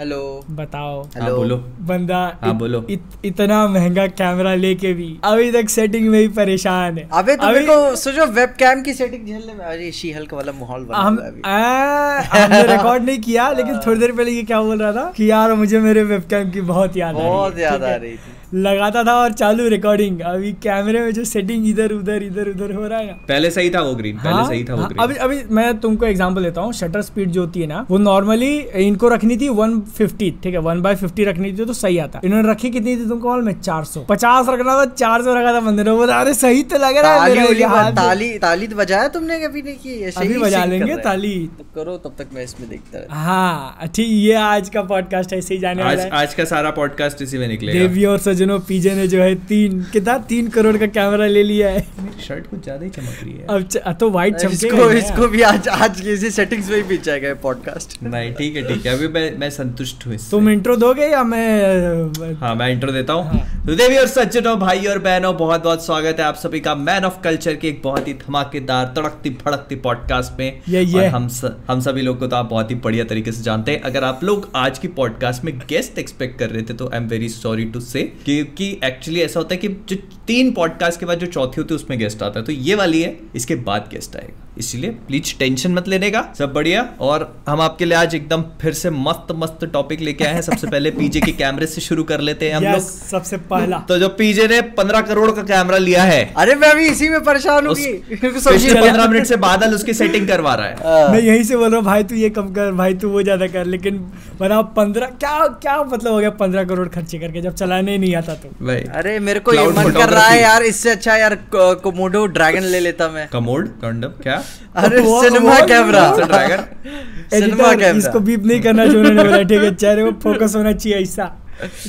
Hello बताओ। हाँ hello बोलो। बंदा हाँ, इत, बोलो। इत, इतना महँगा कैमरा लेके भी अभी तक सेटिंग में ही परेशान है। अबे तो अभी तो को सोचो वेबकैम की सेटिंग झेलने में अरे शी हल्क वाला माहौल बना हम हुआ अभी। हमने रिकॉर्ड नहीं किया लेकिन थोड़ी देर पहले ये क्या बोल रहा था? कि यार मुझे मेरे वेब कैम की बहुत याद है, बहुत याद आ रही थी। लगाता था और चालू रिकॉर्डिंग अभी कैमरे में जो सेटिंग इधर उधर इधर उधर हो रहा है। ना पहले सही था वो ग्रीन हाँ, पहले सही था वो हाँ, ग्रीन अभी अभी मैं तुमको एग्जांपल देता हूँ शटर स्पीड जो होती है ना वो नॉर्मली इनको रखनी थी 150 ठीक है वन बाय फिफ्टी रखनी थी तो सही आता। इन्होंने रखी कितनी थी तुमको मालूम है 400 पचास रखना था 400 रखा था बंदे ने। बोला अरे सही तो लग रहा है ताली। ताली तो बजाया तुमने कभी नहीं की? अभी बजा लेंगे ताली। तो करो तब तक मैं इसमें देखता हाँ। ठीक ये आज का पॉडकास्ट ऐसे ही जाने आज वाला है। आज का सारा पॉडकास्ट इसी में निकलेगा। देवी और सजनों पीजे ने जो है तीन कितना? तीन करोड़ का कैमरा ले लिया है। शर्ट कुछ ज़्यादा ही चमक रही है। अब च- तो व्हाइट इसको इसको भी आज आज की इसी सेटिंग्स में ही पीछा गया पॉडकास्ट नहीं ठीक है ठीक है। अभी मैं मैं संतुष्ट हूँ इससे। तुम इंट्रो दोगे या मैं हाँ मैं इंट्रो देता हूँ। हाँ। तो देवी और सज्जनों भाई और बहनों बहुत बहुत स्वागत है आप सभी का मैन ऑफ़ कल्चर के एक बहुत ही धमाकेदार तड़कती फड़कती पॉडकास्ट में। ये, ये। और हम स, हम सभी लोग को तो आप बहुत ही बढ़िया तरीके से जानते हैं। अगर आप लोग आज की पॉडकास्ट में गेस्ट एक्सपेक्ट कर रहे थे तो I am very sorry to say क्योंकि एक्चुअली ऐसा होता है कि जो तीन पॉडकास्ट के बाद जो चौथी होती है, उसमें गेस्ट आता है। तो ये वाली है, इसके बाद गेस्ट आएगा। इसलिए प्लीज़ टेंशन मत लेने का। सब बढ़िया। और हम आपके लिए आज एकदम फिर से मस्त मस्त टॉपिक लेके आए हैं। सबसे पहले पीजे के कैमरे से शुरू कर लेते हैं हम Yes, लोग। सबसे पहला। तो जो पीजे ने पंद्रह करोड़ का कैमरा लिया है अरे मैं अभी इसी में परेशान हूँ पंद्रह मिनट से बादल उसकी सेटिंग करवा रहा है। हाँ। मैं यही से बोल रहा हूँ भाई तू ये कम कर भाई तू वो ज़्यादा कर। लेकिन बना पंद्रह क्या क्या मतलब हो गया पंद्रह करोड़ खर्चे करके जब चलाने ही नहीं आता तो? भाई अरे मेरे को ये मन कर रहा है यार इससे अच्छा यार कोमोडो ड्रैगन ले लेता मैं। कमोड कंडम क्या? अरे वो- सिनेमा कैमरा। Cinema camera. इसको बीप नहीं करना जो उन्होंने बोला ठीक है चेहरे में फोकस होना चाहिए ऐसा।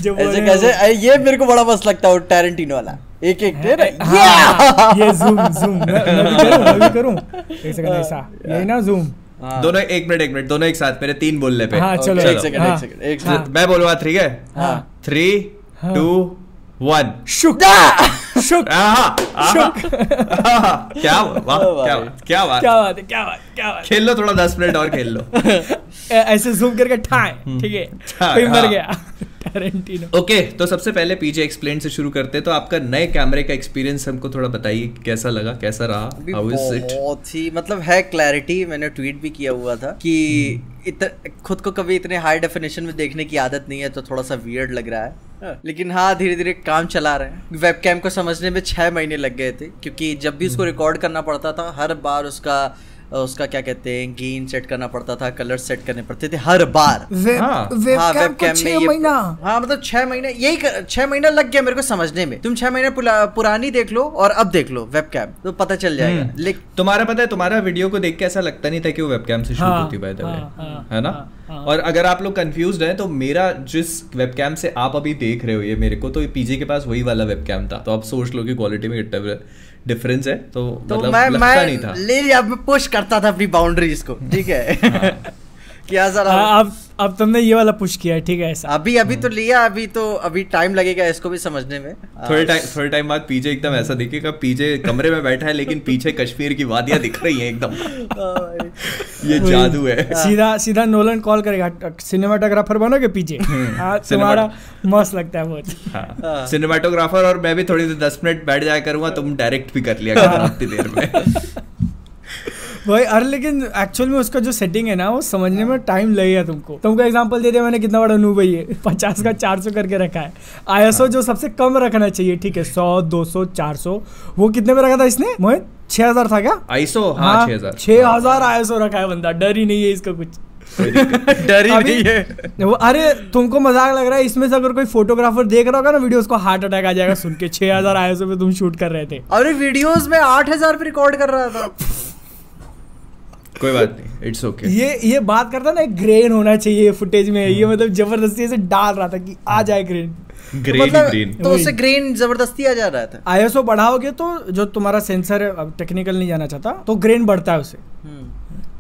जो बोल ऐसे कैसे ये मेरे को बड़ा मस्त लगता है टैरेंटिनो वाला। एक एक टेर हाँ, ये जूम जूम मैं मैं भी करूँ एक सेकंड ऐसा। ये ना जूम दोनों एक मिनट एक मिनट। दोनों एक साथ मेरे तीन बोलने पे। हाँ, चलो, एक सेकंड हाँ, एक सेकंड एक हाँ। मैं बोलूँगा ठीक है? हाँ। थ्री हाँ। टू वन शुक शुक आहा, क्या वाह, क्या क्या बात क्या बात क्या बात क्या बात खेल लो थोड़ा दस मिनट और खेल लो ऐसे जूम करके ठाए ठीक है कोई मर। गया टैरेंटिनो ओके तो सबसे पहले पीजे एक्सप्लेन से शुरू करते हैं तो आपका नए कैमरे का एक्सपीरियंस हमको थोड़ा बताइए कैसा लगा कैसा रहा? हाउ इज़ इट बहुत ही मतलब है क्लैरिटी मैंने ट्वीट भी किया हुआ था कि इत, खुद को कभी इतने हाई डेफिनेशन में देखने की आदत नहीं है तो थोड़ा सा वियर्ड लग रहा है। लेकिन हाँ धीरे धीरे काम चला रहे हैं। वेबकैम को समझने में छह महीने लग गए थे क्योंकि जब भी उसको रिकॉर्ड करना पड़ता था हर बार उसका उसका क्या कहते हैं गेन सेट करना पड़ता था कलर सेट करने पड़ते थे हर बार। वेब हाँ। हाँ, वेबकैम को में ये- महीना। हाँ मतलब छह महीने यही छह महीना लग गया मेरे को समझने में। तुम छह महीने पुरानी देख लो और अब देख लो वेबकैम तो पता चल जाएगा। हम्म। लेकिन तुम्हारा पता है तुम्हारा वीडियो को देख के ऐसा लगता नहीं था कि वो वेब कैम से शूट हाँ, होती बाय द वे हाँ, हाँ, है ना? हाँ, हाँ। और अगर आप लोग कंफ्यूज हैं तो मेरा जिस वेबकैम से आप अभी देख रहे हो ये मेरे को तो पीजे के पास वही वाला वेबकैम था। तो आप सोच लो कि क्वालिटी में कितना डिफरेंस है तो, तो मतलब मैं लगता नहीं था। ले लिया मैं पुश करता था अपनी बाउंड्रीज को ठीक है? क्या सर आप अब अब तुमने ये वाला पुश किया है ठीक है ऐसा। अभी अभी तो लिया अभी तो अभी टाइम लगेगा इसको भी समझने में। थोड़े टाइम थोड़े टाइम बाद पीजे एकदम ऐसा दिखेगा पीजे कमरे में बैठा है लेकिन पीछे कश्मीर की वादियाँ दिख रही हैं एकदम। ये जादू है। सीधा सीधा नोलन कॉल करेगा सिनेमाटोग्राफर बनोगे पीछे तुम्हारा मस्त लगता है बहुत हाँ। सिनेमाटोग्राफर और मैं भी थोड़ी देर दस मिनट बैठ जाया करूँगा तुम डायरेक्ट भी कर लिया करना उतनी देर में। वही अरे लेकिन एक्चुअल में उसका जो सेटिंग है ना वो समझने में टाइम लगेगा तुमको। तुमको एग्ज़ाम्पल दे दिया मैंने कितना बड़ा नूब है ये। पचास का चार सौ करके रखा है। आईएसओ जो सबसे कम रखना चाहिए ठीक है सौ दो सौ चार सौ वो कितने में रखा था इसने? मोहित छह हज़ार था क्या? आईसो हाँ छह हज़ार। छह हज़ार आईएसओ रखा है बंदा। डर ही नहीं है इसका कुछ। डर ही नहीं है। वो अरे तुमको मज़ाक लग रहा है इसमें से अगर कोई फोटोग्राफर देख रहा होगा ना वीडियो उसको हार्ट अटैक आ जाएगा सुन के। छह हज़ार आईएसओ पे तुम शूट कर रहे थे। अरे वीडियोस में आठ हज़ार पे रिकॉर्ड कर रहा था। कोई बात नहीं इट्स ओके ये ये बात करता ना एक ग्रेन होना चाहिए फुटेज में ये मतलब ज़बरदस्ती से डाल रहा था कि आ जाए ग्रेन ग्रेन मतलब ग्रीन तो उससे ग्रेन ज़बरदस्ती आ जा रहा था। आईएसओ बढ़ाओगे तो जो तुम्हारा सेंसर है अब टेक्निकल नहीं जाना चाहता तो ग्रेन बढ़ता है उसे।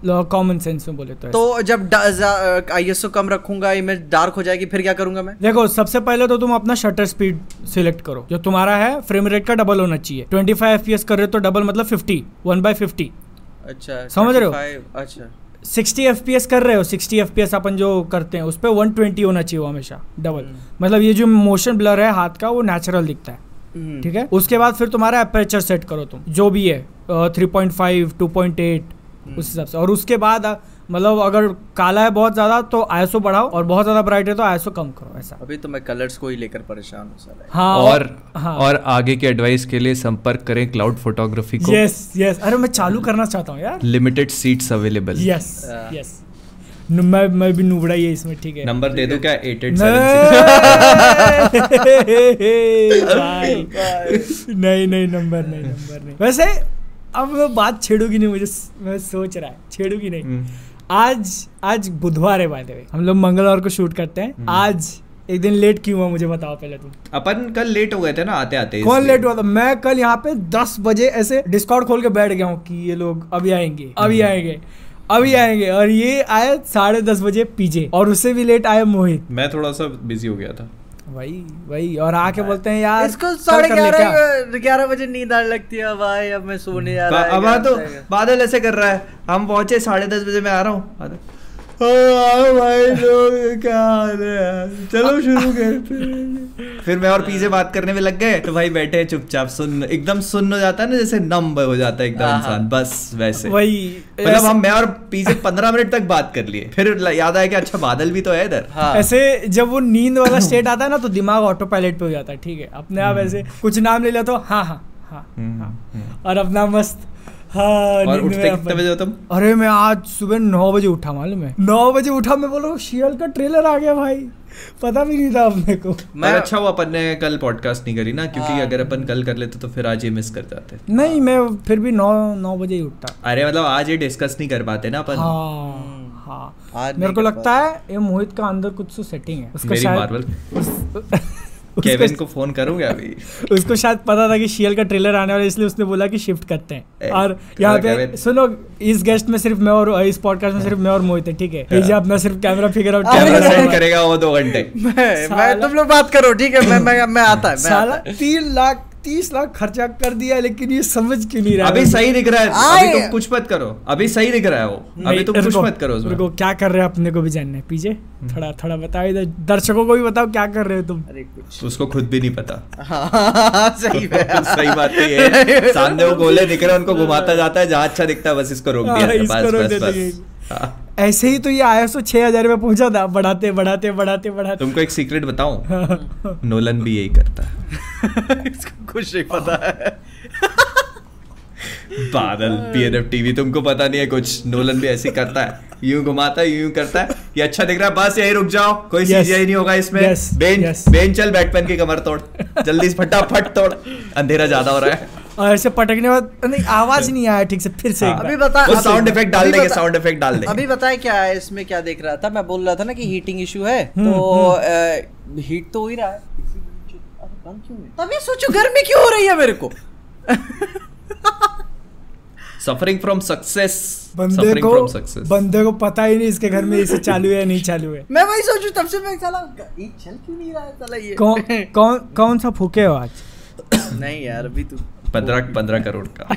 कॉमन सेंस में बोले तो। तो जब आईएसओ कम रखूँगा इमेज डार्क हो जाएगी फिर क्या करूँगा मैं? देखो सबसे पहले तो तुम अपना शटर स्पीड सिलेक्ट करो। जो तुम्हारा है फ्रेम रेट का डबल होना चाहिए। ट्वेंटी 25 एफपीएस कर रहे हो तो डबल मतलब 50 1 बाय 50 अच्छा समझ रहे हो? अच्छा। सिक्सटी एफ़ कर रहे हो सिक्सटी एफ़ अपन जो करते हैं उस पर वन ट्वेंटी होना चाहिए हमेशा डबल मतलब ये जो मोशन ब्लर है हाथ का वो नेचुरल दिखता है। हम्म। ठीक है? उसके बाद फिर तुम्हारा अपर्चर सेट करो तुम जो भी है three point five two point eight उस हिसाब से। और उसके बाद मतलब अगर काला है बहुत ज़्यादा तो आईएसओ बढ़ाओ और बहुत ज़्यादा ब्राइट है तो आईएसओ कम करो ऐसा। अभी तो मैं कलर्स को ही लेकर परेशान हूँ साला। हाँ और हाँ। और आगे की एडवाइस के लिए संपर्क करें क्लाउड फोटोग्राफी को। यस यस अरे मैं चालू करना चाहता हूँ यार। Limited seats available yes. Yes मैं मैं भी नुबड़ा ही है इसमें ठीक है। नंबर दे दो क्या? एट एट नहीं नहीं नंबर नहीं नंबर नहीं। वैसे अब मैं बात छेड़ूगी नहीं मुझे मैं सोच रहा है छेड़ूगी नहीं। हम्म। आज आज बुधवार है बाय द वे हम लोग मंगलवार को शूट करते हैं। आज एक दिन लेट क्यों हुआ मुझे बताओ पहले तुम। अपन कल लेट हो गए थे ना आते आते कौन लेट हुआ था? मैं कल यहाँ पे दस बजे ऐसे डिस्काउंट खोल के बैठ गया हूँ कि ये लोग अभी आएँगे अभी आएँगे अभी आएँगे। और ये आए साढ़े दस बजे पीजे और उससे भी लेट आए मोहित। मैं थोड़ा सा बिज़ी हो गया था। वही वही और आके बोलते हैं यार इसको साढ़े? ग्यारह ग्यारह बजे नींद आने लगती है भाई अब मैं सोने जा रहा अब है तो बादल ऐसे कर रहा है हम पहुँचे साढ़े दस बजे मैं आ रहा हूँ बादल, "हाँ, आओ भाई लोग क्या हाल है? चलो शुरू करते हैं।" फिर मैं और पीछे बात करने में लग गए तो भाई बैठे चुपचाप सुन एकदम सुन हो जाता है ना जैसे नम हो जाता है एकदम हाँ, इंसान बस वैसे। वही मतलब हम मैं और पीछे पंद्रह मिनट तक बात कर लिए। फिर याद आया कि अच्छा बादल भी तो है इधर। हाँ। ऐसे जब वो नींद वाला स्टेट आता है ना तो दिमाग ऑटो पायलट पे हो जाता है ठीक है। अपने आप ऐसे कुछ नाम ले लिया तो हाँ हाँ हाँ हम्म, हाँ। हम्म। और अपना मस्त हाँ और उठते कितने बजे हो तुम? अरे मैं आज सुबह नौ बजे उठा मालूम है? नौ बजे उठा मैं बोलो शियल का ट्रेलर आ गया भाई। पता भी नहीं था अपने को। मैं अच्छा हुआ अपन ने कल पॉडकास्ट नहीं करी ना क्योंकि हाँ। अगर अपन कल कर लेते तो फिर आज ये मिस कर जाते। नहीं मैं फिर भी नौ नौ बजे ही उठा अरे मतलब आज ये डिस्कस नहीं कर पाते ना अपन? हाँ हाँ। मेरे को लगता है ये मोहित का अंदर कुछ तो सेटिंग है। उसका मेरी शायद केविन को फ़ोन करूँगा अभी। उसको शायद पता था कि शियल का ट्रेलर आने वाला है, इसलिए उसने बोला कि शिफ्ट करते हैं। ए, और यहाँ पे सुनो इस गेस्ट में सिर्फ़ मैं और इस पॉडकास्ट में सिर्फ़ मैं और मोहित है ठीक है? ये अपना सिर्फ़ camera figure out camera send करेगा वो दो घंटे। मैं मैं तुम लोग बात करो ठीक है? मैं मैं मैं आता है साला आता है। तीन लाख तीस लाख खर्चा कर दिया लेकिन ये समझ क्यों नहीं रहा अभी सही दिख रहा है। अभी तुम कुछ मत करो। अभी सही दिख रहा है वो। अभी तुम कुछ मत करो उसमें। क्या कर रहे हो अपने को भी जानना है। पीछे थोड़ा थोड़ा बताओ इधर। दर्शकों को भी बताओ क्या कर रहे हो तुम। अरे कुछ। उसको खुद भी नहीं पता। हाँ सही है सही बात तो है। सामने वो गोले दिख रहे हैं उनको घुमाता जाता है जहाँ अच्छा दिखता है बस इसको रोक हाँ, दिया ऐसे ही तो ये आया सो छह हज़ार में पहुँचा था। बढ़ाते बढ़ाते बढ़ाते बढ़ाते। तुमको एक सीक्रेट बताऊँ? नोलन भी यही करता है। इसको कुछ नहीं पता है। बादल पीएनएफ टीवी तुमको पता नहीं है कुछ। नोलन भी ऐसे करता है। यूँ घुमाता है यूँ करता है। ये अच्छा दिख रहा है बस यही रुक जाओ। कोई Yes. सीजीआई नहीं होगा इसमें। Yes. Bench Yes. बेंच चल बैटमैन की कमर तोड़। जल्दी फटाफट तोड़। अंधेरा ज़्यादा हो रहा है। और ऐसे पटकने बाद नहीं आवाज़ नहीं आया ठीक से फिर से हाँ। अभी बता वो साउंड इफ़ेक्ट डाल देंगे साउंड इफ़ेक्ट डाल देंगे। अभी बताए क्या है इसमें क्या देख रहा था? मैं बोल रहा था ना कि हीटिंग इशू है हम्म, तो हीट तो हो ही रहा है। अरे बंद क्यों तभी सोचो गर्मी क्यों हो रही है मेरे को? सफरिंग फ्रॉम सक्सेस बंदे को बंदे को पता ही नहीं इसके घर में इसे चालू है या नहीं चालू है। मैं वही सोचू तब से मैं साला ये चल क्यों नहीं रहा है साला ये? कौन कौन कौन सा फूके हो आज? नहीं यार अभी तू पंद्रह पंद्रह करोड़ का।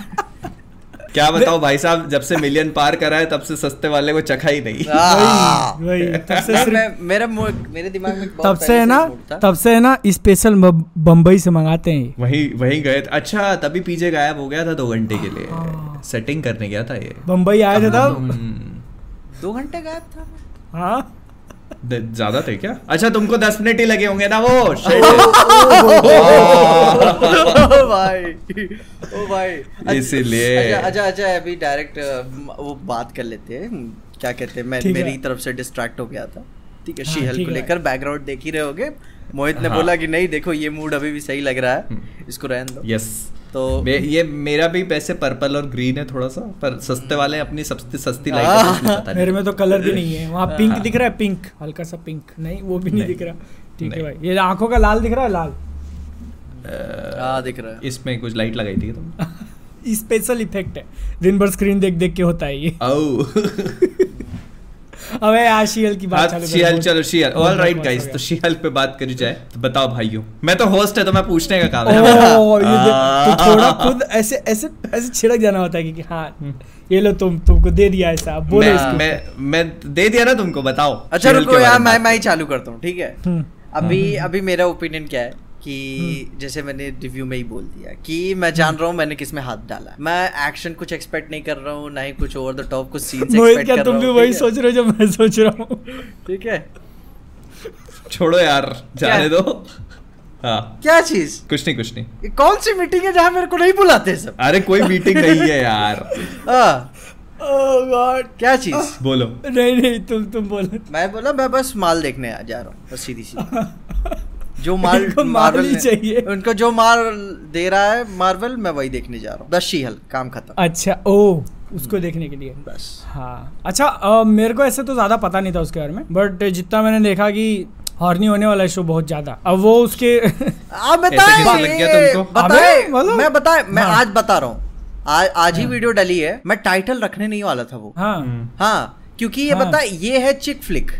क्या बताओ भाई साहब जब से मिलियन पार करा है तब से सस्ते वाले को चखा ही नहीं। वही वही तब से मैं- मेरा मेरे दिमाग में तब से है ना ही। तब से है ना स्पेशल बम्बई से मंगाते हैं वही वही गए अच्छा तभी पीछे गायब हो गया था दो घंटे के लिए। हाँ। सेटिंग करने गया था ये। बम्बई आया था तब दो घंटे गायब था। हाँ। ज़्यादा थे क्या अच्छा तुमको दस मिनट ही लगे होंगे ना वो भाई ओ भाई अच्छा- इसीलिए। अच्छा अच्छा अच्छा अभी डायरेक्ट वो बात कर लेते हैं क्या कहते हैं मैं है। मेरी तरफ़ से डिस्ट्रैक्ट हो गया था ठीक है हाँ, शीहल को लेकर बैकग्राउंड देख ही रहे होगे मोहित ने हाँ। बोला कि नहीं देखो ये मूड अभी भी सही लग रहा है हम्म। इसको रहने दो यस तो मे, ये मेरा भी वैसे पर्पल और ग्रीन है थोड़ा सा पर सस्ते वाले अपनी सस्ती सस्ती हाँ। लाइट पता मेरे नहीं में तो कलर भी नहीं है। वहाँ पिंक। दिख रहा है पिंक हल्का सा पिंक। नहीं वो भी नहीं नहीं। दिख रहा। ठीक है भाई। ये आँखों का लाल दिख रहा है लाल? हाँ दिख रहा है। इसमें कुछ लाइट लगाई थी तुम स्पेशल इफ़ेक्ट है। दिन भर स्क्रीन देख देख के होता है ये। अबे यार शीहल की बात हाँ चालू करो। चलो बहुत ऑल राइट गाइस तो। शीहल पे बात करी जाए तो बताओ भाइयों। मैं तो होस्ट है तो मैं पूछने का काम है। ओ, ये तो थोड़ा खुद ऐसे ऐसे ऐसे छिड़क जाना होता है कि, कि हाँ ये लो तुम तुमको दे दिया ऐसा बोलो मैं इसको। मैं मैं दे दिया ना तुमको बताओ अच्छा रुको यार मैं मैं ही चालू करता हूँ ठीक है? हम्म, अभी अभी मेरा ओपिनियन क्या है? कि जैसे मैंने रिव्यू में ही बोल दिया कि मैं जान रहा हूँ मैंने किसमें हाथ डाला मैं एक्शन कुछ एक्सपेक्ट नहीं कर रहा हूँ ना ही कुछ ओवर द टॉप कुछ सीन्स एक्सपेक्ट क्या कर तुम रहा भी हूँ वही है? सोच रहे हो जो मैं सोच रहा हूँ? ठीक है। छोड़ो यार जाने दो। हाँ। क्या चीज़? कुछ नहीं कुछ नहीं। कौन सी मीटिंग है जहाँ मेरे को नहीं बुलाते सब? अरे कोई मीटिंग नहीं है यार। हाँ, ओह गॉड क्या चीज़? बोलो। नहीं नहीं तुम तुम बोलो। मैं बोला मैं बस माल देखने आ जा रहा हूँ सीधी सीधी जो माल मार्वल ही चाहिए। उनको जो मार दे रहा है मार्वल मैं वही देखने जा रहा हूँ। बस शीहल काम खत्म। अच्छा ओ उसको देखने के लिए। बस। हाँ। अच्छा अ, मेरे को ऐसे तो ज़्यादा पता नहीं था उसके बारे में बट जितना मैंने देखा कि हॉर्नी होने वाला है शो बहुत ज़्यादा। अब वो उसके आप बताए। मैं बताए मैं हाँ। आज बता रहा हूँ। आज आज ही वीडियो डली है। मैं टाइटल रखने नहीं वाला था वो। हाँ। हाँ क्योंकि ये हाँ। बता ये है चिक फ्लिक।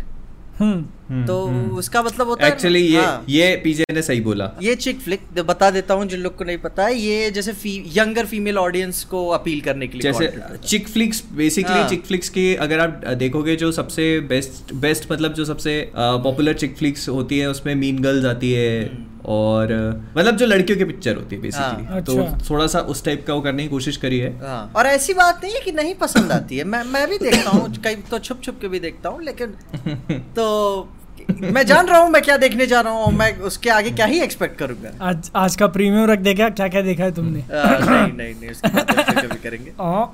हम्म। तो उसका मतलब होता है एक्चुअली ये हाँ। ये पीजे ने सही बोला ये चिक फ्लिक बता देता हूँ जिन लोग को नहीं पता है ये जैसे फ़ी, यंगर फीमेल ऑडियंस को अपील करने के लिए जैसे। चिक फ्लिक्स बेसिकली हाँ। चिक फ्लिक्स के अगर आप देखोगे जो सबसे बेस्ट बेस्ट मतलब जो सबसे पॉपुलर चिक फ्लिक्स होती है उसमें मीन गर्ल्स आती है हम्म। और मतलब जो लड़कियों की पिक्चर होती है बेसिकली हाँ। तो अच्छा। थोड़ा सा उस टाइप का वो करने की कोशिश करी है। हाँ और ऐसी बात नहीं है कि नहीं पसंद आती है। मैं मैं भी देखता हूँ कई तो छुप छुप के भी देखता हूँ लेकिन तो मैं जान रहा हूँ मैं क्या देखने जा रहा हूँ मैं उसके आगे क्या ही एक्सपेक्ट करूँगा। आज आज का प्रीमियम रख देगा क्या क्या देखा है तुमने? आ, नहीं नहीं नहीं उसकी बात कभी करेंगे। अ,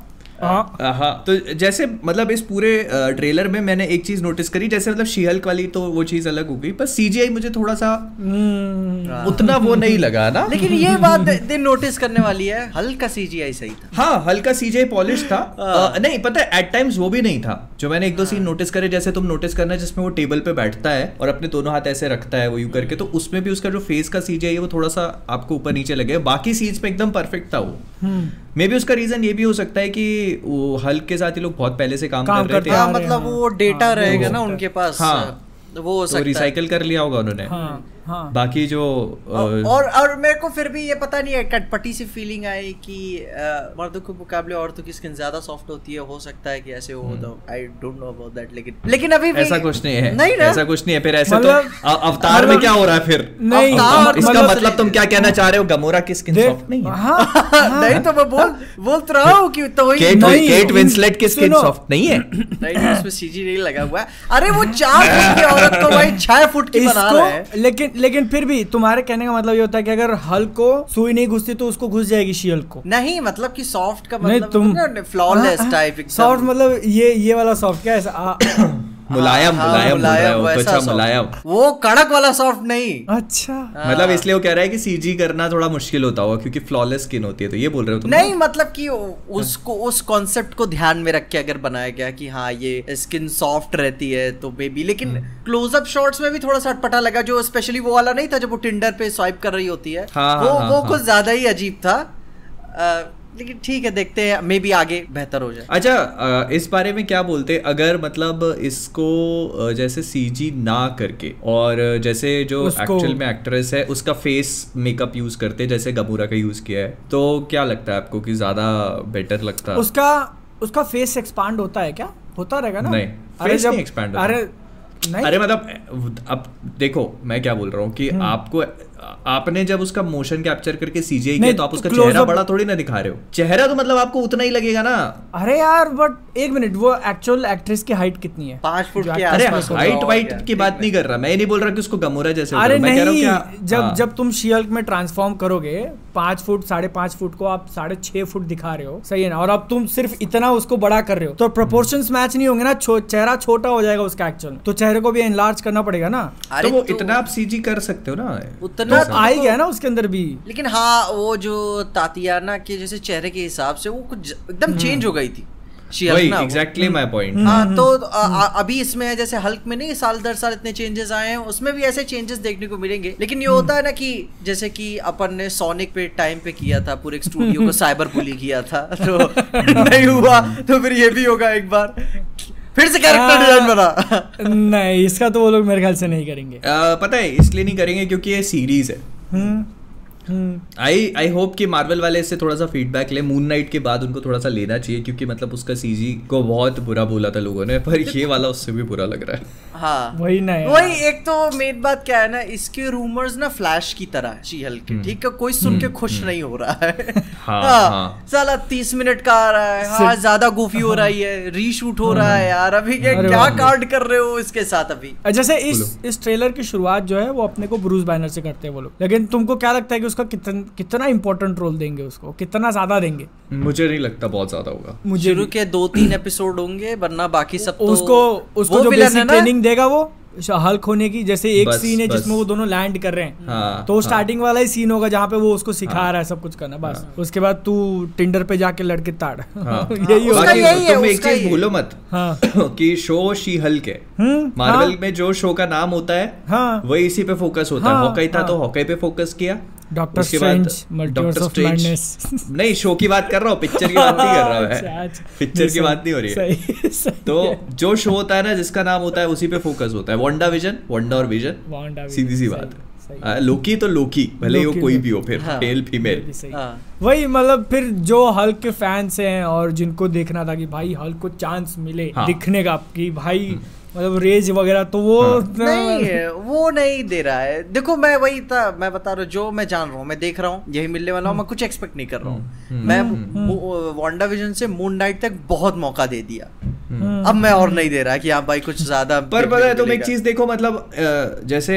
हाँ। तो जैसे मतलब इस पूरे ट्रेलर में मैंने एक चीज़ नोटिस करी जैसे मतलब शीहल्क वाली तो वो चीज़ अलग हो गई पर सीजीआई मुझे थोड़ा सा हम्म, हाँ। उतना वो नहीं लगा ना। लेकिन ये बात दिन नोटिस करने वाली है हल्का सीजीआई सही था। हाँ हल्का सीजे पॉलिश था। हाँ। अ, नहीं पता है एट टाइम्स वो भी नहीं था। जो मैंने एक दो सीन नोटिस करे जैसे तुम नोटिस करना जिसमें वो टेबल पे बैठता है और अपने दोनों हाथ ऐसे रखता है वो यू करके तो उसमें भी उसका जो फेस का सीजीआई है वो थोड़ा सा आपको ऊपर नीचे लगे। बाकी सीज पे एकदम परफेक्ट था वो। हम्म, मे भी उसका रीजन ये भी हो सकता है कि वो हल्क के साथ ही लोग बहुत पहले से काम, काम कर रहे थे। हाँ मतलब वो डेटा हाँ, रहेगा ना उनके पास। हाँ। वो हो तो है। रिसाइकल कर लिया होगा उन्होंने। हाँ। हाँ बाकी जो और और और मेरे को फिर भी ये पता नहीं है कटपटी सी फीलिंग आई कि मर्दों के मुकाबले औरतों की स्किन ज़्यादा सॉफ्ट होती है हो सकता है कि ऐसे हो तो I don't know about that लेकिन लेकिन अभी भी ऐसा कुछ नहीं है। नहीं ना? ऐसा कुछ नहीं है फिर ऐसे मतलब- तो अवतार में मतलब- क्या हो रहा है फिर? नहीं अवतार इसका मतलब- मतलब तुम क्या कहना चाह रहे हो? गमोरा की स्किन सॉफ्ट नहीं है? हाँ हाँ, नहीं तो मैं बोल बोल तो रहा हूँ कि तो वही केट नहीं, केट विंसलेट की स्किन सॉफ्ट नहीं है? नहीं उसमें सीजी नहीं लगा हुआ है। अरे वो चार फुट की औरत को भाई छह फुट की बना रहा है। लेकिन लेकिन फिर भी तुम्हारे कहने का मतलब ये होता है कि अगर हल को सुई नहीं घुसती तो उसको घुस जाएगी शील को। नहीं मतलब कि सॉफ्ट का नहीं मतलब तुम फ्लॉलेस टाइप सॉफ्ट मतलब ये ये वाला सॉफ्ट क्या है ऐसा मुलायम हाँ, मुलायम है soft। मुलायम। वो कड़क वाला सॉफ्ट नहीं। अच्छा। मतलब इसलिए वो कह रहा है कि सीजी करना थोड़ा मुश्किल होता होगा क्योंकि फ्लॉलेस स्किन होती है तो ये बोल रहे हो तुम? नहीं मतलब कि उसको उस कॉन्सेप्ट को ध्यान में रख के अगर बनाया गया कि हाँ ये स्किन सॉफ्ट रहती है तो बेबी लेकिन क्लोजअप शॉट्स में भी थोड़ा सा अटपटा लगा जो स्पेशली वो वाला नहीं था जब वो टिंडर पे स्वाइप कर रही होती है। हाँ, वो हाँ, वो हाँ, कुछ ज़्यादा ही अजीब था। लेकिन ठीक है देखते हैं मे बी आगे बेहतर हो जाए। अच्छा इस बारे में क्या बोलते हैं? अगर मतलब इसको जैसे सीजी ना करके और जैसे जो एक्चुअल में एक्ट्रेस है उसका फेस मेकअप यूज़ करते जैसे गमूरा का यूज़ किया है तो क्या लगता है आपको कि ज़्यादा बेटर लगता है? उसका उसका फेस एक्सपांड होता है क्या? होता रहेगा ना? नहीं, अरे जब नहीं होता। अरे नहीं। अरे मतलब अब देखो मैं क्या बोल रहा हूँ कि हम्म। आपको आपने जब उसका मोशन कैप्चर करके सीजीआई किया तो आप उसका चेहरा बड़ा थोड़ी ना दिखा रहे हो। चेहरा तो मतलब आपको उतना ही लगेगा ना। अरे यार बट एक मिनट वो एक्चुअल एक्ट्रेस की हाइट कितनी है? पाँच फुट अरे हाइट वाइट की बात नहीं कर रहा मैं नहीं बोल रहा कि उसको गमोरा जैसे अरे नहीं जब हाँ। जब तुम शियल्क में ट्रांसफॉर्म करोगे पाँच फुट साढ़े पाँच फुट को आप साढ़े छह फुट दिखा रहे हो। सही है ना? और अब तुम सिर्फ़ इतना उसको बड़ा कर रहे हो। तो प्रोपोर्शंस मैच नहीं होंगे ना छो, चेहरा छोटा हो जाएगा उसका एक्चुअल तो चेहरे को भी एनलार्ज करना पड़ेगा ना। अरे तो वो तो- इतना आप सीजी कर सकते हो ना। उतना तो आ ही गया ना उसके अंदर भी। लेकिन हाँ वो जो तातियाना के जैसे चेहरे के हिसाब से वो कुछ एकदम चेंज हो गई थी। एग्जैक्टली माय पॉइंट हाँ तो अभी इसमें जैसे हल्क में नहीं साल दर साल इतने चेंजेस आए हैं उसमें भी ऐसे चेंजेस देखने को मिलेंगे। लेकिन ये होता है ना कि जैसे कि अपन ने सोनिक पे टाइम पे किया था पूरे स्टूडियो को साइबर बुली किया था तो नहीं हुआ तो फिर ये भी होगा एक बार। फिर से कैरेक्टर डिज़ाइन बना। नहीं इसका तो वो लोग मेरे ख्याल से नहीं करेंगे। आ, पता है इसलिए नहीं करेंगे क्योंकि ये सीरीज़ है। हम्म। आई आई होप कि मार्वल वाले इससे थोड़ा सा फीडबैक ले। मून नाइट के बाद उनको थोड़ा सा लेना चाहिए क्योंकि मतलब उसका सीजी को बहुत बुरा बोला था लोगों ने पर ये वाला उससे भी बुरा लग रहा है। हाँ। वही ना वही एक तो मेन बात क्या है ना इसके रूमर्स ना फ्लैश की तरह है शी हल्के ठीक है? कोई सुन के खुश नहीं हो रहा है। हाँ, हाँ, हाँ। साला तीस मिनट का आ रहा है। हाँ ज़्यादा गोफी हो रही है रीशूट हो रहा है यार। अभी क्या। कार्ड कर रहे हो इसके साथ अभी? जैसे इस इस ट्रेलर की शुरुआत जो है वो अपने को ब्रूस बैनर से करते हैं वो लोग। लेकिन तुमको क्या लगता है कि उसका कितन, कितना इंपॉर्टेंट रोल देंगे उसको? कितना ज़्यादा देंगे? मुझे नहीं लगता बहुत ज़्यादा होगा। मुझे शुरू के दो तीन एपिसोड होंगे वरना बाकी सब तो उसको उसको जो है बेसिक ट्रेनिंग देगा वो हल्क होने की जैसे एक बस, सीन है जिसमें वो दोनों लैंड कर रहे हैं। हाँ, तो स्टार्टिंग हाँ। वाला ही सीन होगा जहाँ पे वो उसको सिखा हाँ, रहा है सब कुछ करना बस। हाँ, उसके बाद तू टिंडर पे जाके लड़के ताड़। हाँ। यही होगा। तुम एक चीज़ भूलो मत हाँ। कि शो शी हल्क है। हम्म। मार्वल हाँ, में जो शो का नाम होता है हाँ। वही इसी पे फोकस होता है। हाँ, हॉकाई था। तो हॉकाई पे फोकस किया। Doctor Strange Multiverse Doctor of Strange Madness नहीं शो की बात कर रहा हूँ पिक्चर की बात नहीं कर रहा अच्छा, अच्छा। पिक्चर की बात नहीं हो रही है। सही सही तो जो शो होता है ना जिसका नाम होता है उसी पे फोकस होता है। वंडा विजन वंडा और विजन सीधी सी बात। है लोकी तो लोकी भले ही वो कोई भी। हो फिर हाँ। मेल फीमेल भी सही। हाँ। वही मतलब फिर जो हल्क के फैंस हैं और जिनको देखना था कि भाई हल्क को चांस मिले हाँ। दिखने का कि भाई मतलब रेज वगैरह तो वो हाँ। नहीं वो नहीं दे रहा है। देखो मैं वही था मैं बता रहा हूँ जो मैं जान रहा हूँ मैं देख रहा हूँ यही मिलने वाला हूँ मैं कुछ एक्सपेक्ट नहीं कर रहा हूँ। हम्म, मैं वांडा विजन से मून नाइट तक बहुत मौका दे दिया। हम्म। अब मैं और नहीं दे रहा कि आप भाई कुछ ज़्यादा पर पता है तुम एक चीज़ देखो मतलब जैसे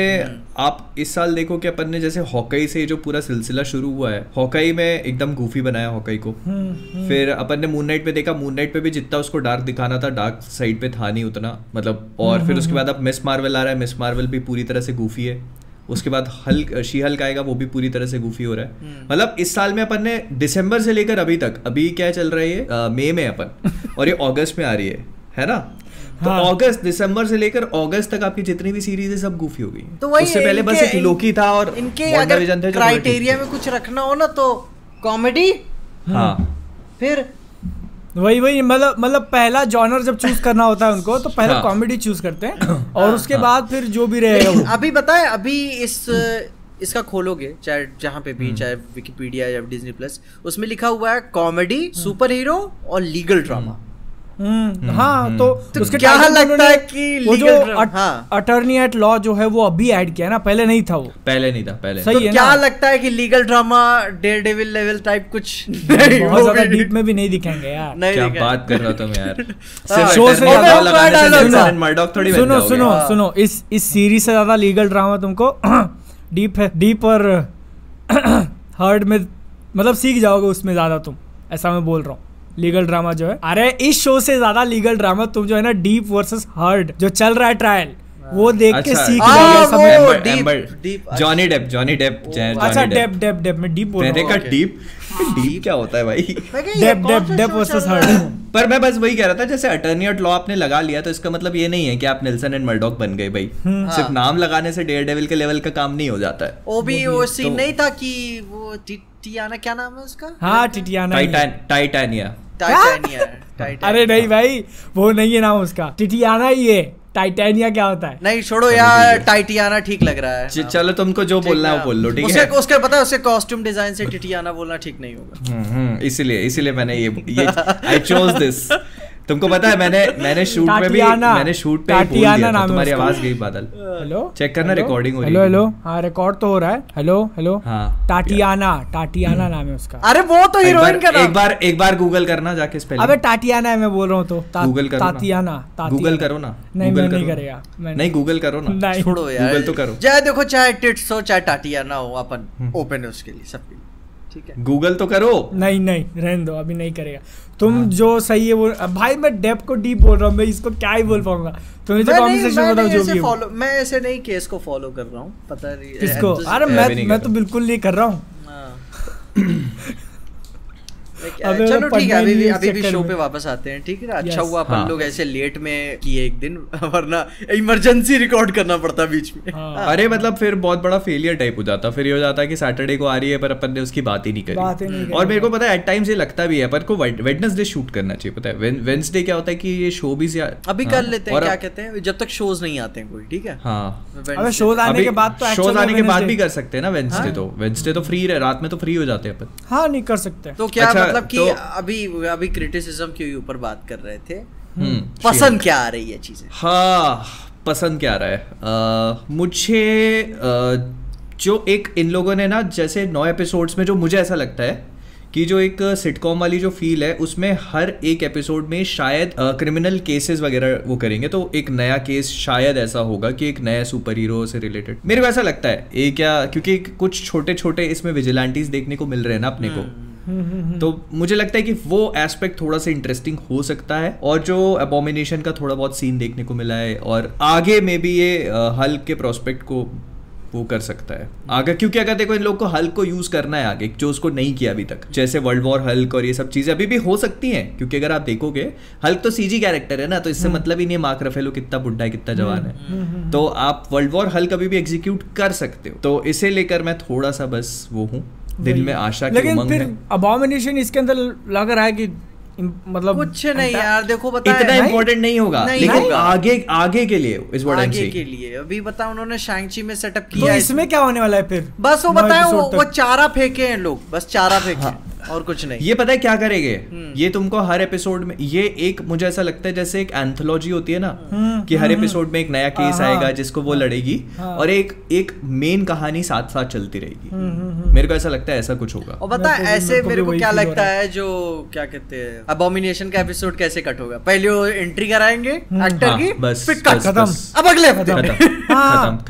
आप इस साल देखो कि अपन ने जैसे हॉकाई से जो पूरा सिलसिला शुरू हुआ है हॉकाई में एकदम गूफी बनाया हॉकाई को। हम्म, हम्म। फिर अपन ने मून नाइट पे देखा मून नाइट पे भी जितना उसको डार्क दिखाना था डार्क साइड पे था नहीं उतना मतलब और फिर उसके बाद अब मिस मार्वल आ रहा है मिस मार्वल भी पूरी तरह से गूफी है। उसके बाद हल्क शी हल्क आएगा वो भी पूरी तरह से गूफी हो रहा है। मतलब इस साल में अपन ने दिसंबर से लेकर अभी तक अभी क्या चल रहा है ये? मई में अपन और ये अगस्त में आ रही है है ना? तो हाँ। अगस्त दिसंबर से लेकर अगस्त तक आपकी जितनी भी सीरीज़ है सब गूफी हो गई तो वही उससे पहले बस एक लोकी था और इनके अगर क्राइटेरिया में कुछ रखना हो ना तो कॉमेडी हाँ फिर वही वही मतलब मतलब पहला जॉनर जब चूज़ करना होता है उनको तो पहले हाँ। कॉमेडी चूज़ करते हैं और उसके हाँ। बाद फिर जो भी रहेगा वो अभी बताए अभी इस इसका खोलोगे चाहे जहाँ पे हम्म। भी चाहे विकिपीडिया या डिज्नी प्लस उसमें लिखा हुआ है कॉमेडी सुपर हीरो और लीगल ड्रामा हम्म, हाँ तो तो उसके क्या लगता है कि वो जो हाँ। अटर्नी एट लॉ जो है वो अभी ऐड किया ना? पहले नहीं था वो। पहले नहीं था पहले सही तो है क्या ना? लगता है कि legal drama Daredevil level type कुछ बहुत ज़्यादा डीप में भी नहीं दिखेंगे यार। नहीं क्या बात कर रहा तुम यार। हाँ, शो से ज्यादा- लगाने से थोड़ी सुनो सुनो हाँ। सुनो इस इस सीरीज़ से ज़्यादा लीगल ड्रामा तुमको डीप है डीप और हार्ड में मतलब सीख जाओगे उसमें ज़्यादा तुम। ऐसा मैं बोल रहा हूँ। लीगल ड्रामा जो है। अरे, इस शो से ज़्यादा लीगल ड्रामा तुम जो है ना, डीप वर्सेस हर्ड, जो चल रहा है ट्रायल वो देख के अच्छा, सीख हाँ, Johnny Depp Johnny Depp Johnny अच्छा डेप डेप डेप में डीप बोल रहा okay. डीप डीप क्या होता है भाई? डेप डेप डेप वर्सेस है? हार्ड पर मैं बस वही कह रहा था जैसे अटर्नी और लॉ आपने लगा लिया तो इसका मतलब ये नहीं है कि आप नेल्सन एंड मर्डॉक बन गए भाई। सिर्फ़ हाँ। नाम लगाने से डेयर डेविल के लेवल का काम नहीं हो जाता है। वो भी वो सीन तो- नहीं था कि वो टी- टियाना क्या नाम है उसका? हाँ टिटियाना ही है। टाइटेनिया टाइटेनिया अरे नहीं भाई वो नहीं है नाम उसका। टिटियाना ही है। टाइटेनिया क्या होता है? नहीं छोड़ो यार टाइटियाना ठीक लग रहा है। चलो तुमको जो बोलना है वो बोल लो ठीक उसके है? उसके पता है उसके कॉस्ट्यूम डिज़ाइन से टिटियाना बोलना ठीक नहीं होगा। हम्म, हम्म, इसीलिए इसीलिए मैंने ये ये आई चोज दिस तुमको पता है मैंने मैंने शूट में भी मैंने शूट पे बोल दिया था तुम्हारी आवाज़ गई बादल। हेलो चेक करना, हेलो? recording हो रही है। हेलो हाँ रिकॉर्ड तो हो रहा है। हेलो हेलो हाँ टाटियाना टाटियाना नाम है उसका। अरे वो तो हीरोइन बार का नाम। एक बार एक बार गूगल करना जाके स्पेलिंग अबे टाटियाना है मैं बोल रहा हूँ तो। गूगल करो तातियाना ना तातियाना। गूगल करो ना। नहीं Google मैं नहीं करेगा। मैं नहीं गूगल करो ना। छोड़ो यार। Google तो करो। चाहे देखो चाहे टिट्स हो चाहे टाटियाना हो अपन ओपन है उसके लिए सबके लिए। ठीक है। गूगल तो करो। नहीं नहीं रहने दो अभी नहीं करेगा। तुम हाँ। जो सही है वो भाई मैं डेप को डीप बोल रहा हूँ मैं इसको क्या ही बोल पाऊँगा? तुम्हें जो मैं नहीं- मैं बताओ जो भी हो। मैं ऐसे नहीं केस को फॉलो कर रहा हूँ पता नहीं किसको? अरे मैं मैं तो बिल्कुल नहीं कर रहा हूँ। हाँ। चलो ठीक है अभी भी अभी भी शो पे वापस आते हैं ठीक है अच्छा हुआ अपन हाँ। लोग ऐसे लेट में किए एक दिन वरना इमरजेंसी रिकॉर्ड करना पड़ता बीच में। हाँ। अरे मतलब फिर बहुत बड़ा फेलियर टाइप हो जाता। फिर ये हो जाता है कि सैटरडे को आ रही है पर अपन ने उसकी बात ही नहीं ही करी। और मेरे को पता है एट टाइम्स ये लगता भी है पर को वेडनेसडे शूट करना चाहिए पता है। वेंसडे क्या होता है कि ये शो भी अभी हाँ, कर लेते हैं और क्या कहते हैं? जब तक शोज़ नहीं आते हैं कोई ठीक है? हाँ। शोज़ आने के बाद तो शोज़ आने के बाद भी कर सकते हैं ना वेंसडे हाँ। तो। वेंसडे तो फ्री रात में तो फ्री हो जाते हैं अपन। हाँ नहीं कर सकते। तो क्या अच्छा, मतलब कि तो- अभी अभी क्रिटिसिज्म के ऊपर बात कर रहे थे। हम्म पसंद क्या आ रही है चीज़ें? हाँ पसंद क्या आ रहा है? मुझे जो एक इन लोगों ने ना जैसे नौ एपिसोड्स में जो मुझे ऐसा लगता है कि जो एक सिटकॉम वाली जो फील है उसमें हर एक एपिसोड में शायद क्रिमिनल केसेस वगैरह वो करेंगे। तो एक नया केस शायद ऐसा होगा कि एक नया सुपर हीरो से रिलेटेड मेरे को ऐसा लगता है ये क्या क्योंकि कुछ छोटे छोटे इसमें विजिलेंटीज देखने को मिल रहे हैं ना अपने को। हम्म, हम्म, हम्म। तो मुझे लगता है कि वो एस्पेक्ट थोड़ा सा इंटरेस्टिंग हो सकता है और जो अबोमिनेशन का थोड़ा बहुत सीन देखने को मिला है और आगे में भी ये हल्क के प्रोस्पेक्ट को वो कर सकता है। आगे क्योंकि अगर देखो इन लोग को हल्क को यूज़ करना है आगे जो उसको नहीं किया अभी तक जैसे वर्ल्ड वॉर हल्क और ये सब चीज़ें अभी भी हो सकती हैं क्योंकि अगर आप देखोगे हल्क तो सीजी कैरेक्टर है ना तो इससे मतलब ही नहीं है मार्क रफेलो कितना बुढ़ा है कितना जवान है। तो आप वर्ल्ड वॉर हल्क अभी भी एग्जीक्यूट कर सकते हो। तो इसे लेकर मैं थोड़ा सा बस वो हूँ। दिल में आशा की लेकिन उमंग फिर है। अबॉमिनेशन इसके अंदर लग रहा है कि मतलब कुछ नहीं यार देखो बता इतना इम्पोर्टेंट नहीं होगा नहीं लेकिन नहीं, आगे आगे के लिए इस वर्ड आगे के लिए। अभी बता उन्होंने शैंगची में सेटअप तो किया तो इसमें क्या होने वाला है फिर? बस वो बताए वो, वो चारा फेंके हैं लोग बस चारा फेंके हाँ। हैं, और कुछ नहीं ये पता है क्या करेंगे हम्म। ये तुमको हर एपिसोड में ये एक मुझे ऐसा लगता है जैसे एक एंथोलॉजी होती है ना हम्म, कि हर हम्म, एपिसोड में एक नया केस हाँ, आएगा हाँ। जिसको वो लड़ेगी हाँ। और एक एक मेन कहानी साथ साथ चलती रहेगी हम्म, हम्म, हम्म। मेरे को ऐसा लगता है ऐसा कुछ होगा और को भी- ऐसे मेरे को क्या लगता है जो क्या कहते हैं अबोमिनेशन का एपिसोड कैसे कट होगा पहले वो एंट्री कराएँगे एक्टर हाँ, की बस, खत्म। अब अगले। हाँ,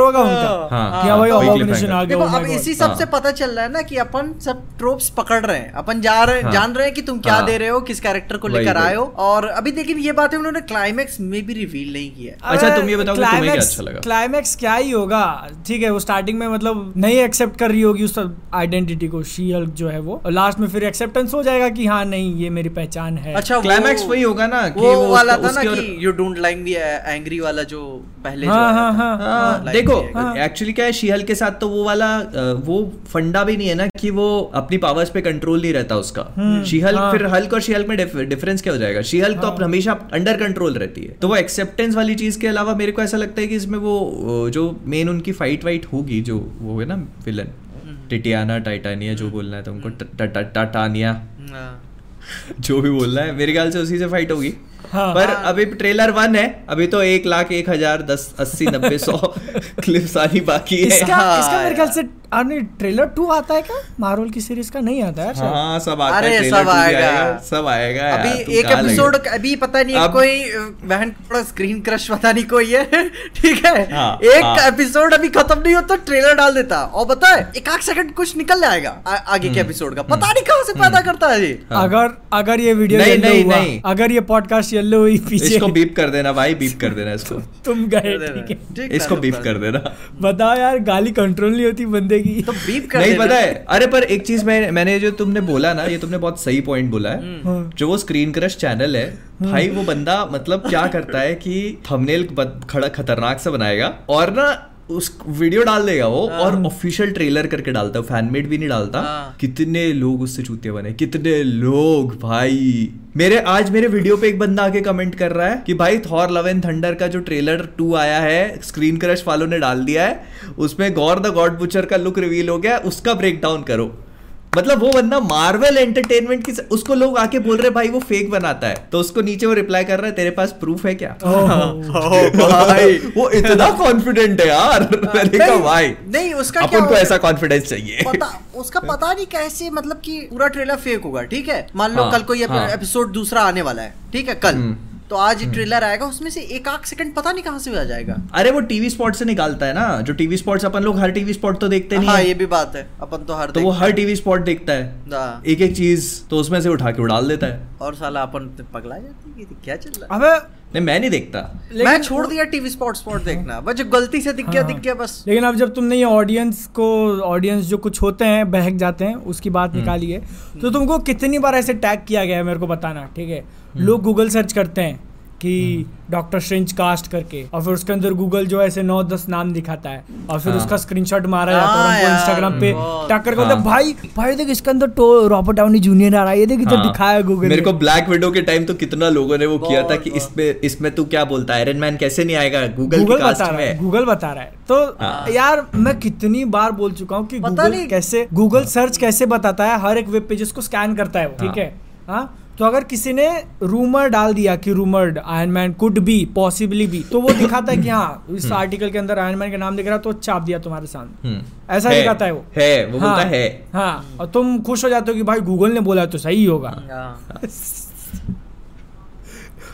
होगा उनका हाँ, कि हाँ भाई वही अबॉमिनेशन cliffhanger। आ गया देखो my अब इसी सबसे हाँ। पता चल रहा है ना कि अपन सब ट्रोप्स पकड़ रहे हैं अपन जा रहे हाँ। जान रहे हैं कि तुम क्या हाँ। दे रहे हो किस कैरेक्टर को लेकर। आए हो और अभी लेकिन ये बातें उन्होंने क्लाइमेक्स में भी रिवील नहीं किया अच्छा, तुम ये बताओ तुम्हें क्या अच्छा लगा? क्लाइमैक्स क्या ही होगा ठीक है वो स्टार्टिंग में मतलब नहीं एक्सेप्ट कर रही होगी उस आइडेंटिटी को शी हल्क जो है वो लास्ट में फिर एक्सेप्टेंस हो जाएगा कि हाँ नहीं ये मेरी पहचान है अच्छा क्लाइमैक्स वही होगा ना वो, वो वाला था ना कि you don't like me angry वाला जो पहले हाँ, हाँ, हाँ, हाँ, देखो हाँ। एक्चुअली क्या है शीहल के साथ तो वो वाला वो फंडा भी नहीं है ना कि वो अपनी पावर्स पे कंट्रोल नहीं रहता उसका। शीहल हाँ। फिर हल्क और शीहल में डिफरेंस क्या हो जाएगा? शीहल तो हमेशा अंडर कंट्रोल रहती है। तो वो एक्सेप्टेंस वाली चीज़ के अलावा मेरे को ऐसा लगता है कि इसमें वो जो मेन उनकी फाइट वाइट होगी जो वो है ना विलन टिटियाना टाइटानिया जो बोलना है तुमको टाटानिया हाँ। जो भी बोलना है मेरे ख्याल से उसी से फाइट होगी। हाँ। पर अभी ट्रेलर वन है अभी तो एक लाख एक हज़ार दस अस्सी नब्बे सौ क्लिप्स आनी बाकी है। इसका हाँ, इसका मेरे ख्याल से नहीं ट्रेलर टू आता है क्या? मार्वल की सीरीज़ का? नहीं आता है हाँ सब आता अरे, है ट्रेलर सब आएगा। सब आएगा अभी एक एपिसोड अभी पता नहीं अब- कोई बहन थोड़ा स्क्रीन क्रश पता नहीं कोई है ठीक है? हाँ, एक हाँ। एपिसोड अभी खत्म नहीं होता ट्रेलर डाल देता। और बता एक आध सेकंड कुछ निकल जाएगा आगे के एपिसोड का। पता नहीं कहाँ से पैदा करता है हाँ। अगर अगर ये वीडियो नहीं, नहीं, नहीं। अगर ये पॉडकास्ट येलो हुई पीछे। इसको बीप कर देना भाई बीप कर देना इसको। तुम गए ठीक है। है। है, इसको बीप कर देना। बताओ यार गाली कंट्रोल नहीं होती बंदे की। तो बीप कर नहीं पता है अरे पर एक चीज़ मैं मैंने जो तुमने बोला ना ये तुमने बहुत सही पॉइंट बोला है। हम्म। हाँ। जो वो स्क्रीन क्रश चैनल है भाई वो बंदा मतलब क्या करता है कि थंबनेल खड़ा खतरनाक सा बनाएगा और ना उस वीडियो डाल देगा वो हाँ। और ऑफिशियल ट्रेलर करके डालता है फ़ैन मेड भी नहीं डालता हाँ। कितने लोग उससे चूतिया बने कितने लोग भाई मेरे आज मेरे वीडियो पे एक बंदा आके कमेंट कर रहा है कि भाई थॉर लव एंड थंडर का जो ट्रेलर टू आया है स्क्रीन क्रश वालों ने डाल दिया है उसमें गौर द गॉड बुचर का लुक रिवील हो गया उसका ब्रेक डाउन करो मतलब वो बंदा मार्वल एंटरटेनमेंट की उसको लोग आके बोल रहे भाई वो फेक बनाता है। तो उसको नीचे वो रिप्लाई कर रहा है तेरे पास प्रूफ है क्या? भाई। वो इतना कॉन्फिडेंट है यार। मैंने कहा भाई नहीं उसका क्या अपन को ऐसा कॉन्फिडेंस चाहिए। पता उसका पता नहीं कैसे मतलब कि पूरा ट्रेलर फेक होगा ठीक है? मान लो हाँ, कल को ये हाँ। एपिसोड दूसरा आने वाला है ठीक है कल। हम्म। तो आज ट्रेलर आएगा उसमें से एक आध सेकंड पता नहीं कहाँ से आ जाएगा। अरे वो टीवी स्पॉट से निकालता है ना जो टीवी स्पॉट्स अपन लोग हर टीवी स्पॉट तो देखते नहीं हाँ है। ये भी बात है अपन तो हर तो वो हर टीवी स्पॉट देखता है। हाँ। एक एक चीज़ तो उसमें से उठा के वो डाल देता है। और साला अपन तो पगला जाते हैं क्या चल रहा है? नहीं मैं नहीं देखता। मैं छोड़ दिया टीवी स्पॉट स्पॉट देखना। बस जो गलती से दिख गया हाँ। दिख गया बस। लेकिन अब जब तुमने ये ऑडियंस को ऑडियंस जो कुछ होते हैं बहक जाते हैं उसकी बात हम्म। निकाली है तो तुमको कितनी बार ऐसे टैग किया गया है मेरे को बताना ठीक है? हम्म। लोग गूगल सर्च करते हैं कि डॉक्टर स्ट्रेंज कास्ट करके और फिर उसके अंदर गूगल जो है ऐसे नौ दस नाम दिखाता है और फिर हाँ। उसका स्क्रीनशॉट मारा जाता है और हाँ हमको इंस्टाग्राम पे बहुत। टक्कर कर बोलते हाँ। भाई भाई देख इसके अंदर तो रॉबर्ट डाउनी जूनियर आ रहा है ये देख इधर हाँ। दिखाया गूगल मेरे को ब्लैक विडो के टाइम तो कितना लोगों ने वो किया था कि इसमें इसमें तू क्या बोलता है आयरन मैन कैसे नहीं आएगा गूगल गूगल बता रहा है गूगल बता रहा है तो हाँ। यार मैं कितनी बार बोल चुका हूँ कि गूगल कैसे गूगल सर्च कैसे बताता है हर एक वेब पेजेस को स्कैन करता है वो ठीक हाँ। है हाँ तो अगर किसी ने रूमर डाल दिया कि rumoured Iron Man could be possibly भी तो वो दिखाता है कि हाँ इस हम्म। आर्टिकल के अंदर आयरन मैन का नाम दिख रहा है तो चाप दिया तुम्हारे सामने। हम्म। ऐसा है, दिखाता है वो। है वो हाँ, बोलता है। हाँ। और तुम खुश हो जाते हो कि भाई गूगल ने बोला तो सही होगा। हाँ।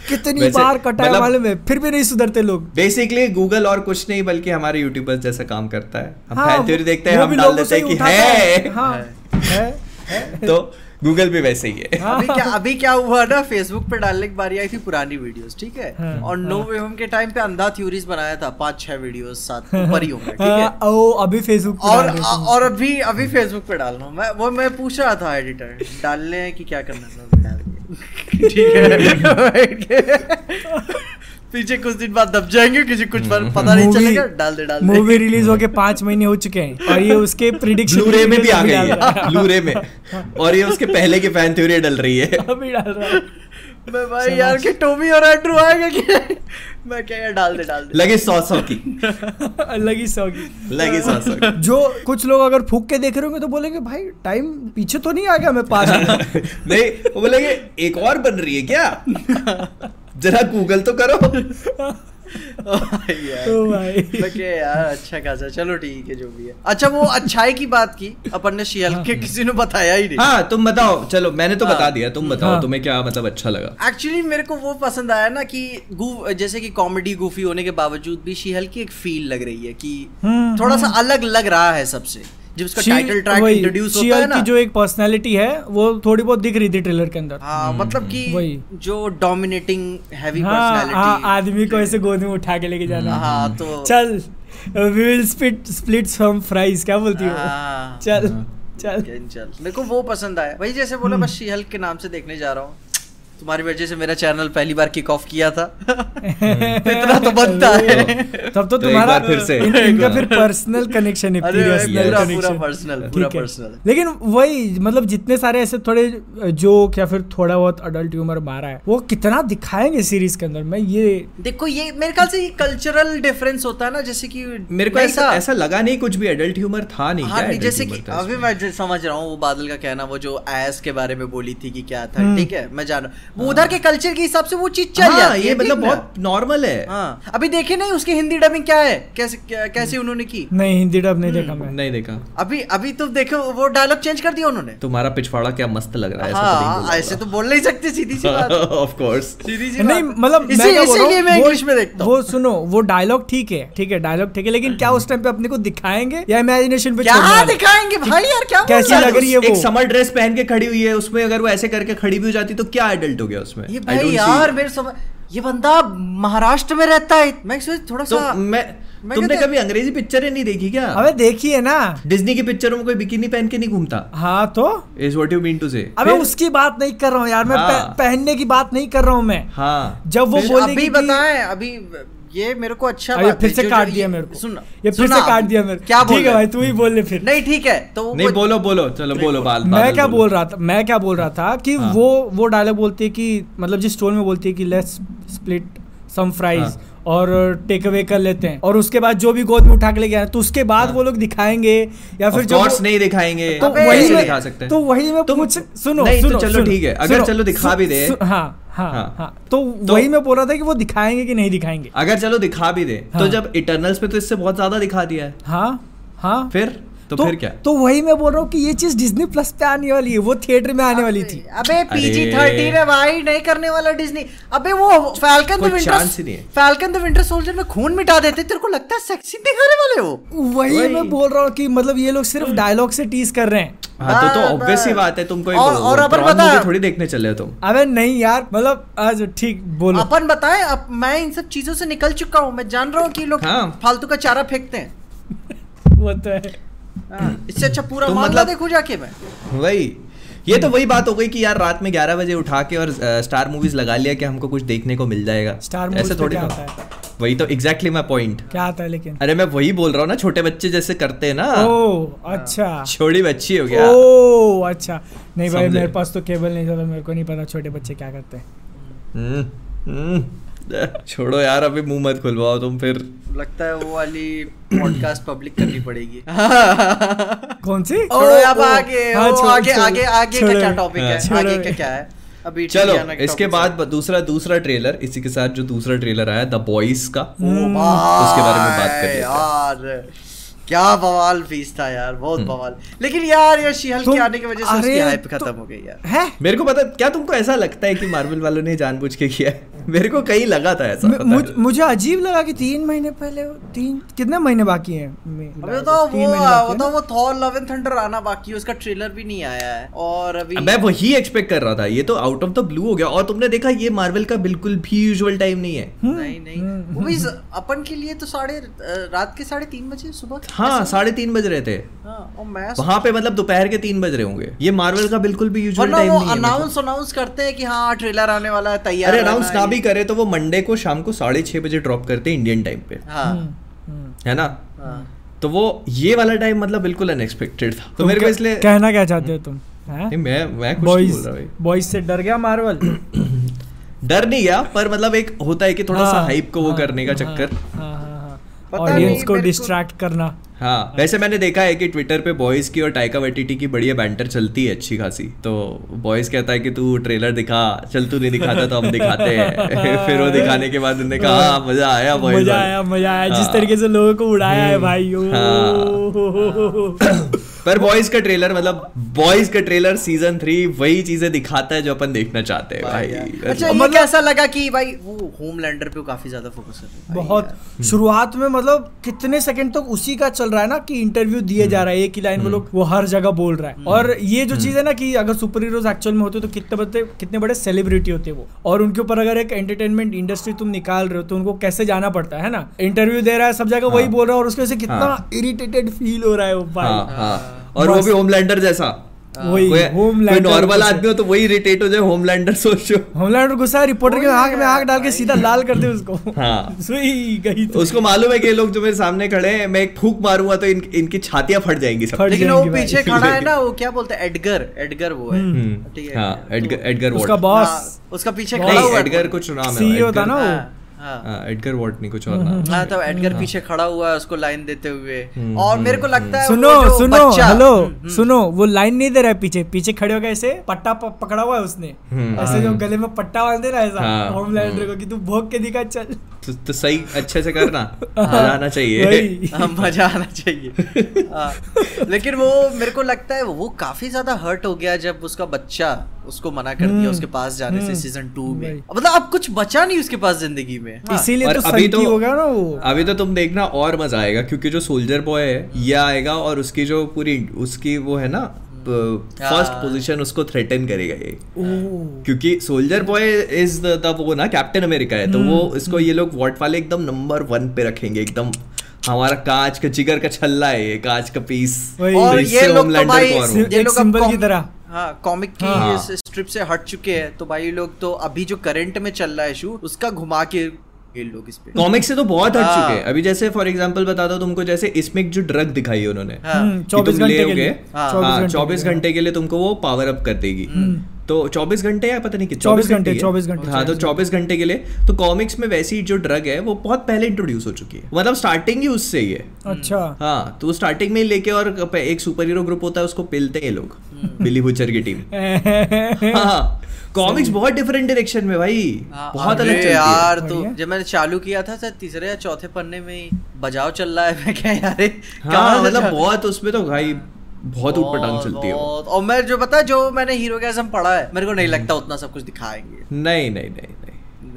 कितनी बार कटा है मतलब- मालूम है फिर भी नहीं सुधरते लोग। बेसिकली गूगल और कुछ नहीं बल्कि हमारे यूट्यूबर्स जैसा काम करता है। हम हाँ, थ्योरी देखते हैं हम डाल देते हैं। कि है हाँ। है है। तो गूगल भी वैसे ही है हाँ। अभी क्या अभी क्या हुआ ना फेसबुक पे डालने की बारी आई थी पुरानी वीडियोस ठीक है हाँ, और नो। वे होम के टाइम पे अंधा थ्योरीज बनाया था पाँच छह वीडियोस साथ ऊपर ही होंगे ठीक है हाँ, ओ अभी फेसबुक पे और। और अभी अभी फेसबुक पे डाल रहा हूँ मैं वो मैं पूछ रहा था एडिटर डालने हैं कि क्या करना है दिया। ठीक है पीछे कुछ दिन बाद दब जाएँगे किसी कुछ पर पता नहीं चलेगा डाल दे डाल दे मूवी रिलीज़ होके पाँच महीने हो चुके हैं और ये उसके प्रिडिक्शन ब्लूरे में भी आ गई है। ब्लूरे में। और ये उसके पहले की फ़ैन थ्योरी डल रही है। अभी डाल रहा है। मैं भाई यार कि टोमी और एंड्रू आएगा कि मैं क्या यार डाल दे डाल दे लगे सौ सौ की। अलग ही सौ की। लगे सौ सौ जो कुछ लोग अगर फूक के देख रहे होंगे तो बोलेंगे भाई टाइम पीछे तो नहीं आ गया मैं पास नहीं वो बोलेंगे एक और बन रही है क्या? जरा गूगल तो करो। यार ओ भाई मैं क्या यार अच्छा खासा। चलो ठीक है जो भी है। अच्छा वो अच्छाई की बात की अपन ने शियल के किसी ने बताया ही नहीं। हाँ तुम बताओ। चलो मैंने तो हाँ। बता दिया तुम बताओ हाँ। तुम्हें क्या मतलब अच्छा लगा? एक्चुअली मेरे को वो पसंद आया ना कि गू जैसे कि कॉमेडी गुफी होने के बावजूद भी शीहल की एक फील लग रही है कि हम्म, थोड़ा सा हम्म। अलग लग रहा है सबसे। जब उसका टाइटल ट्रैक इंट्रोड्यूस होता है ना की जो एक पर्सनालिटी है वो थोड़ी बहुत दिख रही थी ट्रेलर के अंदर। हाँ मतलब कि वही। जो डोमिनेटिंग हैवी पर्सनालिटी आदमी को ऐसे गोद में उठा के लेके जाना। हाँ तो चल we will split split some fries क्या बोलती हो? हाँ। चल हाँ। चल। चल चल। मेरे को वो पसंद आया। वही जैसे बोला। बस शीहल के नाम से देखने जा रहा हूँ। तुम्हारी वजह से मेरा चैनल पहली बार किक ऑफ़ किया था। इतना तो बनता है। तब तो तो तुम्हारा फिर से। इन, इनका फिर पर्सनल कनेक्शन है पर्सनल पूरा पर्सनल लेकिन वही मतलब जितने सारे ऐसे थोड़े जोक या फिर थोड़ा बहुत अडल्ट ह्यूमर मारा है वो कितना दिखाएँगे सीरीज़ के अंदर? मैं ये देखो ये मेरे ख्याल से ये कल्चरल डिफरेंस होता है ना जैसे कि मेरे को ऐसा ऐसा लगा नहीं कुछ भी एडल्ट ह्यूमर था नहीं हाँ नहीं, जैसे कि अभी मैं समझ रहा हूँ वो बादल का कहना वो जो एस के बारे में बोली थी कि क्या था हम्म। ठीक है मैं जान रहा हूँ वो उधर के कल्चर के हिसाब से वो चीज़ चल हाँ, जाती है ये मतलब बहुत नॉर्मल है। हाँ। अभी देखे नहीं उसकी हिंदी डबिंग क्या है? कैसे क्या, कैसे उन्होंने की? नहीं हिंदी डब नहीं देखा मैं। नहीं देखा। अभी अभी तो देखो वो डायलॉग चेंज कर दिया उन्होंने। तुम्हारा पिछवाड़ा क्या मस्त लग रहा है ऐसा तो हाँ ऐसे तो बोल नहीं सकते सीधी सी बात। ऑफ़ कोर्स सीधी सी नहीं मतलब मैं इसीलिए इंग्लिश में देखता वो सुनो वो डायलॉग ठीक है ठीक है डायलॉग ठीक है लेकिन क्या उस टाइम पे अपने को दिखाएँगे या इमेजिनेशन पे क्या दिखाएँगे भाई यार क्या कैसी लग रही है एक वो? समर ड्रेस पहन के खड़ी हुई है उसमें अगर वो ऐसे करके खड़ी भी हो जाती तो क्या एडल्ट हो गया उसमें? ये भाई यार see- मेरे समझ ये बंदा महाराष्ट्र में रहता है। मैं सोच थोड़ा तो सा मैं मैं तुमने कभी अंग्रेज़ी पिक्चरें नहीं देखी क्या? अबे देखी है ना। डिज्नी की पिक्चरों में कोई बिकिनी पहन के नहीं घूमता? हाँ तो? Is what you mean to say अबे उसकी बात नहीं कर रहा हूँ यार मैं हाँ। मैं पहनने की बात नहीं कर रहा हूँ मैं। हाँ। जब वो बोलेगी अभी बताएँ अभी ये मेरे को अच्छा बात फिर से काट दिया मेरे को। सुन ये फिर से काट दिया मेरे को। क्या ठीक है भाई तू ही बोल ले फिर। नहीं ठीक है तो नहीं बोलो बोलो चलो बोलो बाल मैं क्या बोल। रहा था मैं क्या बोल रहा था कि हाँ। वो वो डायलॉग बोलती है कि मतलब जिस टोन में बोलती है कि लेट्स स्प्लिट सम फ्राइज। और टेक अवे कर लेते हैं। और उसके बाद जो भी गोद में उठा के ले गया तो उसके बाद हाँ। वो लोग दिखाएँगे या फिर जो नहीं दिखाएँगे। तो वही दिखा सकते हैं। तो वही में तुम- पूछ सुनो नहीं, तो सुनो चलो ठीक है, अगर चलो दिखा भी दे। हाँ। हाँ हाँ। हाँ। तो तो- वही मैं बोल रहा था कि वो दिखाएँगे कि नहीं दिखाएँगे। अगर चलो दिखा भी दे। तो हाँ। जब इटर्नल्स पे तो इससे बहुत ज़्यादा दिखा दिया है। हाँ हाँ। फिर? तो, तो फिर क्या? तो वही मैं बोल रहा हूँ कि ये चीज़ डिज्नी प्लस पे आने वाली है वो थिएटर में आने वाली थी। अबे पीजी। थर्टीन है भाई नहीं करने वाला डिज्नी अबे वो फैल्कन द विंटर ही है। फैल्कन द विंटर सोल्जर में खून मिटा देते तेरे को लगता है सेक्सी दिखाने वाले वो वही वही। मैं बोल रहा हूँ कि मतलब ये लोग सिर्फ़ डायलॉग से टीज कर रहे हैं। हाँ तो तो ऑब्वियस ही बात है तुम कोई और- और अपन बता- थोड़ी देखने चले हो तुम। अबे नहीं यार मतलब आज ठीक बोलो। अपन बताएँ अब मैं इन सब चीज़ों से निकल चुका हूँ मैं जान रहा हूँ कि लोग हाँ। फालतू का चारा फेंकते हैं। वो तो है हाँ, इससे अच्छा पूरा तो मामला मतलब- देखूँ जाके मैं। वही। ये तो वही बात हो गई कि यार रात में 11 बजे उठा के और स्टार मूवीज़ लगा लिया कि हमको कुछ देखने को मिल जाएगा। स्टार ऐसे थोड़ी क्या ना। आता है? वही तो एग्जैक्टली माई पॉइंट क्या आता है लेकिन? अरे मैं वही बोल रहा हूँ ना छोटे बच्चे जैसे करते हैं ना। ओ अच्छा। छोटी बच्ची हो गया। ओ अच्छा। नहीं भाई मेरे पास तो केबल नहीं चला मेरे को नहीं पता छोटे बच्चे क्या करते हैं। हम्म, हम्म, छोड़ो यार अभी मुँह मत खुलवाओ तुम फिर। लगता है वो वाली पॉडकास्ट पब्लिक करनी पड़ेगी। कौन सी? छोड़ो ओ, आगे हाँ, वो आगे छोड़ो, आगे आगे का। क्या टॉपिक है हाँ। आगे। का क्या है? अभी चलो इसके बाद दूसरा दूसरा ट्रेलर इसी के साथ जो दूसरा ट्रेलर आया द बॉयज़ का उसके बारे में बात कर हैं। यार क्या बवाल फ़ीस था यार बहुत बवाल। लेकिन यार ये शीहल के आने की वजह से उसकी हाइप खत्म हो गई यार। है? मेरे को पता क्या तुमको ऐसा लगता है कि मार्वल वालों ने जानबूझ के किया है? मेरे को कहीं लगा था ऐसा मु- मुझ, मुझे अजीब लगा कि तीन महीने पहले तीन कितने महीने बाकी हैं? अबे तो वो वो तो वो थॉर लव एंड थंडर आना बाकी है उसका ट्रेलर भी नहीं आया है और अभी मैं वही एक्सपेक्ट कर रहा था ये तो आउट ऑफ़ द ब्लू हो गया और तुमने देखा ये मार्वल का बिल्कुल भी यूजुअल टाइम नहीं है। नहीं नहीं। वो भी स- अपन के लिए तो साढ़े रात के साढ़े तीन बजे सुबह? हाँ साढ़े तीन बज रहे थे। हाँ वहाँ पे मतलब दोपहर के तीन बज रहे होंगे। ये मार्वल का बिल्कुल भी यूजुअल टाइम नहीं है अनाउंस मतलब। अनाउंस करते हैं कि हाँ ट्रेलर आने वाला है तैयार अरे अनाउंस ना। भी करे तो वो मंडे को शाम को साढ़े छह बजे ड्रॉप करते हैं इंडियन टाइम पे। हाँ। हम्म। है ना? हाँ। तो वो ये वाला टाइम मतलब बिल्कुल अनएक्सपेक्टेड था। तो मेरे को इसलिए कहना क्या चाहते हो तुम? मैं मैं कुछ नहीं बोल रहा भाई। बॉयज़ बॉयज़ से डर गया मार्वल डर नहीं गया पर मतलब एक होता है कि थोड़ा सा हाइप को वो हाँ, करने का चक्कर। हाँ, हाँ, हाँ। ऑडियंस को- डिस्ट्रैक्ट करना। हाँ वैसे मैंने देखा है कि ट्विटर पे बॉयज़ की और टाइका वेटिटी की बढ़िया बैंटर चलती है अच्छी खासी। तो बॉयज़ कहता है कि तू ट्रेलर दिखा चल तू नहीं दिखाता तो हम दिखाते हैं। फिर वो दिखाने के बाद उन्होंने कहा "हाँ, मज़ा आया बॉयज़ मज़ा आया मज़ा आया। जिस हाँ। तरीके से लोगों को उड़ाया है भाई हाँ। पर बॉयज़ का ट्रेलर मतलब बॉयज़ का ट्रेलर सीज़न थ्री वही चीज़ें दिखाता है जो अपन देखना चाहते हैं भाई भाई। अच्छा मतलब- कैसा लगा कि भाई वो होमलैंडर पे काफ़ी ज़्यादा फोकस कर रहे बहुत। शुरुआत में मतलब कितने सेकंड तक उसी का चल रहा है ना कि इंटरव्यू दिए जा रहा है एक ही लाइन वो लोग वो हर जगह बोल रहा है। और ये जो चीज़ है ना कि अगर सुपर हीरोज एक्चुअल में होते तो कितने बड़े कितने बड़े सेलिब्रिटी होते वो। और उनके ऊपर अगर एक एंटरटेनमेंट इंडस्ट्री तुम निकाल रहे हो तो उनको कैसे जाना पड़ता है ना? इंटरव्यू दे रहा है सब जगह वही हाँ। बोल रहा है और उसके वजह से कितना हाँ। इरिटेटेड फील हो रहा है वो हाँ भाई हाँ। और वो भी होमलैंडर जैसा। वही कोई होमलैंडर नॉर्मल आदमी हो तो वही इरिटेट हो जाए होमलैंडर सोचो। होमलैंडर गुस्सा रिपोर्टर के आँख में आँख डाल के सीधा लाल कर दे उसको। हाँ। सुई गई तो। उसको मालूम है कि ये लोग जो मेरे सामने खड़े हैं मैं एक फूक मारूँगा तो इन, इनकी छातियाँ फट जाएँगी सब। लेकिन वो पीछे खड़ा है ना वो क्या बोलते हैं? एडगर एडगर वो है। हम्म, ठीक है। हाँ तो- एडगर एडगर उसका बॉस हाँ, उसका पीछे। खड़ा हुआ एडगर कुछ नाम है सीईओ था ना वो। हाँ, हाँ हाँ, एडगर वॉट नहीं कुछ और नाम। हाँ तो एडगर पीछे खड़ा हुआ है उसको लाइन देते हुए। हम्म, और मेरे को लगता है सुनो सुनो बच्चा- हेलो हम्म, सुनो वो लाइन नहीं दे रहा है पीछे पीछे खड़े हो गए ऐसे पट्टा पकड़ा हुआ है उसने। हम्म। ऐसे जो गले में पट्टा बांधे ना ऐसा हाँ, होमलैंडर को कि तू भोग के दिखा चल। तो, तो सही अच्छे से करना मज़ा आना चाहिए। हाँ, मज़ा आना चाहिए। हाँ, लेकिन वो मेरे को लगता है वो काफ़ी ज़्यादा हर्ट हो गया जब उसका बच्चा उसको मना कर दिया हम्म, उसके पास जाने से हम्म, सीज़न टू में। मतलब अब कुछ बचा नहीं उसके पास ज़िंदगी में। हाँ, इसीलिए तो अभी तो- हो गया ना वो। अभी तो तुम देखना और मज़ा आएगा क्योंकि जो सोल्जर बॉय है ये आएगा और उसकी जो पूरी उसकी वो है ना फ़र्स्ट हाँ। पोजीशन उसको थ्रेटन करेगा ये। क्योंकि सोल्जर बॉय इज़ द वो ना कैप्टन अमेरिका है तो वो इसको ये लोग वॉट वाले एकदम नंबर वन पे रखेंगे एकदम। हमारा कांच का जिगर का छल्ला है ये कांच का पीस और तो ये लोग तो वो- सिर्फ़ ये लोग अब symbol की तरह। हाँ कॉमिक की हाँ। इस स्ट्रिप से हट चुके हैं तो भाई लोग तो अभी जो करंट में चल रहा है शू उसका घुमा के लोग इस पे। कॉमिक से तो बहुत हट हाँ। चुके हैं। अभी जैसे फॉर एग्जांपल बताता हूँ तुमको जैसे इसमें जो ड्रग दिखाई है उन्होंने हाँ। हम्म, कि 24 तुम घंटे के लिए। हाँ, हाँ 24 चौबीस घंटे के लिए तुमको वो पावर अप कर देगी। तो 24 घंटे या पता नहीं कि 24 घंटे, ही है? 24 घंटे, हाँ तो 24 घंटे। के लिए। तो कॉमिक्स में वैसी जो ड्रग है वो बहुत पहले इंट्रोड्यूस हो चुकी है। मतलब स्टार्टिंग ही उससे ही है। अच्छा। हाँ तो स्टार्टिंग में लेके और एक सुपर हीरो ग्रुप होता है उसको पिलते हैं लोग। बिली बुचर की टीम। हाँ कॉमिक्स बहुत डिफरेंट डायरेक्शन में भाई। आ, बहुत अलग चलती है। यार तो जब मैंने चालू किया था सर तीसरे या चौथे पन्ने में ही बजाओ चल रहा है। मैं क्या यार हाँ मतलब बहुत उसमें तो भाई बहुत ऊपर टांग चलती है और मैं जो पता है जो मैंने हीरो के पढ़ा है मेरे को नहीं लगता उतना सब कुछ दिखाएँगे। नहीं नहीं नहीं।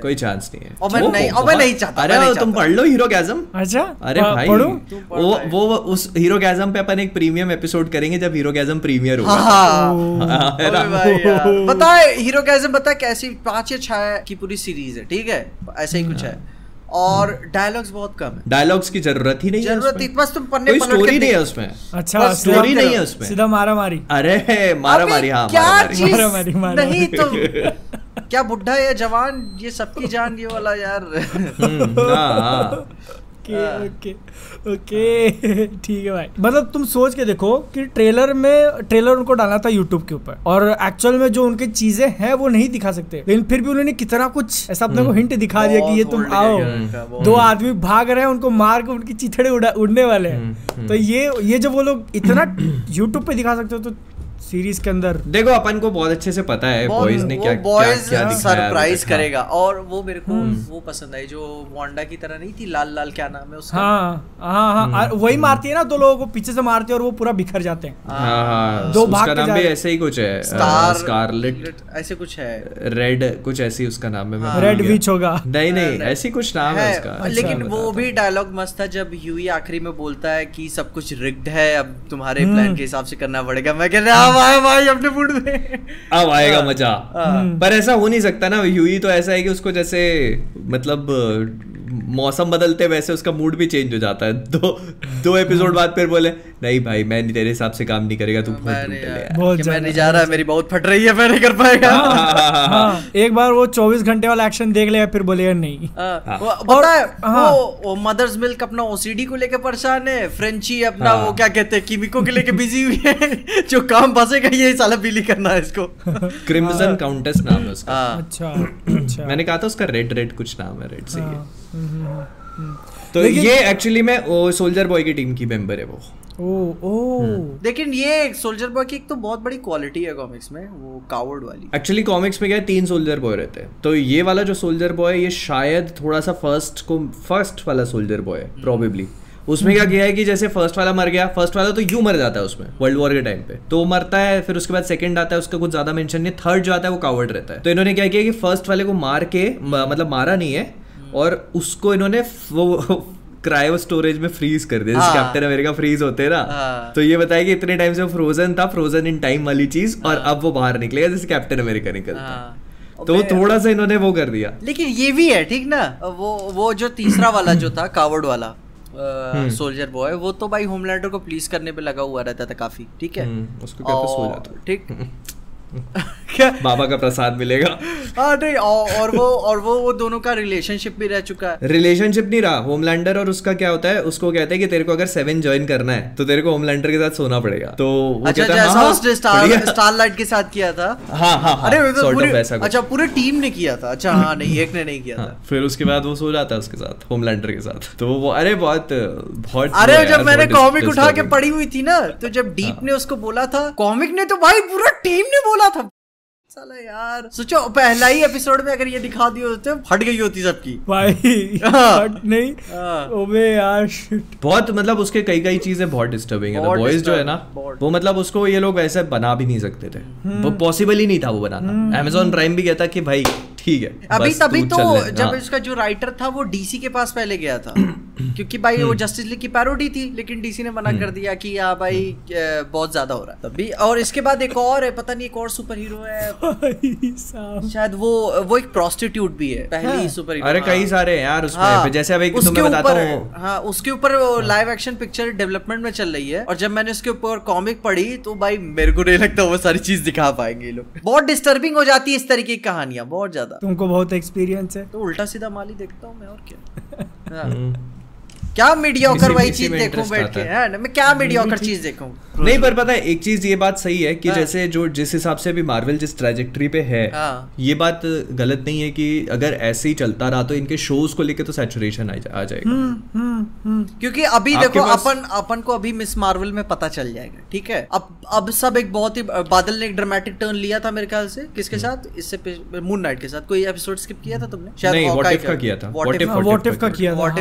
कोई चांस नहीं है। और मैं नहीं- और मैं नहीं चाहता, अरे तुम पढ़ लो हीरो गैजम अच्छा अरे भाई पढ़ूं? तुम वो वो उस हीरो गैजम पे अपन एक प्रीमियम एपिसोड करेंगे जब हीरो गैजम प्रीमियर होगा। हाँ हाँ, है। पता है हीरो कैसे पता है कैसी पाँच या छह की पूरी सीरीज़ है ठीक है? ऐसा ही कुछ है। और डायलॉग्स बहुत कम है। डायलॉग्स की ज़रूरत ही नहीं है ज़रूरत उसमें। बस तुम पन्ने कोई पलट स्टोरी के नहीं है उसमें। अच्छा स्टोरी नहीं है उसमें। सीधा मारा मारी अरे मारा मारी हाँ क्या मारा मारी चीज़? मारा मारी, मारा नहीं तो क्या बुढ़ा या जवान? ये सबकी जान ये वाला यार। हम्म, हाँ, हाँ। ओके ओके ओके ठीक है भाई। मतलब तुम सोच के देखो कि ट्रेलर में ट्रेलर उनको डालना था यूट्यूब के ऊपर। और एक्चुअल में जो उनकी चीज़ें हैं वो नहीं दिखा सकते। लेकिन फिर भी उन्होंने कितना कुछ ऐसा अपने को हिंट दिखा दिया कि ये तुम आओ। दो आदमी भाग रहे हैं उनको मार के उनकी चिथड़े उड़ा उड़ने वाले हैं। तो ये ये जब वो लोग इतना यूट्यूब पे दिखा सकते हो तो सीरीज़ के अंदर। देखो अपन को बहुत अच्छे से पता है बॉयज़ ने क्या क्या बॉयज़ क्या सरप्राइज़ हाँ। करेगा। और वो मेरे को वो पसंद आई जो वांडा की तरह नहीं थी लाल लाल क्या नाम है उसका? हाँ हाँ हाँ हम्म। और वही मारती है ना दो लोगों को पीछे से मारती है और वो पूरा बिखर जाते हैं। हाँ हाँ दो उसका भाग के नाम भी ऐसे ही कुछ है स्कारलेट ऐसे कुछ है। रेड कुछ ऐसी उसका नाम है मैं हाँ। रेड विच होगा। नहीं नहीं ऐसी कुछ नाम है उसका। लेकिन अच्छा, वो भी डायलॉग मस्त था जब ह्यूई आखिरी में बोलता है कि सब कुछ रिग्ड है अब तुम्हारे हम्म। प्लान के हिसाब से करना पड़ेगा। मैं कह रहा हूँ भाई भाई अपने में अब आएगा हाँ। मज़ा हाँ। पर ऐसा हो नहीं सकता ना ह्यूई तो ऐसा है कि उसको जैसे मतलब मौसम बदलते वैसे उसका मूड भी चेंज हो जाता है। दो दो एपिसोड बाद फिर बोले नहीं भाई मैं नहीं तेरे हिसाब से काम नहीं करेगा तू बहुत बहुत मैं नहीं जा रहा मेरी बहुत फट रही है मैं नहीं कर पाएगा। हाँ एक बार वो 24 घंटे वाला एक्शन देख लेगा फिर बोलेगा नहीं। हाँ, हाँ। वो- पता है हाँ। वो, वो मदर्स मिल्क अपना ओसीडी को लेके परेशान है फ्रेंची अपना हाँ। वो क्या कहते हैं किमिको के लेके बिज़ी हुई है जो काम फंसेगा ये साला बिली करना है इसको। क्रिम्सन काउंटेस नाम है उसका। हाँ। अच्छा अच्छा। मैंने कहा था उसका रेड रेड कुछ नाम है रेड से हम्म, हम्म, हम्म। तो ये एक्चुअली में सोल्जर बॉय की टीम की मेंबर है वो। ओ ओ। लेकिन ये सोल्जर बॉय की एक तो बहुत बड़ी क्वालिटी है कॉमिक्स में वो कावर्ड वाली। एक्चुअली कॉमिक्स में क्या है तीन सोल्जर बॉय रहते हैं। तो ये वाला जो सोल्जर बॉय है ये शायद थोड़ा सा फ़र्स्ट को फ़र्स्ट वाला सोल्जर बॉय है प्रोबेबली उसमें क्या किया है कि जैसे फ़र्स्ट वाला मर गया फ़र्स्ट वाला तो यू मर जाता है उसमें वर्ल्ड वॉर के टाइम पे। तो वो मरता है फिर उसके बाद सेकंड आता है उसका कुछ ज़्यादा मेंशन नहीं थर्ड जो आता है वो कावर्ड रहता है। तो इन्होंने क्या किया कि फ़र्स्ट वाले को मार के म- मतलब मारा नहीं है और उसको इन्होंने वो क्रायो स्टोरेज में फ्रीज कर दिया जैसे हाँ। कैप्टन अमेरिका फ्रीज होते हैं ना हाँ। तो ये बताया कि इतने टाइम से वो फ्रोजन था फ्रोजन इन टाइम वाली चीज़ और अब वो बाहर निकलेगा जैसे कैप्टन अमेरिका निकलता हाँ। तो वो थोड़ा सा इन्होंने वो कर दिया लेकिन ये भी है ठीक ना वो वो जो तीसरा वाला जो था कावड़ वाला हम्म। सोल्जर बॉय वो तो भाई होमलैंडर को प्लीज़ करने पे लगा हुआ रहता था काफ़ी ठीक है हम्म, उसको क्या सो जाता। ठीक क्या? बाबा का प्रसाद मिलेगा। हाँ नहीं और, वो और वो वो दोनों का रिलेशनशिप भी रह चुका है। रिलेशनशिप नहीं रहा होमलैंडर और उसका क्या होता है उसको कहते हैं कि तेरे को अगर सेवन ज्वाइन करना है तो तेरे को होमलैंडर के साथ सोना पड़ेगा। तो अच्छा है, जैसा हाँ, उसने। स्टारलाइट के साथ किया था। हाँ हाँ हाँ अरे। अच्छा पूरे टीम ने किया था। अच्छा हाँ नहीं एक ने नहीं किया हाँ, था। फिर उसके बाद वो सो जाता है उसके साथ होमलैंडर के साथ। तो वो अरे बहुत बहुत अरे जब मैंने कॉमिक उठा के पड़ी हुई थी ना तो जब डीप ने उसको बोला था कॉमिक ने तो भाई पूरा टीम ने बोला था। साला यार। सोचो पहला ही एपिसोड में अगर ये दिखा दिए होते फट गई होती सबकी। भाई फट नहीं? हाँ। ओबे यार शिट बहुत मतलब उसके कई कई चीज़ें बहुत डिस्टर्बिंग है। द बॉयज़ जो है ना वो मतलब उसको ये लोग वैसे बना भी नहीं सकते थे। वो पॉसिबल ही नहीं था वो बनाना। अमेजोन प्राइम भी कहता कि भाई ठीक है अभी तभी तो जब हाँ। इसका जो राइटर था वो डीसी के पास पहले गया था। क्योंकि भाई वो जस्टिस लीग की पैरोडी थी लेकिन डीसी ने मना कर दिया कि हाँ भाई बहुत ज़्यादा हो रहा है। तभी और इसके बाद एक और है पता नहीं एक और सुपर हीरो है शायद वो वो एक प्रोस्टिट्यूट भी है पहली हाँ। सुपर हीरो अरे कई सारे हैं यार उसमें। हाँ, जैसे अब एक उसके तुम्हें बताता ऊपर- हूँ। हाँ उसके ऊपर लाइव एक्शन पिक्चर डेवलपमेंट में चल रही है और जब मैंने उसके ऊपर कॉमिक पढ़ी तो भाई मेरे को नहीं लगता वो सारी चीज़ दिखा पाएँगे लोग। बहुत डिस्टर्बिंग हो जाती है इस तरीके की कहानियाँ बहुत ज़्यादा। तुमको बहुत एक्सपीरियंस है तो उल्टा सीधा माली देखता हूँ मैं और क्या हाँ। हम्म। क्या मीडियोकर वही चीज़ देखूँ बैठ के है। है ना? मैं क्या मीडियोकर चीज़ देखूँ? नहीं पर पता है एक चीज़ ये बात सही है कि हाँ। जैसे जो जिस हिसाब से भी मार्वल जिस ट्रेजेक्टरी पे है हाँ। ये बात गलत नहीं है कि अगर ऐसे ही चलता रहा तो इनके शोज़ को लेके तो सैचुरेशन आ जा- आ जाएगा। हम्म हम्म हम्म। क्योंकि अभी देखो अपन अपन को अभी मिस मार्वल में पता चल जाएगा ठीक है? अब अब सब एक बहुत ही बादल ने एक ड्रामेटिक टर्न लिया था मेरे ख्याल से। किसके साथ? इससे मून नाइट के साथ। कोई एपिसोड स्किप किया था तुमने? Hawkeye का। किया था,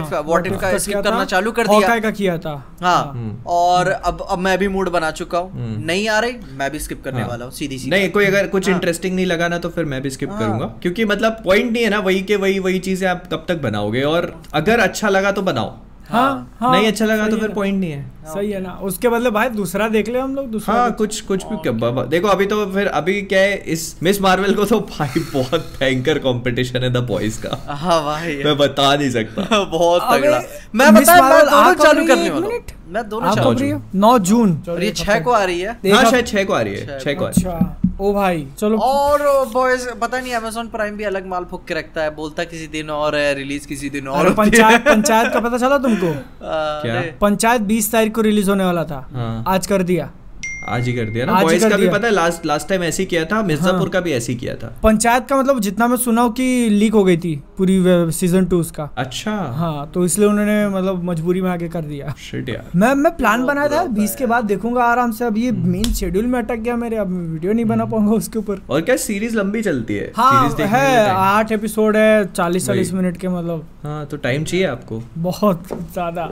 हाँ, का। का किया हाँ, का- करना चालू कर दिया। का किया था। हाँ। और अब अब मैं भी मूड बना चुका हूँ। हम्म। नहीं आ रही मैं भी स्किप करने हाँ। वाला हूँ सीधी सी नहीं कोई अगर कुछ हाँ। इंटरेस्टिंग नहीं लगा ना तो फिर मैं भी स्किप हाँ। करूँगा। क्योंकि मतलब पॉइंट नहीं है ना वही के वही वही चीज़ें आप कब तक बनाओगे? और अगर अच्छा लगा तो बनाओ। हाँ हाँ। नहीं अच्छा लगा तो फिर पॉइंट नहीं है। सही है ना। उसके बदले भाई दूसरा देख ले हम लोग दूसरा हाँ कुछ कुछ भी क्या बाबा। देखो अभी तो फिर अभी क्या है इस मिस मार्वल को तो भाई बहुत भयंकर कंपटीशन है द बॉयज़ का। हाँ भाई। मैं बता नहीं सकता। बहुत तगड़ा। मैं मिस बताया मैं मार्वल दोनों चालू करने है? वाला। मैं दोनों चालू नौ जून। और ये छह को आ रही है? हाँ शायद छह को आ रही है छह को आ रही है। अच्छा। ओ भाई चलो और बॉयज़ पता नहीं अमेजोन प्राइम भी अलग माल फूक के रखता है बोलता किसी दिन और है रिलीज़ किसी दिन और है। पंचायत पंचायत का पता चला तुमको क्या? पंचायत 20 तारीख को रिलीज़ होने वाला था हाँ। आज कर दिया आज ही कर दिया ना? बॉयज़ का भी पता है लास्ट लास्ट टाइम ऐसे ही किया था मिर्जापुर हाँ। का भी ऐसे ही किया था। पंचायत का मतलब जितना मैं सुना हूँ कि लीक हो गई थी पूरी सीज़न टू उसका। अच्छा। हाँ तो इसलिए उन्होंने मतलब मजबूरी में आगे कर दिया। शिट यार। मैं मैं प्लान बनाया था बीस के बाद देखूँगा आराम से। अब ये हम्म। मेन शेड्यूल में अटक गया मेरे अब वीडियो नहीं बना पाऊँगा उसके ऊपर। और क्या सीरीज़ लंबी चलती है? हाँ सीरीज़ देखने है आठ एपिसोड है चालीस चालीस। मिनट के मतलब। हाँ तो टाइम चाहिए आपको। बहुत ज़्यादा।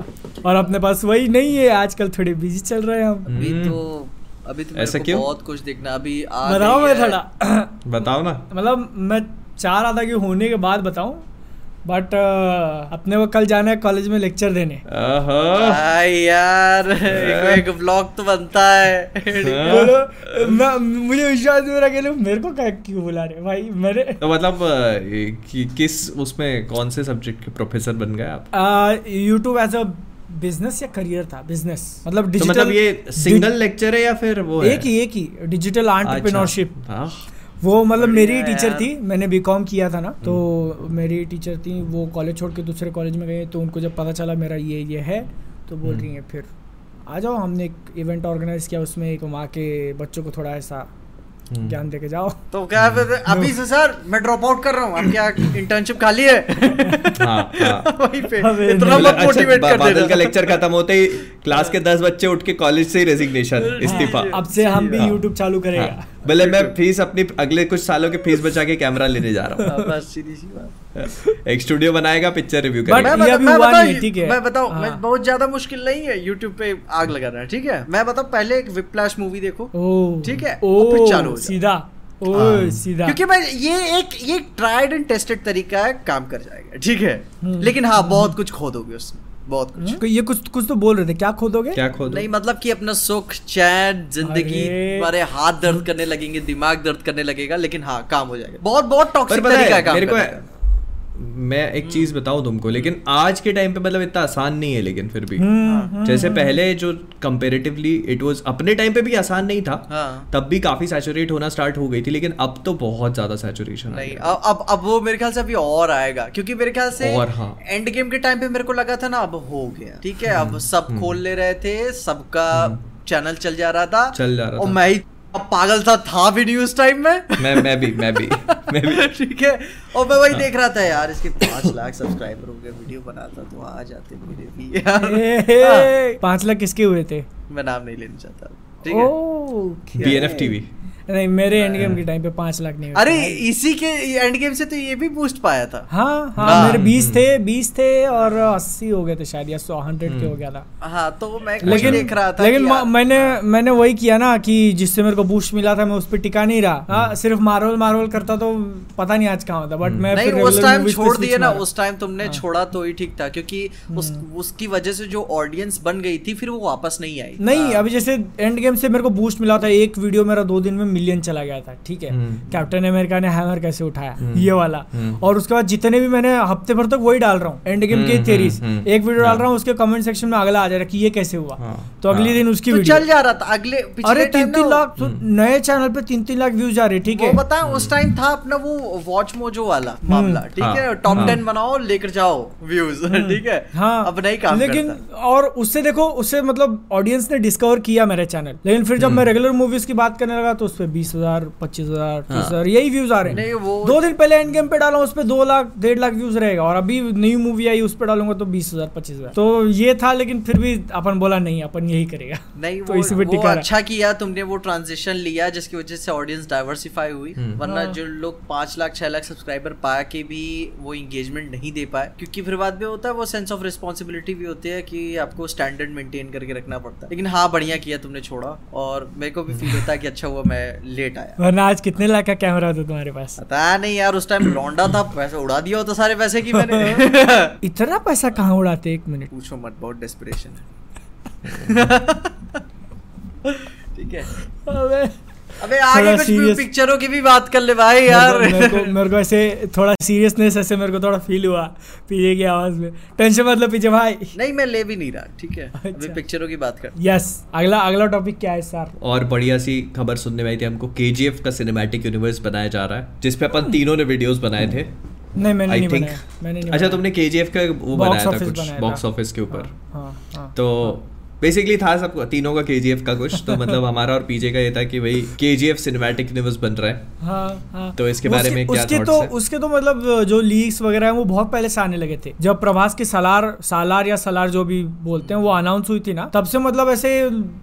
और अपने पास वही नहीं है आजकल थोड़े बिज़ी चल रहे हैं हम। अभी हम्म। तो अभी तो ऐसा क्यों? बहुत कुछ देखना अभी आ बताओ मैं थोड़ा। बताओ ना। मतलब मैं चाह रहा था कि होने के बाद बताऊँ बट uh, अपने को कल जाना है कॉलेज में लेक्चर देने। भाई यार एक, एक ब्लॉग तो बनता है। बोलो मैं मुझे विश्वास नहीं हो रहा कि लोग मेरे को क्या क्यों बुला रहे भाई मेरे तो मतलब कि, किस उसमें कौन से सब्जेक्ट के प्रोफेसर बन गए आप? यूट्यूब एज अ बिज़नेस या करियर था बिज़नेस मतलब डिजिटल तो मतलब ये सिंगल लेक्चर है या फिर वो है एक ही एक ही डिजिटल एंटरप्रेन्योरशिप अच्छा। वो मतलब मेरी टीचर थी मैंने बीकॉम किया था ना तो हम्म। मेरी टीचर थी वो कॉलेज छोड़ के दूसरे कॉलेज में गए तो उनको जब पता चला मेरा ये ये है तो बोल हम्म। रही हैं फिर आ जाओ हमने एक इवेंट ऑर्गेनाइज किया उसमें एक वहाँ के बच्चों को थोड़ा ऐसा। ज्ञान दे के जाओ। तो क्या फिर अभी से सर मैं ड्रॉप आउट कर रहा हूँ। अब क्या इंटर्नशिप खाली है? हाँ, हाँ। वहीं पे। इतना मत अच्छा, मोटिवेट कर बादल का लेक्चर खत्म होते ही क्लास के दस बच्चे उठ के कॉलेज से ही रेजिग्नेशन इस्तीफा। अब से हम भी हाँ। यूट्यूब चालू करेगा। हाँ। भले मैं फ़ीस अपनी अगले कुछ सालों की फ़ीस बचा के कैमरा लेने जा रहा हाँ, बस सीधी सी बात। हूँ एक स्टूडियो बनाएगा पिक्चर रिव्यू करेगा। मैं मैं बताऊं- नहीं, ठीक है। मैं बताऊँ हाँ। बहुत ज़्यादा मुश्किल नहीं है यूट्यूब पे आग लगाना है ठीक है? मैं बताऊँ पहले एक विप्लाश मूवी देखो ठीक है, ओ फिर चालू सीधा। ओ हाँ। सीधा। क्योंकि मैं ये एक ये ट्राइड एंड टेस्टेड तरीका है काम कर जाएगा ठीक है? हम्म। लेकिन हाँ बहुत कुछ खोदोगे उसमें। बहुत कुछ। को- ये कुछ कुछ तो बोल रहे थे क्या खोदोगे? क्या खोद नहीं मतलब कि अपना सुख चैन ज़िंदगी अरे। हमारे हाथ दर्द करने लगेंगे दिमाग दर्द करने लगेगा लेकिन हाँ काम हो जाएगा। बहुत बहुत टॉक्सिक तरीका है काम मेरे का। मैं एक चीज़ बताऊँ तुमको लेकिन आज के टाइम पे मतलब इतना आसान नहीं है लेकिन फिर भी। हम्म, हम्म, जैसे पहले जो कंपेरेटिवली इट वाज अपने टाइम पे भी आसान नहीं था हाँ। तब भी काफ़ी सैचुरेट होना स्टार्ट हो गई थी लेकिन अब तो बहुत ज़्यादा सैचुरेशन नहीं अब अब अब वो मेरे ख्याल से अभी और आएगा क्योंकि मेरे ख्याल से और हाँ। एंड गेम के टाइम पे मेरे को लगा था ना अब हो गया। ठीक है अब सब खोल ले रहे थे सबका चैनल चल जा रहा था चल जा रहा और था। मैं ही अब पागल था था भी नहीं उस टाइम में। मैं मैं भी मैं भी मैं भी। ठीक है। और मैं वही देख रहा था यार इसके पाँच लाख सब्सक्राइबर हो गए वीडियो बनाता तो आ जाते मेरे भी यार। हाँ, पाँच लाख किसके हुए थे? मैं नाम नहीं लेना चाहता। ठीक है। बी एन एफ़ टीवी नहीं मेरे एंड गेम के टाइम पे पाँच लाख नहीं अरे इसी के एंड गेम से तो ये भी बूस्ट पाया था। हाँ हाँ हाँ। मेरे बीस थे बीस थे और अस्सी हो गए थे शायद या सौ हंड्रेड के हो गया था। हाँ तो मैं वही लेकिन देख रहा था लेकिन मैंने मैंने वही किया ना कि जिससे मेरे को बूस्ट मिला था मैं उस पर टिका नहीं रहा। हाँ सिर्फ़ मार्वल मार्वल करता तो पता नहीं आज कहाँ होता बट मैं उस टाइम छोड़ दिए ना उस टाइम तुमने छोड़ा तो ही ठीक था क्योंकि उसकी वजह से जो ऑडियंस बन गई थी फिर वो वापस नहीं आई। नहीं अभी जैसे एंड गेम से मेरे को बूस्ट मिला था एक वीडियो मेरा दो दिन में मिलियन चला गया था ठीक है? हम्म। कैप्टन अमेरिका ने हैमर कैसे उठाया? हम्म। ये वाला। हम्म। और उसके बाद जितने भी मैंने हफ़्ते भर तक वही डाल रहा हूँ एंड गेम के हम्म, थेरीज हम्म, हम्म। एक वीडियो डाल हाँ। रहा हूँ उसके कमेंट सेक्शन में अगला आ जा रहा है कि ये कैसे हुआ। हाँ, तो अगले हाँ। दिन उसकी तो वीडियो चल जा रहा था अगले अरे तीन तीन लाख नए चैनल पे तीन तीन लाख व्यूज़ आ रहे ठीक है? बता उस टाइम था अपना वो वॉच मोजो वाला मामला ठीक हाँ, टॉप। टेन बनाओ लेकर जाओ व्यूज़ ठीक है? हाँ। अब नहीं काम लेकिन और उससे देखो उससे मतलब ऑडियंस ने डिस्कवर किया मेरा चैनल लेकिन फिर जब हम्म। मैं रेगुलर मूवीज़ की बात करने लगा तो उस पे बीस हज़ार पच्चीस हज़ार तीस हज़ार यही व्यूज़ आ रहे हैं। दो दिन पहले एंड गेम पे डाला उस पर दो लाख डेढ़ लाख व्यूज़ रहेगा और अभी नई मूवी आई उस पर डालूँगा तो बीस हज़ार पच्चीस हज़ार। तो ये था लेकिन फिर भी अपन बोला नहीं अपन यही करेगा। नहीं तो इसी पे टिका अच्छा किया तुमने वो ट्रांजेक्शन लिया जिसकी वजह से ऑडियंस डाइवर्सिफाई हुई। हम्म। वरना हाँ। जो लोग पाँच लाख छह लाख सब्सक्राइबर पा के भी वो इंगेजमेंट नहीं दे पाए। क्योंकि फिर बाद में होता है वो सेंस ऑफ़ रिस्पॉन्सिबिलिटी भी होती है कि आपको स्टैंडर्ड मेंटेन करके रखना पड़ता है। लेकिन हाँ बढ़िया किया तुमने छोड़ा। और मेरे को भी फील होता है कि अच्छा हुआ मैं लेट आया। वरना आज कितने लाख का कैमरा था तुम्हारे पास? पता नहीं यार उस टाइम लौंडा था पैसा उड़ा दिया होता सारे पैसे की मैंने। इतना पैसा कहाँ उड़ाते एक मिनट? पूछो मत बहुत डेस्परेशन है। ठीक है। अबे आगे कुछ serious- पिक्चरों की भी बात कर ले भाई यार। मेरे को- मेरे को ऐसे थोड़ा सीरियसनेस ऐसे मेरे को थोड़ा फील हुआ पीछे की आवाज़ में। टेंशन मतलब पीछे भाई। नहीं मैं ले भी नहीं रहा ठीक है? अभी अच्छा। पिक्चरों की बात कर। यस अगला अगला टॉपिक क्या है सर और बढ़िया सी खबर सुनने में आई थी हमको के का सिनेमैटिक यूनिवर्स बनाया जा रहा है जिसपे अपन तीनों ने वीडियोस बनाए थे। नहीं मैंने आई नहीं थिंक बनाया। मैंने नहीं अच्छा बनाया। तुमने के का वो बनाया था कुछ बॉक्स ऑफ़िस के ऊपर। हाँ, हाँ, हाँ। तो बेसिकली था सब तीनों का केजीएफ का कुछ तो मतलब हमारा और पीजे का ये था कि भाई के सिनेमैटिक यूनिवर्स बन रहा है हाँ, हाँ। तो इसके बारे में क्या उसके तो है? उसके तो मतलब जो लीक्स वगैरह है वो बहुत पहले से आने लगे थे जब प्रभास की सालार सालार या सलार जो भी बोलते हैं वो अनाउंस हुई थी ना तब से मतलब ऐसे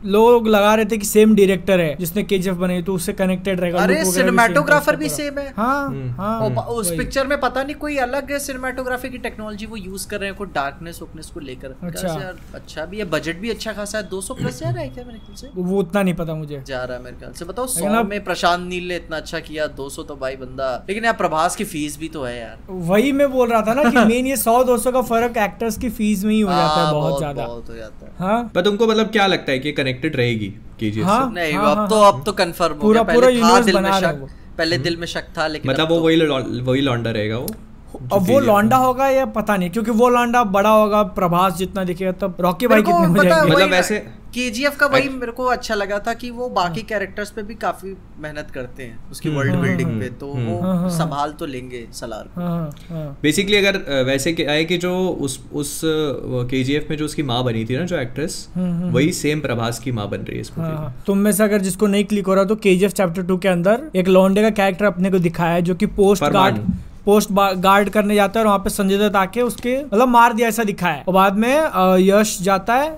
लोग लगा रहे थे कि सेम डायरेक्टर है जिसने केजीएफ बनाई तो उससे कनेक्टेड रहेगा अरे भी सिनेमाटोग्राफर भी सेम है हाँ हम्म। हाँ उस पिक्चर में पता नहीं कोई अलग सिनेमाटोग्राफी की टेक्नोलॉजी वो यूज़ कर रहे हैं कोई डार्कनेस वोकनेस को लेकर अच्छा। अच्छा भी है बजट भी अच्छा खासा है 200 प्लस जा रहा है क्या मेरे ख्याल से? वो उतना नहीं पता मुझे। जा रहा है मेरे ख्याल से। बताओ लेकिन 100 अब- में प्रशांत नील ने इतना अच्छा किया 200 तो भाई बंदा। लेकिन यार प्रभास की फ़ीस भी तो है यार। वही मैं बोल रहा था ना कि मेन ये सौ दो सौ का फ़र्क एक्टर्स की फ़ीस में ही हो जाता है हाँ, बहुत ज़्यादा। बहुत हो जाता है। हाँ? पर तुमको मतलब क्या लगता है कि कनेक्टेड रहेगी हाँ। नहीं हाँ, अब हाँ, तो हाँ। अब तो कंफर्म हो पूरा- गया। पूरा पहले था दिल में बना रहे शक पहले दिल में शक था लेकिन मतलब वो तो- वही वही लॉन्डा रहेगा वो? अब वो लौंडा होगा या पता नहीं क्योंकि वो लौंडा बड़ा होगा प्रभास जितना दिखेगा तब रॉकी भाई कितने हो जाएँगे। मतलब ऐसे- KGF का वही मेरे को अच्छा लगा था कि वो बाकी कैरेक्टर्स पे भी काफ़ी मेहनत करते हैं उसकी वर्ल्ड हम्म, बिल्डिंग हम्म, पे तो हम्म। वो हाँ, हाँ, संभाल तो लेंगे सलार को। हाँ हाँ हाँ। बेसिकली अगर वैसे क्या है कि जो उस उस के में जो उसकी माँ बनी थी ना जो एक्ट्रेस वही सेम प्रभास की माँ बन रही है इस मूवी हाँ, में। हाँ। तुम में से अगर जिसको नहीं क्लिक हो रहा तो के चैप्टर टू के अंदर एक लौंडे का कैरेक्टर अपने को दिखाया है जो कि पोस्ट। गार्ड पोस्ट गार्ड करने जाता है और वहाँ पे संजय दत्त आके उसके मतलब मार दिया ऐसा दिखा है। और बाद में यश जाता है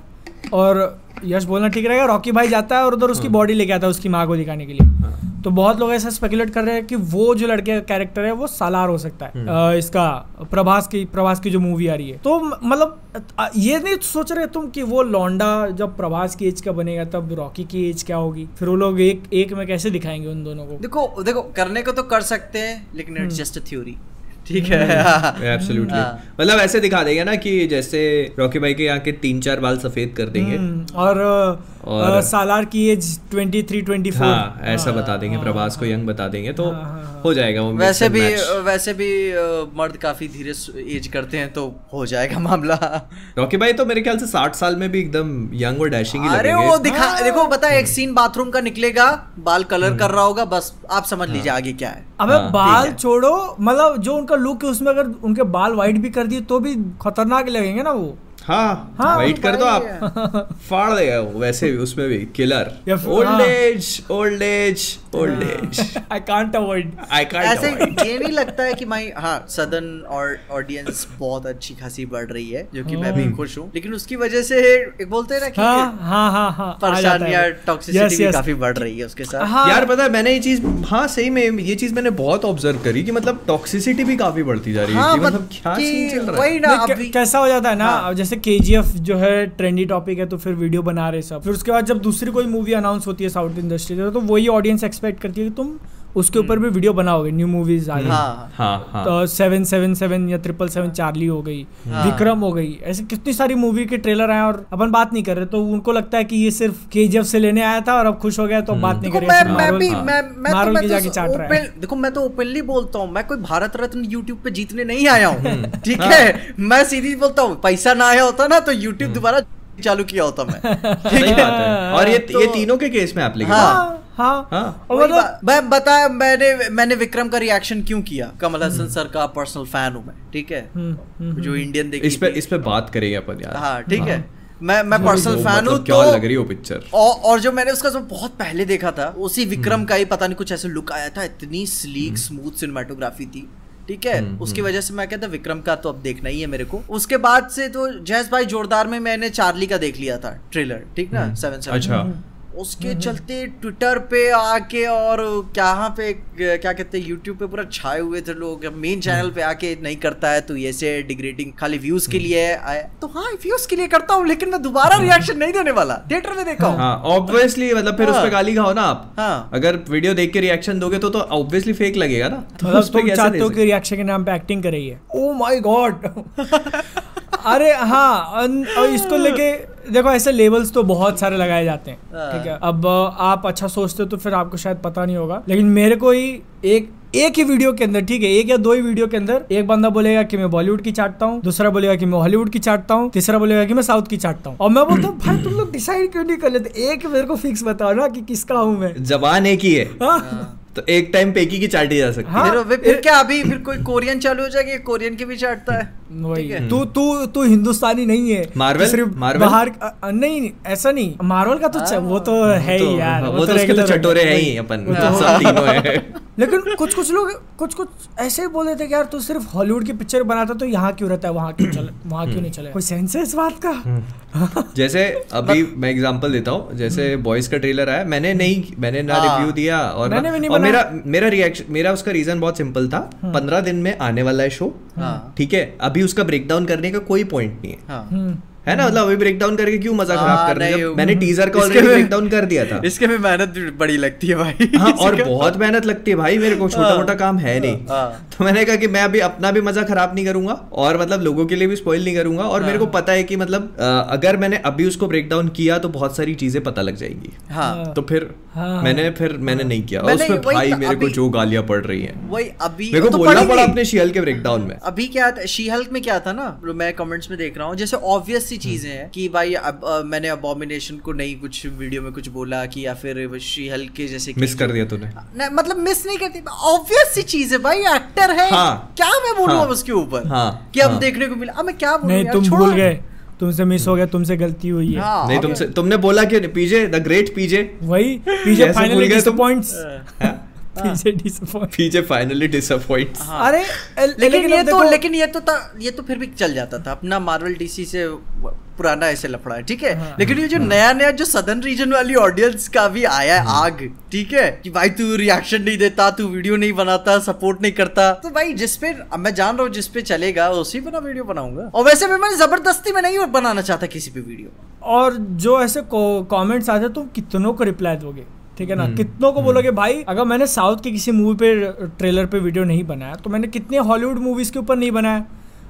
और यश बोलना ठीक रहेगा रॉकी भाई जाता है और उधर उसकी बॉडी लेके आता है उसकी माँ को दिखाने के लिए। हाँ। तो बहुत लोग ऐसा स्पेकुलेट कर रहे हैं कि वो जो लड़के का कैरेक्टर है वो सालार हो सकता है। अ, इसका प्रभास की प्रभास की जो मूवी आ रही है। तो मतलब ये नहीं सोच रहे तुम कि वो लौंडा जब प्रभास की एज का बनेगा तब रॉकी की एज क्या होगी? फिर वो लोग एक एक में कैसे दिखाएँगे उन दोनों को? देखो देखो करने को तो कर सकते हैं लेकिन हम्म। इट्स जस्ट अ थ्योरी ठीक है। एब्सोल्युटली हाँ। मतलब ऐसे दिखा देंगे ना कि जैसे रॉकी भाई के यहाँ के तीन चार बाल सफ़ेद कर देंगे। हम्म, और, और- अ, सालार की age twenty three twenty four हाँ ऐसा बता देंगे प्रभास को यंग बता देंगे तो हाँ, हाँ, हाँ। हो जाएगा वो वैसे भी match। वैसे भी मर्द काफ़ी धीरे एज करते हैं तो हो जाएगा मामला। रॉकी भाई तो मेरे ख्याल से साठ साल में भी एकदम यंग और डैशिंग ही अरे वो दिखा हाँ। देखो बता एक सीन बाथरूम का निकलेगा बाल कलर कर रहा होगा बस आप समझ लीजिए आगे क्या है। अबे हाँ, बाल छोड़ो मतलब जो उनका लुक है उसमें अगर उनके बाल वाइट भी कर दिए तो भी खतरनाक लगेंगे ना वो? हाँ हाँ, वेट कर दो आप। फाड़ देगा वो वैसे भी उसमें भी killer old. Age old age old age I can't avoid I can't ऐसे ये नहीं लगता है कि माई हाँ सदन और ऑडियंस बहुत अच्छी खासी बढ़ रही है जो कि मैं भी हाँ। खुश हूँ। लेकिन उसकी वजह से एक बोलते हैं ना कि हाँ हाँ हाँ हाँ परेशानियाँ वो। टॉक्सिसिटी भी काफ़ी बढ़ रही है उसके साथ। हाँ। यार पता है मैंने ये चीज़ हाँ सही में ये चीज़ मैंने बहुत ऑब्ज़र्व करी कि मतलब टॉक्सिसिटी भी काफ़ी बढ़ती जा रही है हाँ मतलब क्या सीन चल रहा है? ना कैसा हो जाता है ना हाँ। जैसे के जो है ट्रेंडी टॉपिक है तो फिर वीडियो बना रहे सब। फिर उसके बाद जब दूसरी कोई मूवी अनाउंस होती है साउथ इंडस्ट्री तो वही ऑडियंस एक्सपेक्ट करती है कि तुम उसके ऊपर भी वीडियो बनाओगे न्यू मूवीज़ आ रही हैं। हाँ हाँ तो सेवन सेवन सेवन या ट्रिपल सेवन चार्ली हो गई। विक्रम हो गई ऐसे कितनी सारी मूवी के ट्रेलर आए और अपन बात नहीं कर रहे तो उनको लगता है कि ये सिर्फ़ के से लेने आया था और अब खुश हो गया तो बात नहीं देखो करेगा मैं मैं भी। मैं मैं तो तो है देखो मैं तो ओपनली बोलता हूँ मैं कोई भारत रत्न यूट्यूब पे जीतने नहीं आया हूँ हम्म। ठीक हाँ। है मैं सीधी बोलता हूँ पैसा ना आया होता ना तो यूट्यूब दोबारा चालू किया होता मैं। सही बात है। और ये तो- ये तीनों के केस में एप्लीकेबल हाँ। हाँ। हाँ। हाँ मतलब मैं बताया मैंने मैंने विक्रम का रिएक्शन क्यों किया? कमल हसन सर का पर्सनल फ़ैन हूँ मैं ठीक है? हम्म, हम्म, जो इंडियन देखी इस पे इस पे बात करेंगे अपन यार। हाँ ठीक है। मैं मैं पर्सनल फ़ैन हूँ मतलब क्या लग रही हो पिक्चर और और जो मैंने उसका जो बहुत पहले देखा था उसी विक्रम का ही पता नहीं कुछ ऐसे लुक आया था इतनी स्लीक स्मूथ सिनेमाटोग्राफी थी। ठीक है? उसकी वजह से मैं कहता विक्रम का तो अब देखना ही है मेरे को। उसके बाद से तो जयस भाई जोरदार में मैंने चार्ली का देख लिया था ट्रेलर ठीक ना? Seven seven. अच्छा। उसके चलते ट्विटर पे आके और क्या पे क्या कहते हैं यूट्यूब पे पूरा छाए हुए थे लोग। मेन चैनल पे आके नहीं करता है तो ऐसे डिग्रेडिंग खाली व्यूज़ के लिए आया तो हाँ व्यूज़ के लिए करता हूँ लेकिन मैं दोबारा रिएक्शन नहीं देने वाला। थिएटर में देखा हूँ। हाँ ऑब्वियसली मतलब फिर उस पर गाली खाओ ना आप। हाँ। अगर वीडियो देख के रिएक्शन दोगे तो तो ऑब्वियसली फेक लगेगा ना। तो मतलब हो? रिएक्शन के नाम पे एक्टिंग कर रही है ओ माई गॉड अरे हाँ और इसको लेके देखो ऐसे लेवल्स तो बहुत सारे लगाए जाते हैं हाँ। ठीक है? अब आप अच्छा सोचते हो तो फिर आपको शायद पता नहीं होगा लेकिन मेरे को ही एक एक ही वीडियो के अंदर ठीक है एक या दो ही वीडियो के अंदर एक बंदा बोलेगा कि मैं बॉलीवुड की चाटता हूँ दूसरा बोलेगा कि मैं हॉलीवुड की चाटता हूँ तीसरा बोलेगा कि मैं साउथ की चाटता हूँ। और मैं बोलता हूँ भाई तुम लोग डिसाइड क्यों नहीं कर लेते? एक मेरे को फिक्स बताओ ना कि किसका हूँ मैं? जबान एक ही। है। हाँ। तो एक टाइम पेकी की चाटी जा सकती हाँ। है फिर क्या अभी फिर कोई कोरियन चालू हो जाएगी? कोरियन की भी चाटता है। वही। है। तू तू तू हिंदुस्तानी नहीं है। मार्वल? सिर्फ़ मार्वल? बाहर नहीं ऐसा नहीं। मार्वल का तो च- वो तो है तो- ही यार वो तो उसके तो regular है। चटोरे हैं ही अपन तो- सब तीनों है। लेकिन कुछ कुछ लोग कुछ कुछ ऐसे ही बोल देते कि यार तू सिर्फ़ हॉलीवुड की पिक्चर बनाता तो यहाँ क्यों रहता है? वहाँ क्यों चले वहाँ क्यों नहीं चले? कोई सेंस है इस बात का? जैसे अभी मैं एग्जांपल देता हूँ। जैसे बॉयज़ का ट्रेलर आया मैंने नहीं मैंने ना हाँ। रिव्यू दिया और मेरा मेरा रिएक्शन मेरा उसका रीजन बहुत सिंपल था। पंद्रह दिन में आने वाला है शो हाँ। ठीक है? अभी उसका ब्रेकडाउन करने का कोई पॉइंट नहीं है। हाँ ना? मतलब अभी ब्रेक डाउन करके क्यों मज़ा हाँ, खराब कर रहे हैं? मैंने टीजर का ऑलरेडी में- ब्रेक डाउन कर दिया था। इसके में मेहनत बड़ी लगती है भाई। हाँ और बहुत मेहनत लगती है भाई मेरे को छोटा हाँ। मोटा काम है नहीं। हाँ। तो मैंने कहा कि मैं अभी अपना भी मज़ा खराब नहीं करूँगा और मतलब लोगों के लिए भी स्पॉइल नहीं करूँगा और मेरे को। पता है कि मतलब अगर मैंने अभी उसको ब्रेक डाउन किया तो बहुत सारी चीज़ें पता लग जाएँगी। हाँ। तो फिर। मैंने फिर मैंने नहीं किया। और उसमें भाई तो मेरे को जो गालियाँ पड़ रही है। वही अभी मेरे को तो बोलना पड़ा अपने शियल के ब्रेक डाउन में। अभी क्या था शी हल्क में क्या था ना? मैं कमेंट्स में देख रहा हूँ जैसे ऑब्वियस सी चीज़ें हैं कि भाई अब अ, मैंने अबोमिनेशन को नहीं कुछ वीडियो में कुछ बोला कि या फिर शी हल्क के जैसे मिस कर दिया तूने। नहीं, मतलब मिस नहीं करती ऑब्वियस सी चीज़ है भाई एक्टर है। हाँ। क्या मैं बोलूँ हाँ। अब उसके ऊपर? हाँ, कि अब हाँ। देखने को मिला। अब मैं क्या बोलूँ नहीं तुम भूल गए। तुमसे मिस हो गया तुमसे गलती हुई है। हाँ, नहीं तुमसे तुमने बोला कि पीजे द ग्रेट पीजे। वही भूल फाइनली? डिसअपॉइंट्स हाँ? पीछे डिसअपॉइंट पीजे फाइनली डिसअपॉइंट हाँ। अरे लेकिन ये तो लेकिन ये तो ये तो फिर भी चल जाता था। अपना मार्वल डीसी से पुराना ऐसे लफड़ा है ठीक है? हाँ। लेकिन ये जो हाँ, नया नया जो सदर्न रीजन वाली ऑडियंस का भी आया है आग ठीक है? कि भाई तू रिएक्शन नहीं देता तू वीडियो नहीं बनाता सपोर्ट नहीं करता। तो भाई जिस पे अब मैं जान रहा हूँ जिस पे चलेगा उसी पे ना वीडियो बनाऊँगा। और वैसे भी मैं ज़बरदस्ती में नहीं बनाना चाहता किसी पे वीडियो और जो ऐसे कमेंट्स आते हैं तुम कितनों को रिप्लाई दोगे? ठीक है ना? कितनों को बोलोगे भाई अगर मैंने साउथ के किसी मूवी पे ट्रेलर पे वीडियो नहीं बनाया तो मैंने कितने हॉलीवुड मूवीज़ के ऊपर नहीं बनाया?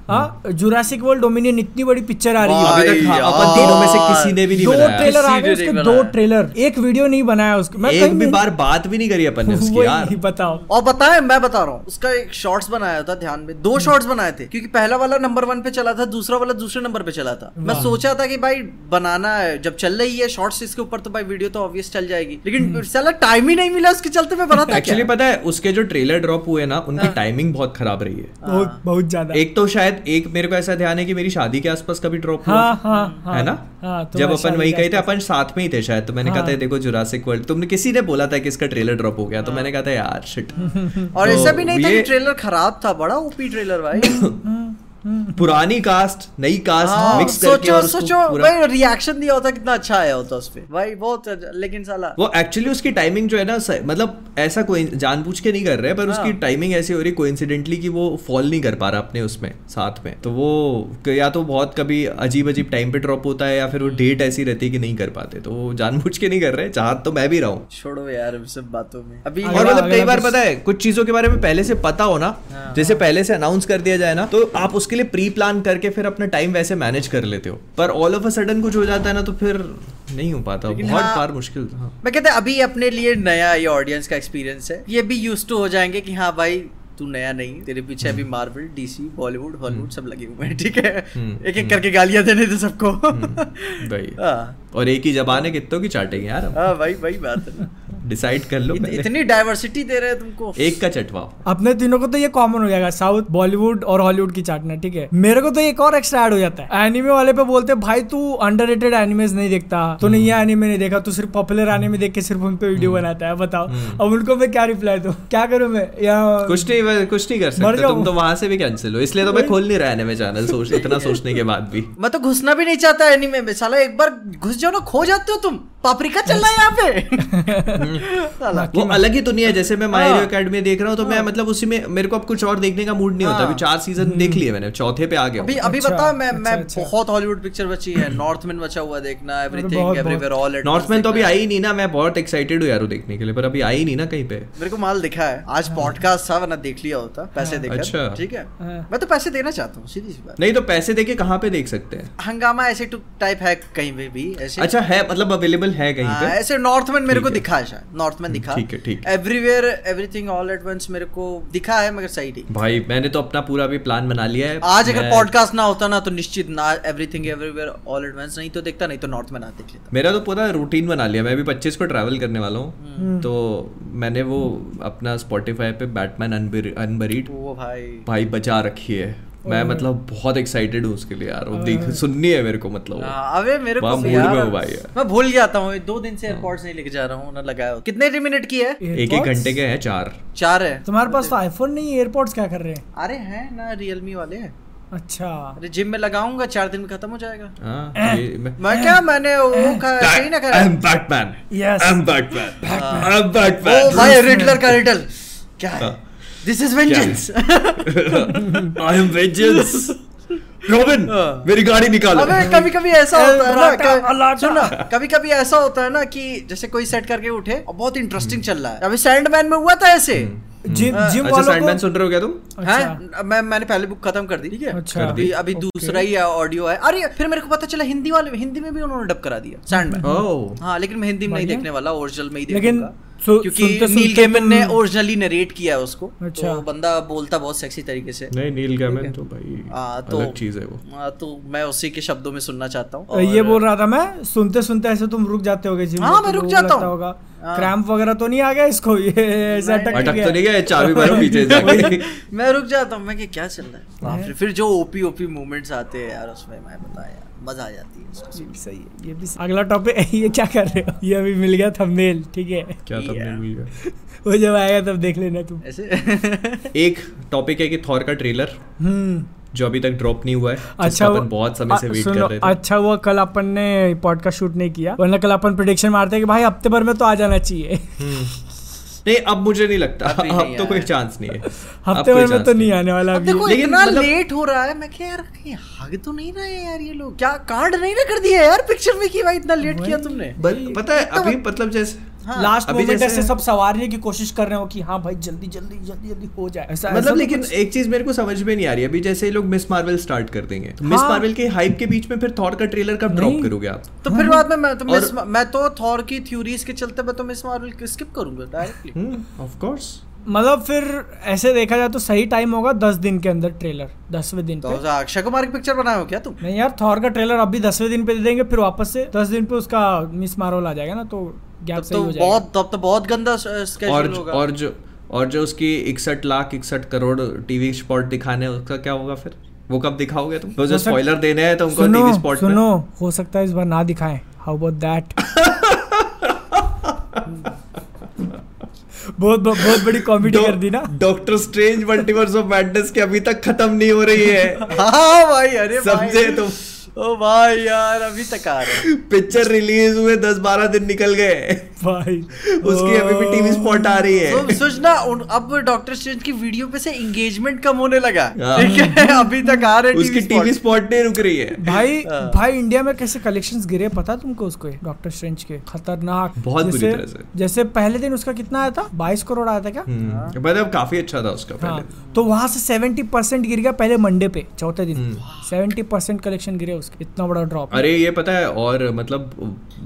हाँ जुरासिक वर्ल्ड डोमिनियन इतनी बड़ी पिक्चर आ रही है। अभी तक हाँ, अपन तीनों में से किसी ने भी नहीं दो बनाया। ट्रेलर आ गए उसके दो ट्रेलर एक वीडियो नहीं बनाया उसका। मैं एक भी बार बात भी नहीं करी अपन ने उसकी यार। बताओ। और बताए मैं बता रहा हूँ उसका एक शॉर्ट्स बनाया था ध्यान में। दो शॉर्ट्स बनाए थे क्योंकि पहला वाला नंबर वन पे चला था दूसरा वाला दूसरे नंबर पे चला था। मैं सोचा था कि भाई बनाना है। जब चल रही है शॉर्ट्स इसके ऊपर तो भाई वीडियो तो ऑब्वियस चल जाएगी। लेकिन साला टाइम ही नहीं मिला उसके चलते मैं बनाता एक्चुअली पता है उसके जो ट्रेलर ड्रॉप हुए ना उनकी टाइमिंग बहुत खराब रही है। बहुत बहुत ज़्यादा। एक तो शायद एक मेरे को ऐसा ध्यान है कि मेरी शादी के आसपास कभी ड्रॉप हुआ। हाँ हाँ हाँ। है ना? हाँ, तो जब अपन वही कहे थे अपन साथ में ही थे शायद तो मैंने कहा हाँ। था देखो जुरासिक वर्ल्ड तुमने किसी ने बोला था कि इसका ट्रेलर ड्रॉप हो गया? तो मैंने कहा था यार शिट और तो ऐसा भी नहीं था ट्रेलर खराब था बड़ा ओपी ट्रेलर भाई। पुरानी कास्ट नई कास्ट हाँ, मिक्स करके सोचो और सोचो भाई रिएक्शन दिया होता कितना अच्छा आया होता उस पे। भाई बहुत लेकिन साला वो एक्चुअली उसकी टाइमिंग जो है ना मतलब ऐसा कोई जानबूझ के नहीं कर रहे पर उसकी हाँ। टाइमिंग ऐसी हो रही कोइंसिडेंटली कि वो फॉल नहीं कर पा रहा अपने उसमें साथ में। तो वो या तो बहुत कभी अजीब अजीब टाइम पे ड्रॉप होता है या फिर वो डेट ऐसी रहती है कि नहीं कर पाते। तो वो जानबूझ के नहीं कर रहे चाहत तो मैं भी रहा हूँ। छोड़ो यार सब बातों में। अभी और मतलब कई बार पता है कुछ चीज़ों के बारे में पहले से पता हो ना हाँ। जैसे पहले से अनाउंस कर दिया जाए ना तो आप उसके लिए प्री प्लान करके फिर अपना टाइम वैसे मैनेज कर लेते हो। पर ऑल ऑफ़ अ सडन कुछ हो जाता है ना तो फिर नहीं हो पाता। बहुत हाँ- बार मुश्किल हाँ। मैं कहता अभी अपने लिए नया ये ऑडियंस का एक्सपीरियंस है। ये भी यूज़ टू हो जाएँगे कि हाँ भाई तू नया नहीं तेरे पीछे अभी मार्वल डीसी बॉलीवुड हॉलीवुड सब लगे हुए हैं ठीक है? हम्म, एक एक करके गालियाँ देने थे सबको। भाई हाँ। और एक ही जबान है कितनों की चाटेंगे यार हम। हाँ भाई भाई बात है डिसाइड कर लो इत, इतनी डाइवर्सिटी दे रहे हैं तुमको। एक का चटवाओ। अपने तीनों को तो ये कॉमन हो जाएगा साउथ बॉलीवुड और हॉलीवुड की चाटना ठीक है? मेरे को तो एक और एक्स्ट्रा ऐड हो जाता है। एनिमे वाले पे बोलते हैं भाई तू अंडररेटेड एनिमेज नहीं देखता। तूने ये एनिमे नहीं देखा तू सिर्फ़ पॉपुलर एनिमे देख के सिर्फ़ उन पे वीडियो बनाता है। बताओ अब उनको मैं क्या रिप्लाई दू? क्या करूँ मैं? या कुछ नहीं कुछ नहीं कर सकते। तुम तो वहाँ से भी कैंसिल हो। इसलिए तो मैं खोल नहीं रहा एनिमे चैनल इतना सोचने के बाद भी। मैं तो घुसना भी नहीं चाहता एनिमे में। साला एक बार घुस जाओ ना खो जाते हो तुम। पापरिका चल रहा है यहाँ पे। वो अलग ही दुनिया है जैसे मैं माय हाँ। हीरो एकेडमी देख रहा हूँ तो मैं मतलब उसी में मेरे को अब कुछ और देखने का मूड नहीं होता। हाँ। अभी चार सीज़न देख लिए मैंने चौथे पे आ गया अभी अभी अच्छा, बता मैं अच्छा, मैं अच्छा। बहुत हॉलीवुड पिक्चर बची है नॉर्थमैन बचा हुआ देखना everything everywhere all at Northman तो अभी आई नहीं ना मैं बहुत एक्साइटेड हूँ यार देखने के लिए पर अभी आई नहीं ना कहीं पे। मेरे को माल दिखा है आज पॉडकास्ट था वरना देख लिया होता पैसे देकर अच्छा। ठीक है? हाँ। मैं तो पैसे देना चाहता हूँ सीधी सी बात। नहीं तो पैसे देके कहाँ पे देख सकते हैं? हंगामा ऐसे टाइप है कहीं पे भी ऐसे। अच्छा है मतलब अवेलेबल है कहीं हाँ, पे? ऐसे नॉर्थमैन मेरे को दिखा है शायद नॉर्थमैन दिखा। ठीक है, ठीक है। Everywhere everything all at once मेरे को दिखा है मगर सही नहीं। भाई मैंने तो अपना पूरा भी प्लान बना लिया है। आज अगर पॉडकास्ट ना होता ना तो निश्चित ना everything everywhere all at once नहीं तो देखता नहीं तो नॉर्थमैन आज देख लेता। मेरा तो पूरा रूटीन बना लिया मैं भी 25 को ट्रैवल करने वाला हम्म। हूँ तो मैंने वो अपना स्पॉटिफाई पे बैटमैन अनबरीड वो भाई। भाई बचा रखी है। मैं मतलब बहुत एक्साइटेड हूँ उसके लिए यार। वो देख सुननी है मेरे को मतलब। हाँ, अबे मेरे को mood यार में हूँ भाई यार। मैं भूल जाता हूँ दो दिन से एयरपोर्ट्स नहीं लेके जा रहा हूँ ना लगाया हो। कितने मिनट की है? एक एक घंटे के हैं चार। चार है। तुम्हारे पास तो आईफोन नहीं एयरपोर्ट्स क्या कर रहे हैं? अरे है ना रियलमी वाले हैं। अच्छा। अरे जिम में लगाऊँगा चार दिन में खत्म हो जाएगा। हाँ, मैं- मैं क्या मैंने वो सही ना खाया I'm Batman. Yes. I'm Batman. I'm ओ भाई रिडलर का रिडल क्या है हाँ। This is vengeance I am vengeance. Robin, हाँ। मेरी गाड़ी निकालो। अबे कभी कभी ऐसा होता है ना सुन ना कभी कभी ऐसा होता है ना कि जैसे कोई सेट करके उठे और बहुत इंटरेस्टिंग चल रहा है। अभी सैंडमैन में हुआ था ऐसे। जिम जिम अच्छा वालों सैंडमैन को सुन रहे हो क्या तुम? अच्छा। हैं मैं मैंने पहले बुक खत्म कर दी ठीक है? अच्छा। अभी अभी दूसरा ही ऑडियो है। अरे फिर मेरे को पता चला हिंदी वाले हिंदी में भी उन्होंने डब करा दिया सैंडमैन ओह। हाँ लेकिन मैं हिंदी में नहीं देखने वाला ओरिजिनल में ही लेकिन देखूँगा। सु- क्योंकि सुनते- नील सुनते गेमन ने ओरिजिनली नरेट किया है उसको। अच्छा। तो बंदा बोलता बहुत सेक्सी तरीके से। नहीं नील गैमन तो भाई हाँ, तो- अलग चीज़ है वो। हाँ, तो मैं उसी के शब्दों में सुनना चाहता हूँ। ये बोल रहा था मैं सुनते सुनते ऐसे तुम रुक जाते होगे जिम हाँ, मैं तो रुक जाता हूँ। होगा हाँ। क्रैम्प वगैरह तो नहीं आ गया इसको ये ऐसा अटक अटक तो नहीं गया चाबी मारो पीछे जाके मैं रुक जाता हूँ मैं कि क्या चल रहा है? फिर जो ओपी ओपी मूवमेंट्स आते हैं यार उसमें मैं बता यार मज़ा आ जाती है ये भी सही है ये भी अगला टॉपिक ये क्या कर रहे हो? ये अभी मिल गया थंबनेल ठीक है? क्या Yeah. मिल गया? वो जब आएगा तब देख लेना तुम। ऐसे? एक टॉपिक है कि थॉर का ट्रेलर हम्म। जो अभी तक ड्रॉप नहीं हुआ है अच्छा अपन बहुत समय से वेट कर रहे थे। अच्छा वो कल अपन ने पॉडकास्ट शूट नहीं किया वरना कल अपन प्रिडिक्शन मारते हैं कि भाई हफ़्ते भर में तो आ जाना चाहिए। नहीं अब मुझे नहीं लगता। अब नहीं तो कोई चांस नहीं है। अब हफ़्ते कोई भर में तो नहीं आने वाला अब अभी। देखो लेकिन इतना मतलब- लेट हो रहा है मैं क्या यार कहीं आगे तो नहीं रहे हैं यार ये लोग। क्या कांड नहीं ना कर दिया यार पिक्चर में कि भाई इतना लेट किया तुमने? पता है अभी मतलब जैसे हाँ, लास्ट अभी मोमेंट जैसे- ऐसे सब सवारने की कोशिश कर रहे हो कि हाँ भाई जल्दी जल्दी जल्दी जल्दी हो जाए। ऐसा मतलब तो लेकिन एक चीज़ मेरे को समझ में नहीं आ रही। अभी जैसे लोग मिस मार्वल स्टार्ट कर देंगे तो मिस हाँ। मार्वल के हाइप के बीच में फिर थॉर का ट्रेलर कब ड्रॉप करोगे आप? तो फिर बाद में मैं तो मिस मैं तो थॉर की थ्योरीज के चलते मैं तो मिस मार्वल स्किप करूँगा डायरेक्टली ऑफ़ कोर्स मतलब फिर ऐसे देखा जाए तो सही टाइम होगा दस दिन के अंदर ट्रेलर दसवें दिन तो पे। अक्षय कुमार की पिक्चर बनाए हो क्या तुम? नहीं यार थॉर का ट्रेलर अभी दसवें दिन पे दे देंगे फिर वापस से दस दिन पे उसका मिस मार्वल आ जाएगा ना तो गैप सही तो हो जाएगा। बहुत तब तो बहुत गंदा और स्केड्यूल होगा। और जो और जो उसकी इकसठ लाख इकसठ करोड़ टीवी स्पॉट दिखाने उसका क्या होगा फिर? वो कब दिखाओगे तुम? तो जो स्पॉइलर देने हैं तो उनको सुनो टीवी स्पॉट सुनो हो सकता है इस बार ना दिखाएँ। हाउ अबाउट दैट बहुत बहुत बड़ी कॉमेडी कर दी ना। Doctor strange multiverse of madness की अभी तक खत्म नहीं हो रही है। हाँ भाई अरे समझे तुम? ओ भाई यार अभी तक आ रहा हैं। पिक्चर रिलीज़ हुए दस बारह दिन निकल गए। भाई उसकी अभी भी टीवी स्पॉट आ रही है। तो सोचना अब डॉक्टर स्ट्रेंज की वीडियो पे से एंगेजमेंट कम होने लगा। हाँ। ठीक है अभी तक आ रहे उसकी टीवी स्पॉट नहीं रुक रही है। भाई हाँ। भाई इंडिया में कैसे कलेक्शन गिरे पता तुमको उसको? डॉक्टर स्ट्रेंज के खतरनाक। बहुत बुरी जैसे- तरह से। जैसे पहले दिन उसका कितना आया था? बाईस करोड़ आया था क्या? हम्म, मतलब काफ़ी अच्छा था उसका हाँ। पहले तो वहाँ से सेवेंटी परसेंट गिर गया पहले मंडे पे चौथे दिन। सेवेंटी परसेंट कलेक्शन गिरे उसके इतना बड़ा ड्रॉप अरे ये पता है और मतलब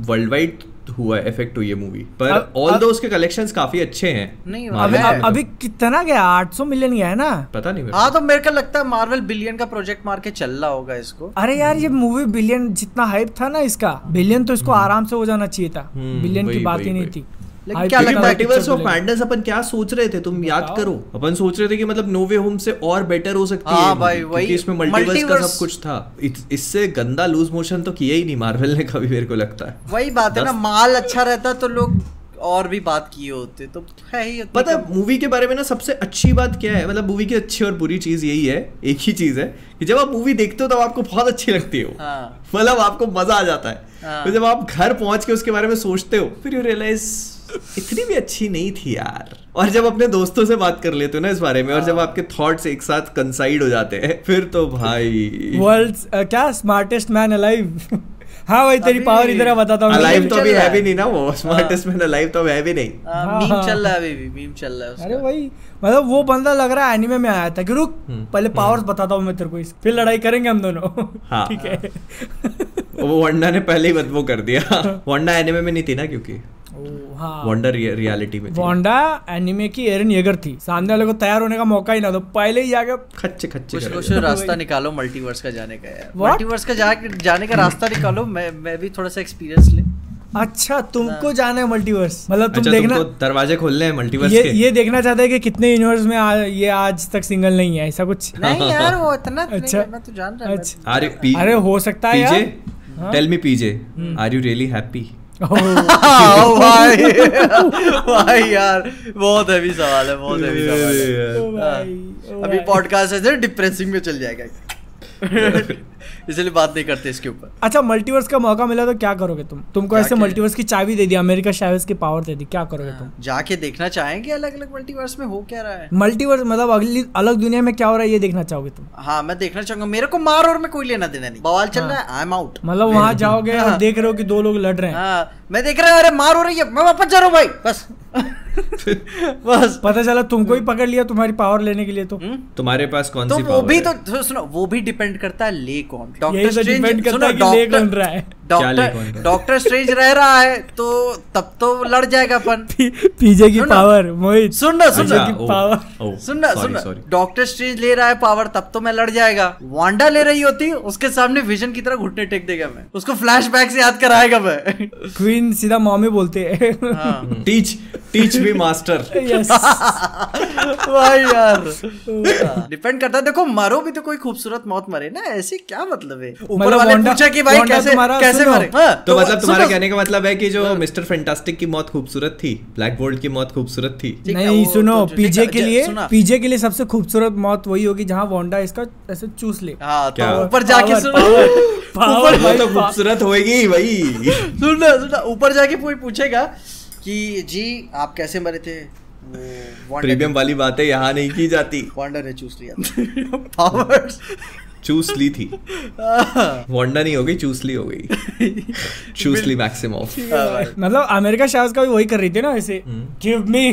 वर्ल्ड वाइड हुआ इफ़ेक्ट हुई है मूवी पर ऑल दो उसके कलेक्शंस काफ़ी अच्छे हैं नहीं, अभी। अभी कितना गया? आठ सौ मिलियन गया है ना? पता नहीं हाँ तो मेरे को लगता है मार्वल बिलियन का प्रोजेक्ट मार के चल रहा होगा इसको। अरे यार ये मूवी बिलियन जितना हाइप था ना इसका बिलियन तो इसको आराम से हो जाना चाहिए था। हम्म, बिलियन की बात ही नहीं थी। क्या कितना लगता है picture मल्टीवर्स ऑफ़ मैडनेस अपन क्या सोच रहे थे? तुम याद करो। अपन सोच रहे थे कि मतलब नो वे होम से और बेटर हो सकती हाँ है। भाई, वही इसमें मल्टीवर्स का सब कुछ था। इससे गंदा लूज मोशन तो किया ही नहीं मार्वल ने कभी मेरे को लगता है। वही बात है ना माल अच्छा रहता तो लोग और भी बात किए होते तो है ही पता है मूवी के बारे में ना सबसे अच्छी बात क्या है? मतलब मूवी की अच्छी और बुरी चीज़ यही है एक ही चीज़ है कि जब आप मूवी देखते हो तब आपको बहुत अच्छी लगती है। हाँ। मतलब आपको मज़ा आ जाता है। हाँ। तो जब आप घर पहुँच के उसके बारे में सोचते हो फिर यू रियलाइज़ इतनी भी अच्छी नहीं थी यार। और जब अपने दोस्तों से बात कर लेते हो ना इस बारे में और जब हाँ। आपके थॉट्स एक साथ कंसाइड हो जाते हैं फिर तो भाई। वर्ल्ड क्या स्मार्टेस्ट मैन अलाइव हाँ भाई तेरी पावर इधर है, बताता हूँ। अलाइव तो अभी है है। भी नहीं ना वो स्मार्टेस्ट मैन अलाइव तो है भी नहीं। हाँ, मीम हाँ। चल रहा है अभी भी मीम चल रहा है अरे भाई मतलब वो बंदा लग रहा है एनिमे में आया था। कि रुक हम्म, पहले पावर्स बताता हूँ मैं तेरे को इस फिर लड़ाई करेंगे हम दोनों। हाँ। ठीक है। वो वंडा ने पहले ही बदबू कर दिया। वंडा एनिमे में नहीं थी ना क्योंकि? हाँ वंडा रियलिटी में थी। वांडा एनिमे की एरन येगर थी। सामने वाले को तैयार होने का मौका ही ना दो। पहले ही जाके खच्चे खच्चे कुछ कुछ रास्ता निकालो मल्टीवर्स का जाने का यार। मल्टीवर्स का जाने का रास्ता निकालो। मैं मैं भी थोड़ा सा एक्सपीरियंस ले। अच्छा तुमको जाना है मल्टीवर्स मतलब तुम अच्छा देखना दरवाजे खोलने हैं मल्टीवर्स ये के? ये देखना चाहते हैं कि कितने यूनिवर्स में आ, ये आज तक सिंगल नहीं है ऐसा कुछ। नहीं यार वो इतना अच्छा। अच्छा मैं तो जान रहा अच्छा। अरे अरे हो सकता है यार। हाँ? Tell me PJ are you really happy हाँ, भाई भाई यार बहुत हैवी सवाल है बहुत हैवी सवाल है। ओ भाई, ओ अभी पॉडकास्ट है डिप्रेसिंग में चल जाएगा। इसलिए बात नहीं करते इसके ऊपर। अच्छा मल्टीवर्स का मौका मिला तो क्या करोगे तुम? तुमको ऐसे मल्टीवर्स की चाबी दे दी अमेरिका शायद की पावर दे दी क्या करोगे तुम? जाके देखना चाहेंगे अलग अलग मल्टीवर्स में हो क्या रहा है? मल्टीवर्स मतलब अगली अलग दुनिया में क्या हो रहा है ये देखना चाहोगे तुम? हाँ मैं देखना चाहूँगा। मेरे को मार और में कोई लेना देना नहीं। बवाल चल हाँ। रहा है आई एम आउट मतलब वहाँ जाओगे और हाँ। देख रहे हो कि दो लोग लड़ रहे हैं। हाँ मैं देख रहा हूँ अरे मार हो रही है मैं वापस जा रहा हूँ भाई बस। बस। पता चला तुमको ही पकड़ लिया तुम्हारी पावर लेने के लिए तो। हम्म? तुम्हारे पास कौन तो सी वो पावर भी है? तो सुनो वो भी डिपेंड करता है ले कौन सुनो, है डॉक्टर- कौन है। डॉक्टर डॉक्टर स्ट्रेंज रह रहा है तो तब तो लड़ जाएगा अपन। पीजे की पावर मोहित। सुन ना सुन। की ओ, सुन ना सुन। डॉक्टर स्ट्रेंज ले रहा है पावर तब तो मैं लड़ जाएगा। वांडा ले रही होती उसके सामने विजन की तरह घुटने टेक देगा मैं। उसको फ्लैशबैक से याद कराएगा मैं। क्वीन सीधा मामी बोलते हैं। हाँ। टीच टीच मी मास्टर भाई यार। डिपेंड करता है। देखो मरो भी तो कोई खूबसूरत मौत मरे ना ऐसे क्या मतलब है? ऊपर मतलब वाले वांडा- पूछा कि भाई कैसे कैसे मरे? हाँ, तो मतलब तुम्हारे कहने का मतलब है कि जो मिस्टर फैंटास्टिक की मौत खूबसूरत थी ब्लैक बोल्ट की मौत खूबसूरत थी। नहीं सुनो तो पीजे के लिए पीजे के लिए सबसे खूबसूरत मौत वही होगी जहाँ वांडा इसका ऐसे चूस ले। हाँ तो ऊपर जाके सुनो। ऊपर तो। खूबसूरत होएगी भाई। सुनना सुनना ऊपर जाके कोई पूछेगा कि जी आप कैसे मरे थे? प्रीमियम वाली बातें यहाँ नहीं की जाती। वांडा ने चूस लिया। पावर्स चूस ली थी। वोंडा नहीं हो गई चूस ली हो गई। चूस ली मैक्सिमम मतलब अमेरिका शाह का भी वही कर रही थी ना ऐसे गिव मी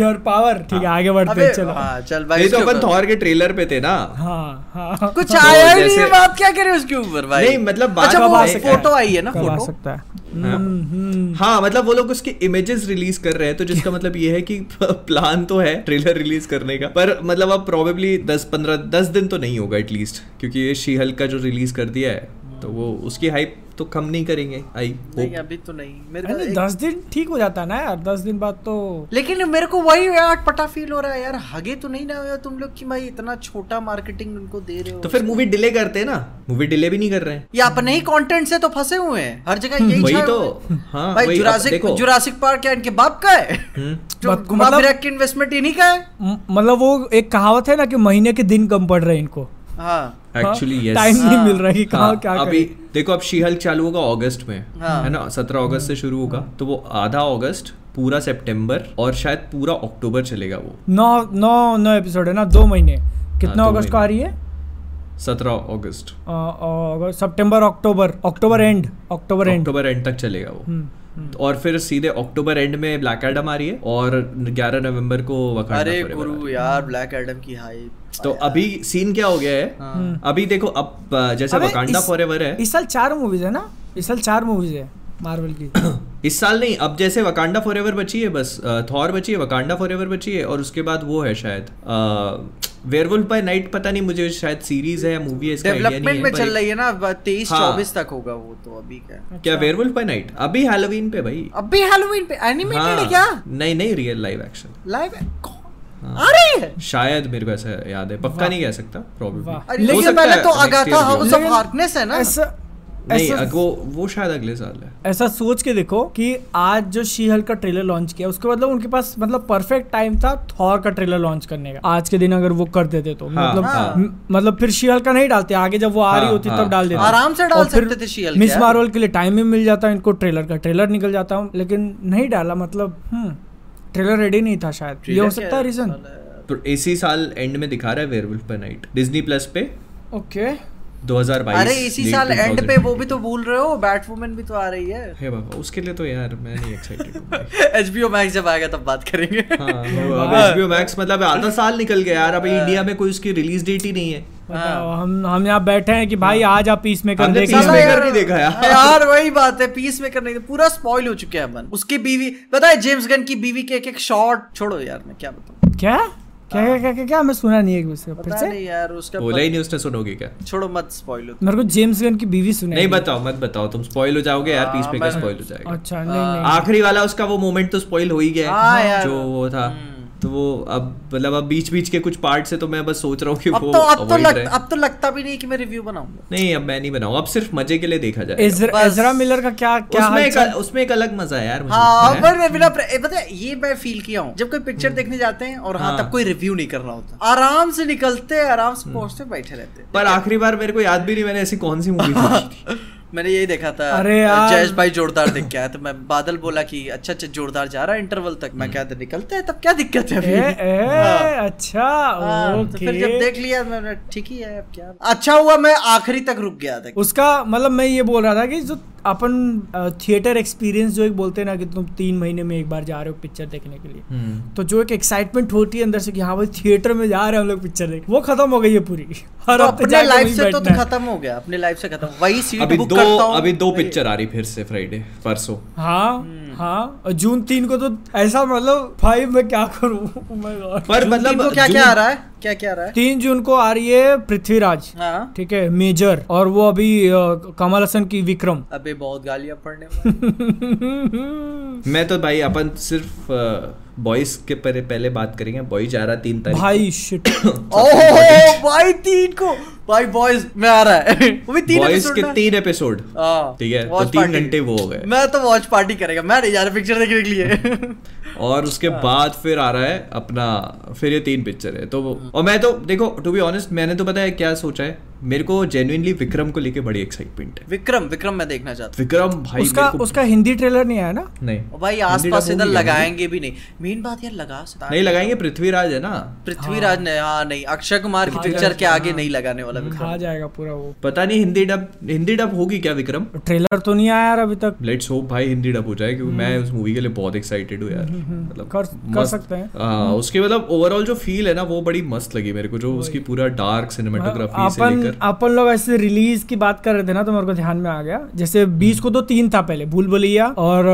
योर पावर ठीक है आगे बढ़ते हैं चलो। हाँ चल भाई तो अपन थॉर के ट्रेलर पे थे ना। हाँ हाँ। कुछ आया ही नहीं है बात क्या करे उसके ऊपर भाई? नहीं, मतलब बात अच्छा आ सकता है? फ़ोटो आई है ना फ़ोटो? सकता है। हाँ। हाँ मतलब वो लोग उसके इमेजेस रिलीज़ कर रहे हैं तो जिसका मतलब ये है कि प्लान तो है ट्रेलर रिलीज़ करने का पर मतलब अब प्रोबेबली दस पंद्रह दस दिन तो नहीं होगा एटलीस्ट क्योंकि ये शीहल हल्क का जो रिलीज़ कर दिया है तो वो उसकी हाइप तो कम नहीं करेंगे आई नहीं अभी तो नहीं। मेरे को अरे एक- दस दिन ठीक हो जाता है ना यार दस दिन बाद तो लेकिन मेरे को वही यार पटा फील हो रहा है यार हगे तो नहीं ना हुआ तुम लोग कि भाई इतना छोटा मार्केटिंग उनको दे रहे हो तो फिर मूवी डिले करते हैं ना। मूवी डिले भी नहीं कर रहे हैं। ये अपने ही कंटेंट से तो फंसे हुए हैं। हर जगह यही वही तो। हाँ। भाई जुरासिक जुरासिक पार्क क्या इनके बाप का है? हम्म, जो मत- घुमा मतलब- फिरा के इन्वेस्टमेंट इन्हीं का है? मतलब वो एक कहावत है ना कि महीने के दिन कम पड़ रहे हैं इनको। हाँ। एक्चुअली यस टाइम नहीं हाँ। मिल रहा है कि कहाँ हाँ, क्या अभी देखो अब शी हल्क चालू होगा अगस्त में हाँ। है ना? सत्रह अगस्त से शुरू होगा तो वो आधा अगस्त पूरा सितंबर और शायद पूरा अक्टूबर चलेगा वो। नौ नौ नौ एपिसोड है ना? दो महीने। कितना अगस्त को आ रही है? सत्रह अगस्त। सितंबर अक्टूबर। अक्टूबर एंड अक्टूबर एंड अक्टूबर एंड तक चलेगा वो। हम्म। और फिर सीधे अक्टूबर एंड में ब्लैक एडम आ रही है और 11 नवंबर को अरे गुरु यार ब्लैक एडम की हाई तो अभी सीन क्या हो गया है? हाँ। अभी देखो अब जैसे वकांडा इस- फॉरएवर है। इस साल चार मूवीज़ है ना? इस साल चार मूवीज़ है मार्वल की। इस साल नहीं अब जैसे वकांडा फॉरएवर बची है बस थॉर बची है वकांडा फॉरएवर बची है और उसके बाद वो है शायद वेयरवुल्फ बाय नाइट पता नहीं मुझे शायद सीरीज़ है या मूवी है इसका डेवलपमेंट में चल रही है ना तेईस हाँ। चौबीस तक होगा वो तो अभी क्या क्या वेयरवुल्फ बाय नाइट अभी हैलोवीन पे भाई। अभी हैलोवीन पे? एनिमेटेड हाँ, है। क्या? नहीं नहीं रियल लाइव एक्शन लाइव अरे शायद मेरे को ऐसा याद है। पक्का नहीं कह सकता प्रॉब्लम लेकिन पहले तो अगाथा हाउस ऑफ़ हार्कनेस है ना। ऐसा नहीं ऐसा- वो वो शायद अगले साल है। ऐसा सोच के देखो कि आज जो शी हल का ट्रेलर लॉन्च किया उसके मतलब उनके पास मतलब परफेक्ट टाइम था थॉर का ट्रेलर लॉन्च करने का। आज के दिन अगर वो कर देते तो हाँ, मतलब हाँ। मतलब फिर शी हल का नहीं डालते आगे जब वो आ रही हाँ, होती हाँ, तब डाल देते। आराम से डाल सकते थे She-Hulk मिस मार्वल के लिए टाइम भी मिल जाता इनको ट्रेलर का। ट्रेलर निकल जाता हूँ लेकिन नहीं डाला मतलब हम्म ट्रेलर रेडी नहीं था शायद। ये हो सकता है रीजन तो इसी साल एंड में दिखा रहा है Werewolf by Night Disney plus पे? ओके 2022 अरे इसी साल एंड पे वो भी तो भूल रहे हो बैट वुमन भी तो आ रही है। हे बाबा उसके लिए तो यार मैं नहीं एक्साइटेड एचबीओ मैक्स जब आएगा तब बात करेंगे। हाँ अब HBO Max मतलब आधा साल निकल गया यार अब इंडिया में कोई उसकी रिलीज़ डेट ही नहीं है। बताओ हम हम यहाँ बैठे हैं कि भाई आज आप पीस में कर हमने देखें नहीं देखा यार। यार वही बात है पीस में करने पूरा स्पॉइल हो चुके हैं अपन। उसकी बीवी पता है जेम्स गन की बीवी के एक एक शॉट छोड़ो यार मैं क्या बताऊँ। क्या? क्या क्या क्या क्या, क्या? मैं सुना नहीं है उसका फिर से? नहीं यार उसका बोला ही नहीं उसने सुनोगे क्या? छोड़ो मत स्पॉइल हो। मेरे को जेम्स गन की बीवी सुनाई नहीं बताओ मत बताओ तुम स्पॉइल हो जाओगे यार पीस मेकर मैं- स्पॉइल हो जाएगा? अच्छा नहीं नहीं। आखिरी वाला उसका वो मोमेंट तो स्पॉइल हो ही गया हाँ। है जो वो था। तो वो अब मतलब अब बीच बीच के कुछ पार्ट से तो मैं बस सोच रहा हूँ कि अब वो तो अब तो लग, अब तो लगता भी नहीं कि मैं रिव्यू बनाऊँगा। नहीं अब मैं नहीं बनाऊँ। अब सिर्फ़ मज़े के लिए देखा जाए। एजरा मिलर का क्या क्या उसमें एक उसमें एक अलग मज़ा है यार मुझे हाँ है। पर बिना पता है ये मैं फील किया हूँ। जब कोई पिक्चर देखने जाते हैं और हाँ हाँ। तब कोई रिव्यू नहीं कर रहा होता। आराम से निकलते आराम से पहुँचते बैठे रहते। पर आखिरी बार मेरे को याद भी नहीं मैंने ऐसी कौन सी मूवी देखी। थी मैंने यही देखा था अरे यार। जयेश भाई जोरदार दिख गया तो मैं बादल बोला कि अच्छा अच्छा जोरदार जा रहा है इंटरवल तक। मैं क्या निकलते हैं तब क्या दिक्कत है अभी? ए, हाँ। अच्छा हाँ, तो फिर जब देख लिया मैंने ठीक ही है अब क्या? अच्छा हुआ मैं आखिरी तक रुक गया था उसका मतलब मैं ये बोल रहा था कि जो अपन थिएटर एक्सपीरियंस जो एक बोलते हैं ना कि तुम तीन महीने में एक बार जा रहे हो पिक्चर देखने के लिए। हम्म। तो जो एक एक्साइटमेंट होती है अंदर से कि हाँ भाई थिएटर में जा रहे हैं हम लोग पिक्चर देख। वो खत्म हो गई है पूरी। हर तो अपने लाइफ से तो, तो खत्म हो गया अपने लाइफ से खत्म। वही सीट बुक करता हूँ। अभी दो पिक्चर आ रही फिर से फ्राइडे परसों। हाँ हम्म। हाँ और जून तीन को तो ऐसा मतलब भाई मैं क्या करूँ? Oh पर मतलब तीन क्या क्या आ रहा है? क्या क्या आ रहा है? तीन जून को आ रही है पृथ्वीराज। हाँ। ठीक है मेजर और वो अभी कमल हसन की विक्रम। अबे बहुत गालियाँ पड़ने मैं तो भाई अपन सिर्फ़ बॉयज़ के पहले पहले बात करेंगे। बॉय आ रहा तीन तारीख भाई शिट ओह भाई तीन को। भाई बॉयज़ में आ रहा है। वो भी तीन बॉयज़ एपिसोड के तीन एपिसोड हाँ, ठीक है तो तीन घंटे वो हो गए। मैं तो वॉच पार्टी करेगा। मैं नहीं यार पिक्चर देखने के लिए। और उसके बाद फिर आ रहा है अपना फिर ये तीन पिक्चर है। तो और मैं तो देखो टू बी ऑनेस्ट मैंने तो पता है क्या सोचा है? मेरे को जेन्युइनली विक्रम को लेके बड़ी एक्साइटमेंट है। विक्रम विक्रम मैं देखना चाहता विक्रम भाई उसका मेरे को उसका हिंदी ट्रेलर नहीं आया ना? नहीं। भाई आसपास इधर लगाएँगे भी नहीं। मेन बात यार लगा सकता नहीं लगाएँगे पृथ्वीराज है ना। पृथ्वीराज ने हाँ नहीं अक्षय कुमार की हाँ, पिक्चर के हाँ। आगे नहीं लगाने वाला विक्रम। खा जाएगा पूरा वो। पता नहीं हिंदी डब हिंदी डब होगी क्या विक्रम? ट्रेलर तो नहीं आया यार अभी तक। लेट्स होप भाई हिंदी डब हो जाए क्योंकि मैं उस मूवी के लिए बहुत एक्साइटेड हूँ यार। मतलब कर- कर सकते हैं। हाँ उसके मतलब ओवरऑल जो फील है ना वो बड़ी मस्त लगी मेरे को जो उसकी पूरा डार्क सिनेमेटोग्राफी से अपन अपन लोग ऐसे रिलीज़ की बात कर रहे थे ना तो मेरे को ध्यान में आ गया। जैसे बीस को तो तीन था पहले भूल भुलैया और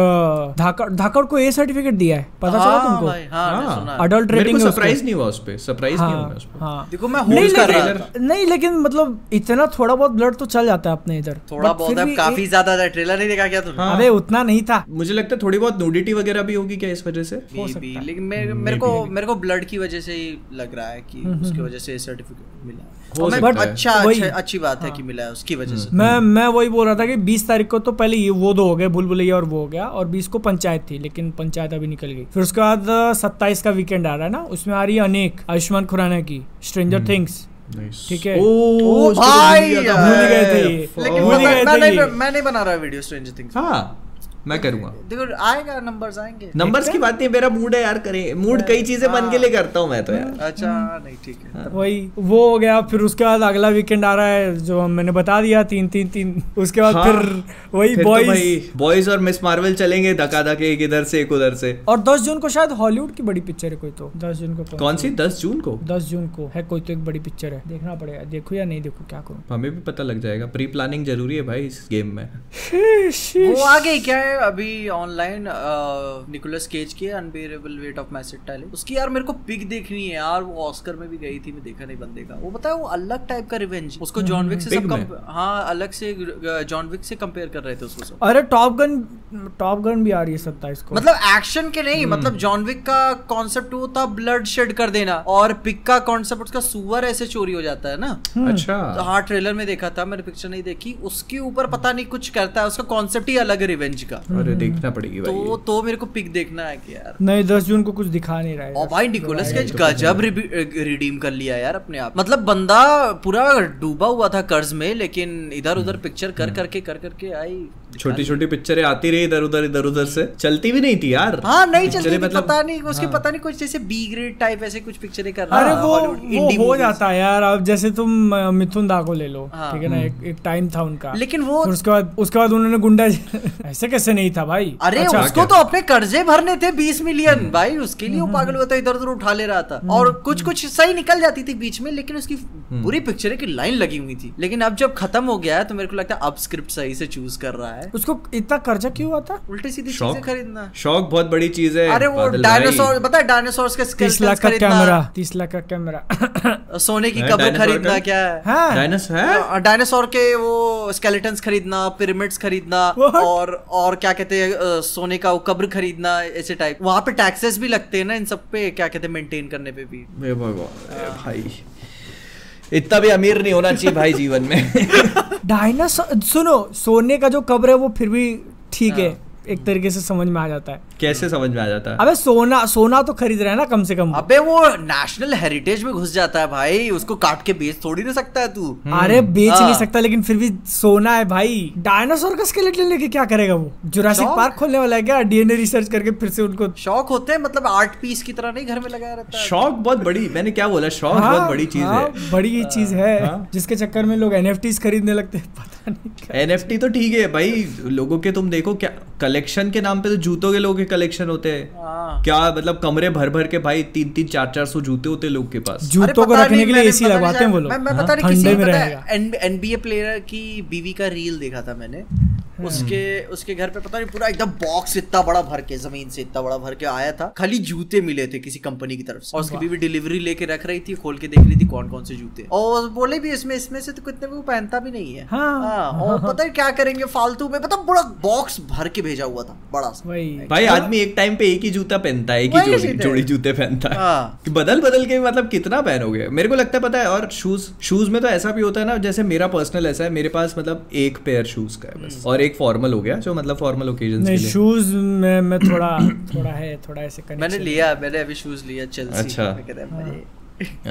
धाकड़ धाकड़ को ए सर्टिफिकेट दिया है। पता चला हाँ तुमको? हाँ, हाँ। है। अडल्ट रेटिंग सरप्राइज़ नहीं हुआ उस पे सरप्राइज़ नहीं हुआ उस पे। हाँ। देखो मैं होल्ड कर रहा लेकिन नहीं लेकिन मतलब इतना थोड़ा बहुत ब्लड तो चल जाता है अपने इधर। थोड़ा बहुत अब काफ़ी ज़्यादा था ट्रेलर नहीं देखा क्या तुमने? हाँ। अबे उतना नहीं था। मुझे लगता है थोड़ी बहुत नूडिटी वगैरह भी होगी क्या इस वजह से? Maybe, लेकिन मेरे मेरे को मेरे को ब्लड की वजह से ही लग रहा है कि उसकी वजह से सर्टिफिकेट मिला। है। हो है। अच्छा वही- अच्छा अच्छी बात है कि मिला है उसकी वजह से मैं मैं वही बोल रहा था कि 20 तारीख को तो पहले ये वो दो हो गए और वो हो गया और 20 को पंचायत थी लेकिन पंचायत अभी निकल गई फिर उसके बाद सत्ताईस का वीकेंड आ रहा है ना उसमें आ रही है अनेक आयुष्मान खुराना की स्ट्रेंजर थिंग्स ठीक है। ओ, तो भाई भूल। गए थे ये। लेकिन। मैं नहीं बना रहा वीडियो स्ट्रेंजर थिंग्स हाँ मैं करूँगा। देखो आएगा नंबर्स आएँगे। नंबर्स की बात नहीं मेरा मूड है यार करें। मूड कई चीज़ें मन के लिए करता हूँ मैं तो यार। अच्छा नहीं ठीक है। वही वो हो गया फिर उसके बाद अगला वीकेंड आ रहा है जो मैंने बता दिया तीन तीन तीन। उसके बाद हाँ, फिर वही तो बॉयज़ बॉयज़ और मिस मार्वल चलेंगे धक्का धक्के एक इधर से एक उधर से। और 10 जून को शायद हॉलीवुड की बड़ी पिक्चर है कोई तो। 10 जून को कौन सी? दस जून को? 10 जून को। है कोई तो एक बड़ी पिक्चर है। देखना पड़ेगा। देखो या नहीं देखो क्या करूँ? हमें भी पता लग जाएगा। प्री प्लानिंग ज़रूरी है भाई इस गेम में। वो आ गई क्या अभी ऑनलाइन निकोलस केज की unbearable weight of massive talent उसकी यार मेरे को पिक देखनी है यार वो ऑस्कर में भी गई थी मैं देखा नहीं बंदे का। वो बताया वो अलग टाइप का रिवेंज उसको जॉन विक से सब कम हाँ अलग से जॉन विक से कंपेयर कर रहे थे उसको सब। अरे टॉप गन टॉप गन भी आ रही है सत्ताईस को मतलब एक्शन के नहीं मतलब जॉन विक का कॉन्सेप्ट वो था ब्लड शेड कर देना और पिक का कॉन्सेप्ट उसका सुअर ऐसे चोरी हो जाता है ना। अच्छा। तो हाँ ट्रेलर में देखा था मैंने पिक्चर नहीं देखी। उसके ऊपर पता नहीं कुछ करता है उसका कॉन्सेप्ट ही अलग है रिवेंज का। अरे देखना पड़ेगी तो भाई। तो मेरे को पिक देखना है कि यार। नहीं दस जून को कुछ दिखा नहीं रहा है। और भाई निकोलस केज गजब रिडीम कर लिया यार अपने आप। मतलब बंदा पूरा डूबा हुआ था कर्ज में लेकिन इधर उधर पिक्चर कर करके कर करके आई। छोटी छोटी पिक्चरें आती रही इधर उधर इधर उधर से। चलती भी नहीं थी यार। हाँ नहीं चलती मतलब पता नहीं उसके हाँ। पता नहीं कुछ जैसे बी ग्रेड टाइप ऐसे कुछ पिक्चरें कर रहा अरे है, वो वो हो जाता है यार अब जैसे तुम मिथुन दा को ले लो हाँ। ठीक है ना एक एक टाइम था उनका। लेकिन वो उसके बाद उसके बाद उन्होंने गुंडा ऐसे कैसे नहीं था भाई। अरे अच्छा, उसको तो अपने कर्जे भरने थे बीस मिलियन। भाई उसके लिए वो पागल हुआ था इधर उधर उठा ले रहा था। और कुछ कुछ सही निकल जाती थी बीच में लेकिन उसकी पूरी पिक्चर की लाइन लगी हुई थी। लेकिन अब जब खत्म हो गया है तो मेरे को लगता है अब स्क्रिप्ट सही से चूज़ कर रहा है। उसको इतना कर्जा क्यों हुआ था? उल्टी सीधी चीज़ें खरीदना। शौक बहुत बड़ी चीज़ है अरे वो डायनासोर पता डायनासोर के तीस लाख का कैमरा तीस लाख का कैमरा सोने की है, कब्र खरीदना क्या है? हाँ। डायनासोर के वो स्केलेटन खरीदना पिरामिड्स खरीदना और और क्या कहते हैं सोने का वो कब्र खरीदना ऐसे टाइप वहाँ पे टैक्सेस भी लगते हैं ना इन सब पे क्या कहते हैं मेंटेन करने पे भी। हे भगवान भाई। इतना भी अमीर नहीं होना चाहिए भाई जीवन में। डायनासोर सुनो सोने का जो कब्र है वो फिर भी ठीक है। एक तरीके से समझ में आ जाता है। कैसे समझ में आ जाता है? अबे सोना सोना तो खरीद रहे हैं ना कम से कम। अबे वो नेशनल हेरिटेज में घुस जाता है भाई उसको काट के बेच थोड़ी ना सकता है तू। अरे बेच हाँ। नहीं सकता लेकिन फिर भी सोना है भाई। डायनासोर का स्केलेटन लेके क्या करेगा वो? जुरासिक पार्क खोलने वाला है क्या? डीएनए रिसर्च करके फिर से उनको शौक होते हैं मतलब आर्ट पीस की तरह नहीं घर में लगाया रहता है। शौक बहुत बड़ी मैंने क्या बोला शौक हाँ, बहुत बड़ी चीज़ हाँ, है बड़ी चीज़ है हाँ। जिसके चक्कर में लोग एनएफटीज खरीदने लगते हैं पता नहीं एनएफटी तो ठीक है भाई लोगों के तुम देखो क्या कलेक्शन के नाम पे तो जूतों के लोगों के कलेक्शन होते हैं। हाँ। क्या मतलब कमरे भर भर के भाई तीन तीन चार चार सौ जूते होते हैं लोग के पास? जूतों को रखने के लिए एसी लगवाते हैं वो लोग। मैं मैं हाँ, पता किसी में पता है एनबीए प्लेयर की बीवी का रील देखा था मैंने। हम्म। उसके उसके घर पे पता नहीं पूरा एकदम बॉक्स इतना बड़ा भर के ज़मीन से इतना बड़ा भर के आया था। खाली जूते मिले थे किसी कंपनी की तरफ़ से। और उसकी बीवी डिलीवरी लेके रख रही थी खोल के देख रही थी कौन कौन से जूते। और बोले भी इसमें इसमें से तो कितने वो पहनता भी नहीं है। हाँ। हाँ, और पता है क्या करेंगे फालतू में? मतलब बड़ा बॉक्स भर के भेजा हुआ था बड़ा सा। वही। भाई आदमी एक टाइम पे एक ही जूता पहनता है एक ही जोड़ी जोड़ी जूते पहनता है। हाँ। कि बदल बदल के मतलब कितना पहनोगे? मेरे को लगता है पता है और शूज़ शूज़ में तो ऐसा भी होता है ना जैसे मेरा पर्सनल ऐसा है मेरे पास मतलब एक पेयर शूज़ का है बस। और एक फॉर्मल हो गया जो मतलब फॉर्मल ओकेजन के लिए। शूज़ में मैं थोड़ा थोड़ा है थोड़ा ऐसे मैंने लिया मैंने अभी शूज़ लिया चेल्सी अच्छा। हैं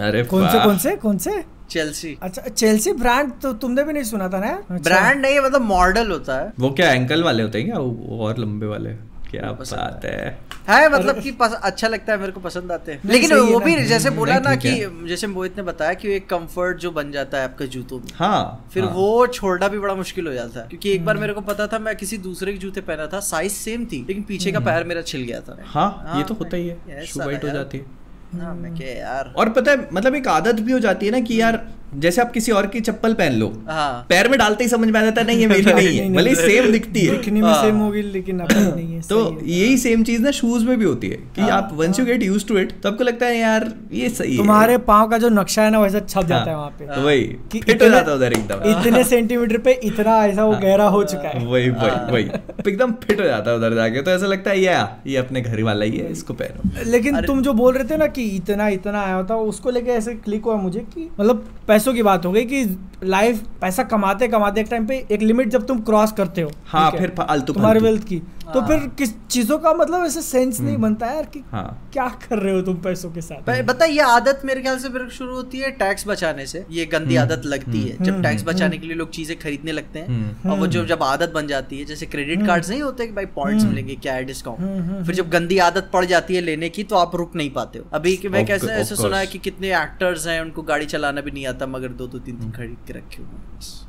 अरे कौन से कौन से कौन से? चेल्सी अच्छा चेल्सी ब्रांड तो तुमने भी नहीं सुना था ना? अच्छा। ब्रांड नहीं मतलब मॉडल होता है। वो क्या एंकल वाले होते हैं क्या? वो और लंबे वाले। क्या बात है। है। मतलब कि अच्छा लगता है मेरे को पसंद आते हैं। लेकिन वो भी जैसे बोला ना कि जैसे मोहित ने बताया कि एक कंफर्ट जो बन जाता है आपके जूतों में। हाँ फिर हाँ। वो छोड़ना भी बड़ा मुश्किल हो जाता है। क्योंकि एक बार मेरे को पता था मैं किसी दूसरे के जूते पहना था साइज़ सेम थी लेकिन पीछे का पैर मेरा छिल गया था। हाँ ये तो होता ही है। हो जाती है हाँ, यार। और पता है मतलब एक आदत भी हो जाती है ना कि यार जैसे आप किसी और की चप्पल पहन लो हाँ। पैर में डालते ही समझ में आ जाता है नहीं ये मेरी नहीं है। भले सेम दिखती है। दिखने में। सेम होगी लेकिन नहीं है तो यही सेम चीज़ ना शूज़ में भी होती है कि हाँ, आप once you get used to it तो आपको लगता है यार ये सही है। तुम्हारे पाँव का जो नक्शा है ना वैसा छप जाता है हाँ, वहाँ पे। तो वही फिट हो जाता है उधर एकदम। इतने सेंटीमीटर पे इतना ऐसा वो गहरा हो चुका है। वही। वही वही। एकदम फिट हो जाता है उधर जाके। तो ऐसा लगता है या ये अपने घर वाला ही है इसको पहनो। लेकिन तुम जो बोल रहे थे ना कि इतना इतना आया होता उसको लेके ऐसे क्लिक हुआ मुझे कि मतलब पैसों की बात हो गई कि लाइफ पैसा कमाते कमाते एक टाइम पे एक लिमिट जब तुम क्रॉस करते हो हाँ, फिर फालतू- तुम्हारे वेल्थ की। तो हाँ। फिर किस चीज़ों का मतलब ऐसे सेंस नहीं बनता यार कि हाँ। क्या कर रहे हो तुम पैसों के साथ? बता ये आदत मेरे ख्याल से फिर शुरू होती है टैक्स बचाने से। ये गंदी हम्म, आदत लगती है। हम्म, जब टैक्स हम्म, बचाने के लिए लोग चीज़ें खरीदने लगते हैं हम्म, और वो जो जब आदत बन जाती है जैसे क्रेडिट कार्ड नहीं होते कि भाई पॉइंट्स हम्म। मिलेंगे क्या है हम्म, डिस्काउंट हम्म, फिर जब गंदी आदत पड़ जाती है लेने की तो आप रुक नहीं पाते हो। अभी कि मैं कैसे ऐसे सुना है. कि कितने एक्टर्स हैं उनको गाड़ी चलाना भी नहीं आता मगर दो दो तीन दिन खरीद के रखे हुए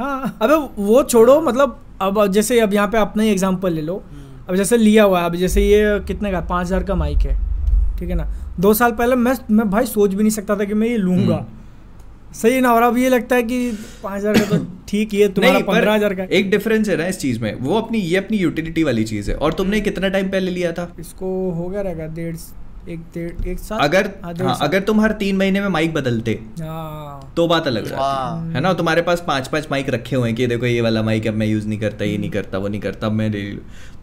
हैं। अबे वो छोड़ो मतलब अब जैसे अब यहाँ पे अपना ही एग्ज़ाम्पल ले लो। अब जैसे लिया हुआ है अब जैसे ये कितने का पाँच हज़ार का माइक है ठीक है ना? दो साल पहले मैं मैं भाई सोच भी नहीं सकता था कि मैं ये लूँगा। सही है ना और अब ये लगता है कि पाँच हज़ार का तो ठीक ही है तुम्हारा पंद्रह हज़ार का। एक डिफरेंस है ना इस चीज़ में। वो अपनी ये अपनी यूटिलिटी वाली चीज़ है। और तुमने कितना टाइम पहले लिया था? इसको हो गया रहेगा डेढ़ एक एक साल अगर हाँ, हाँ अगर तुम हर तीन महीने में माइक बदलते हाँ। तो बात अलग। रहती। है ना? तुम्हारे पास पाँच पाँच माइक रखे हुए हैं कि देखो ये वाला माइक अब मैं यूज़ नहीं करता ये नहीं करता वो नहीं करता मैं ले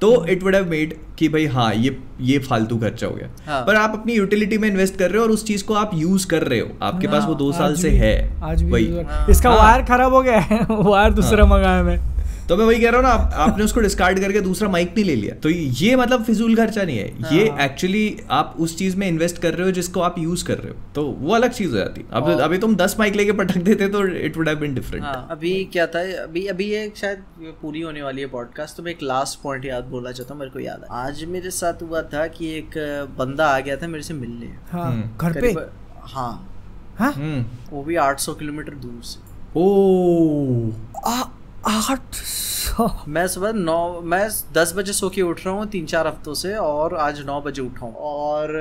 तो इट वुड हैव मेड कि भाई हाँ ये ये फालतू खर्चा हो गया। हाँ। पर आप अपनी यूटिलिटी में इन्वेस्ट कर रहे हो और उस चीज़ को आप यूज़ कर रहे हो। आपके पास वो दो हाँ, साल से है आज भी हाँ। इसका हाँ। वायर खराब हो गया है वायर दूसरा मंगाया मैं। तो मैं वही कह रहा हूँ ना आप, आपने उसको डिस्कार्ड करके दूसरा माइक नहीं ले लिया। तो ये मतलब फिजूल खर्चा नहीं है। ये हाँ। एक्चुअली आप उस चीज़ में इन्वेस्ट कर रहे हो जिसको आप यूज़ कर रहे हो। तो वो अलग चीज़ हो जाती। अब अभी तुम दस माइक लेके पटक देते तो it would have been different हाँ अभी क्या था अभी अभी ये शायद पूरी होने वाली है पॉडकास्ट तो मैं एक लास्ट पॉइंट याद बोलना चाहता हूँ मेरे को याद है। आज मेरे साथ हुआ था कि एक बंदा आ गया था मेरे से मिलने। हाँ हम्म। घर पे? हाँ। हाँ? हम्म। वो भी 800 किलोमीटर दूर से। ओ आ- आठ सौ। मैं सुबह नौ मैं दस बजे सो के उठ रहा हूँ तीन चार हफ्तों से और आज नौ बजे उठा हूँ। और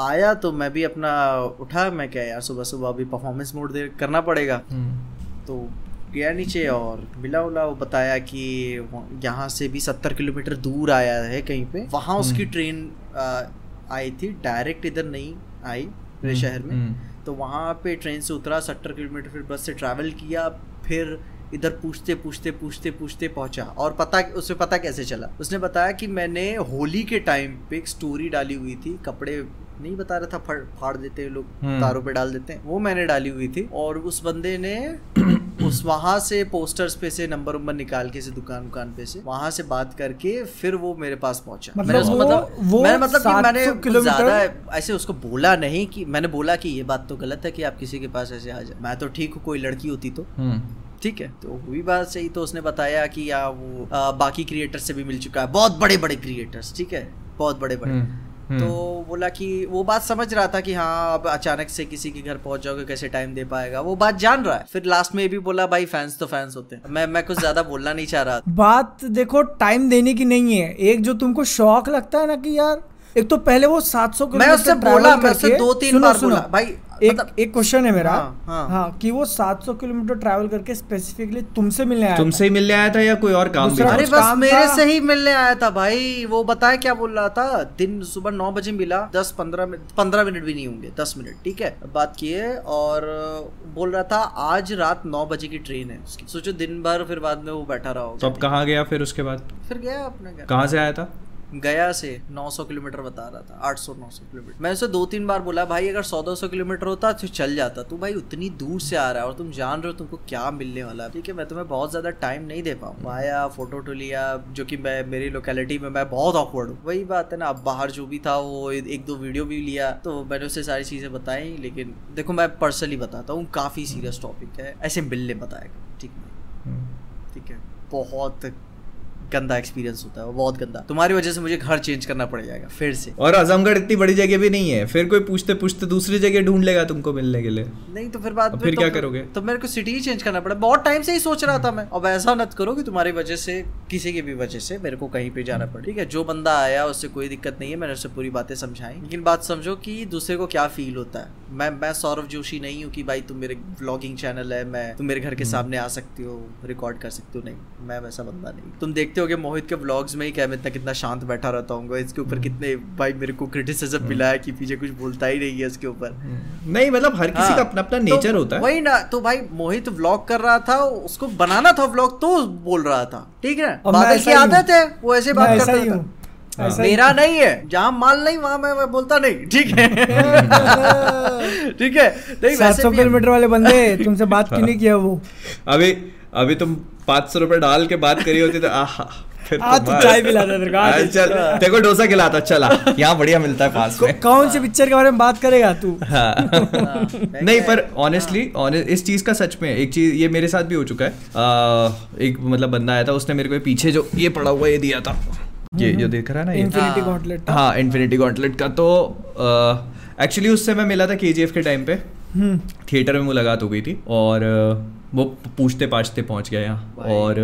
आया तो मैं भी अपना उठा मैं क्या यार सुबह सुबह अभी परफॉर्मेंस मोड दे करना पड़ेगा। तो गया नीचे और मिला उला वो बताया कि यहाँ से भी सत्तर किलोमीटर दूर आया है कहीं पे। वहाँ उसकी ट्रेन आई थी डायरेक्ट इधर नहीं आई मेरे शहर में। हम्म। तो वहाँ पे ट्रेन से उतरा सत्तर किलोमीटर फिर बस से ट्रैवल किया फिर इधर पूछते पूछते पूछते पूछते पहुँचा। और पता उसे पता कैसे चला? उसने बताया कि मैंने होली के टाइम पे एक स्टोरी डाली हुई थी। कपड़े नहीं बता रहा था फड़ देते हैं लोग हम्म। तारों पे डाल देते हैं। वो मैंने डाली हुई थी और उस बंदे ने उस वहाँ से पोस्टर्स पे से नंबर नंबर निकाल के से दुकान दुकान पे से वहाँ से बात करके फिर वो मेरे पास पहुँचा। मतलब मैंने उसको मतलब वो मैंने मतलब कि मैंने ज़्यादा ऐसे उसको बोला नहीं कि मैंने बोला कि ये बात तो गलत है कि आप किसी के पास ऐसे आ जाए। मैं तो ठीक हूँ कोई लड़की होती तो। हम्म। ठीक है? तो हुई बात सही तो उसने बताया कि या वो आ, बाकी क्रिएटर्स से भी मिल चुका है। बहुत बड़े बड़े क्रिएटर्स ठीक है? बहुत बड़े बड़े हम्म, तो बोला कि वो बात समझ रहा था कि हाँ अब अचानक से किसी के घर पहुँच जाओगे कैसे टाइम दे पाएगा? वो बात जान रहा है। फिर लास्ट में ये भी बोला भाई फैंस तो फैंस होते हैं। मैं मैं कुछ ज़्यादा बोलना नहीं चाह रहा बात देखो टाइम देने की नहीं है। एक जो तुमको शौक लगता है ना कि यार एक तो पहले वो 700 मैं उससे किलोमीटर बोला, मैं उससे दो तीन सुनो, बार सुनो, बोला, भाई, एक मतलब- एक क्वेश्चन है मेरा। हाँ, हाँ। हाँ कि वो 700 किलोमीटर ट्रैवल करके स्पेसिफिकली तुमसे मिलने आया तुमसे ही मिलने आया था या कोई और काम भी था? अरे बस मेरे से ही मिलने आया था भाई। वो बताया क्या बोल रहा था? दिन सुबह नौ बजे मिला दस पंद्रह मिनट पंद्रह मिनट भी नहीं होंगे दस मिनट ठीक है? बात किए और बोल रहा था आज रात नौ बजे की ट्रेन है उसकी। सोचो दिन भर फिर बाद में वो बैठा रहा तो अब होगा कहाँ गया फिर उसके बाद? फिर गया अपने घर। कहाँ से आया था? गया से 900 किलोमीटर बता रहा था 800 900 किलोमीटर। मैं उसे दो तीन बार बोला भाई अगर 100 200 किलोमीटर होता तो चल जाता। तू भाई उतनी दूर से आ रहा है और तुम जान रहे हो तुमको क्या मिलने वाला है। ठीक है मैं तुम्हें बहुत ज़्यादा टाइम नहीं दे पाऊँ आया फ़ोटो वोटो लिया जो कि मैं मेरी लोकेलिटी में मैं बहुत ऑकवर्ड हूँ। वही बात है ना अब बाहर जो भी था वो एक दो वीडियो भी लिया। तो मैंने उसे सारी चीज़ें बताई लेकिन देखो मैं पर्सनली बताता हूँ काफ़ी सीरियस टॉपिक है। ऐसे मिलने बताएगा। ठीक है? ठीक है? बहुत गंदा एक्सपीरियंस होता है वो बहुत गंदा। तुम्हारी वजह से मुझे घर चेंज करना पड़ जाएगा फिर से। और आजमगढ़ इतनी बड़ी जगह भी नहीं है फिर कोई पूछते पूछते दूसरी जगह ढूंढ लेगा तुमको मिलने के लिए। नहीं तो फिर बात फिर तो क्या करोगे? तो मेरे को सिटी ही चेंज करना पड़ा। बहुत टाइम से ही सोच रहा था मैं। अब ऐसा मत करो कि तुम्हारी वजह से किसी की भी वजह से मेरे को कहीं पे जाना पड़े ठीक है? जो बंदा आया उससे कोई दिक्कत नहीं है मैंने उससे पूरी बातें समझाई। लेकिन बात समझो कि दूसरे को क्या फील होता है। मैं मैं सौरभ जोशी नहीं हूँ कि भाई तुम मेरे ब्लॉगिंग चैनल है मैं तुम मेरे घर के सामने आ सकती हो रिकॉर्ड कर सकती हो नहीं। मैं वैसा बंदा नहीं। तुम देखते होगे मोहित के व्लॉग्स में ही क्या मैं इतना कितना शांत बैठा रहता हूँ इसके ऊपर कितने भाई मेरे को क्रिटिसिज्म मिला है कि पीछे कुछ बोलता ही नहीं है इसके ऊपर। नहीं मतलब हर किसी का अपना अपना नेचर होता है। वही ना तो भाई मोहित व्लॉग कर रहा था उसको बनाना था व्लॉग तो बोल रहा था ठीक है? बादल की आदत है वो ऐसे बात करता था हूँ। ऐसा मेरा नहीं है जहाँ माल नहीं वहाँ मैं, मैं बोलता नहीं ठीक है? ठीक है? नहीं सात वैसे सौ किलोमीटर वाले बंदे तुमसे बात क्यों नहीं किया वो। अभी अभी तुम पाँच सौ रुपए डाल के बात करी होती तो आहा फिर आ, तू चाय पिलाता तेरे को, आ, आ, चल तेरे को डोसा खिलाता चला। यहाँ बढ़िया मिलता है पास में। कौन से पिक्चर के बारे में बात करेगा तू? हाँ। हाँ, नहीं पर ऑनेस्टली इस चीज़ का सच में एक चीज़ ये मेरे साथ भी हो चुका है। आ, एक मतलब बंदा आया था उसने मेरे को पीछे जो ये पड़ा हुआ ये दिया था। ये जो देख रहा है ना इन्फिनिटी हाँ। गॉन्टलेट हाँ इन्फिनिटी गॉन्टलेट का। तो एक्चुअली उससे मैं मिला था के के टाइम पे। थिएटर में मुलाकात हो गई थी। और वो पूछते पाछते पहुँच गया यहाँ। और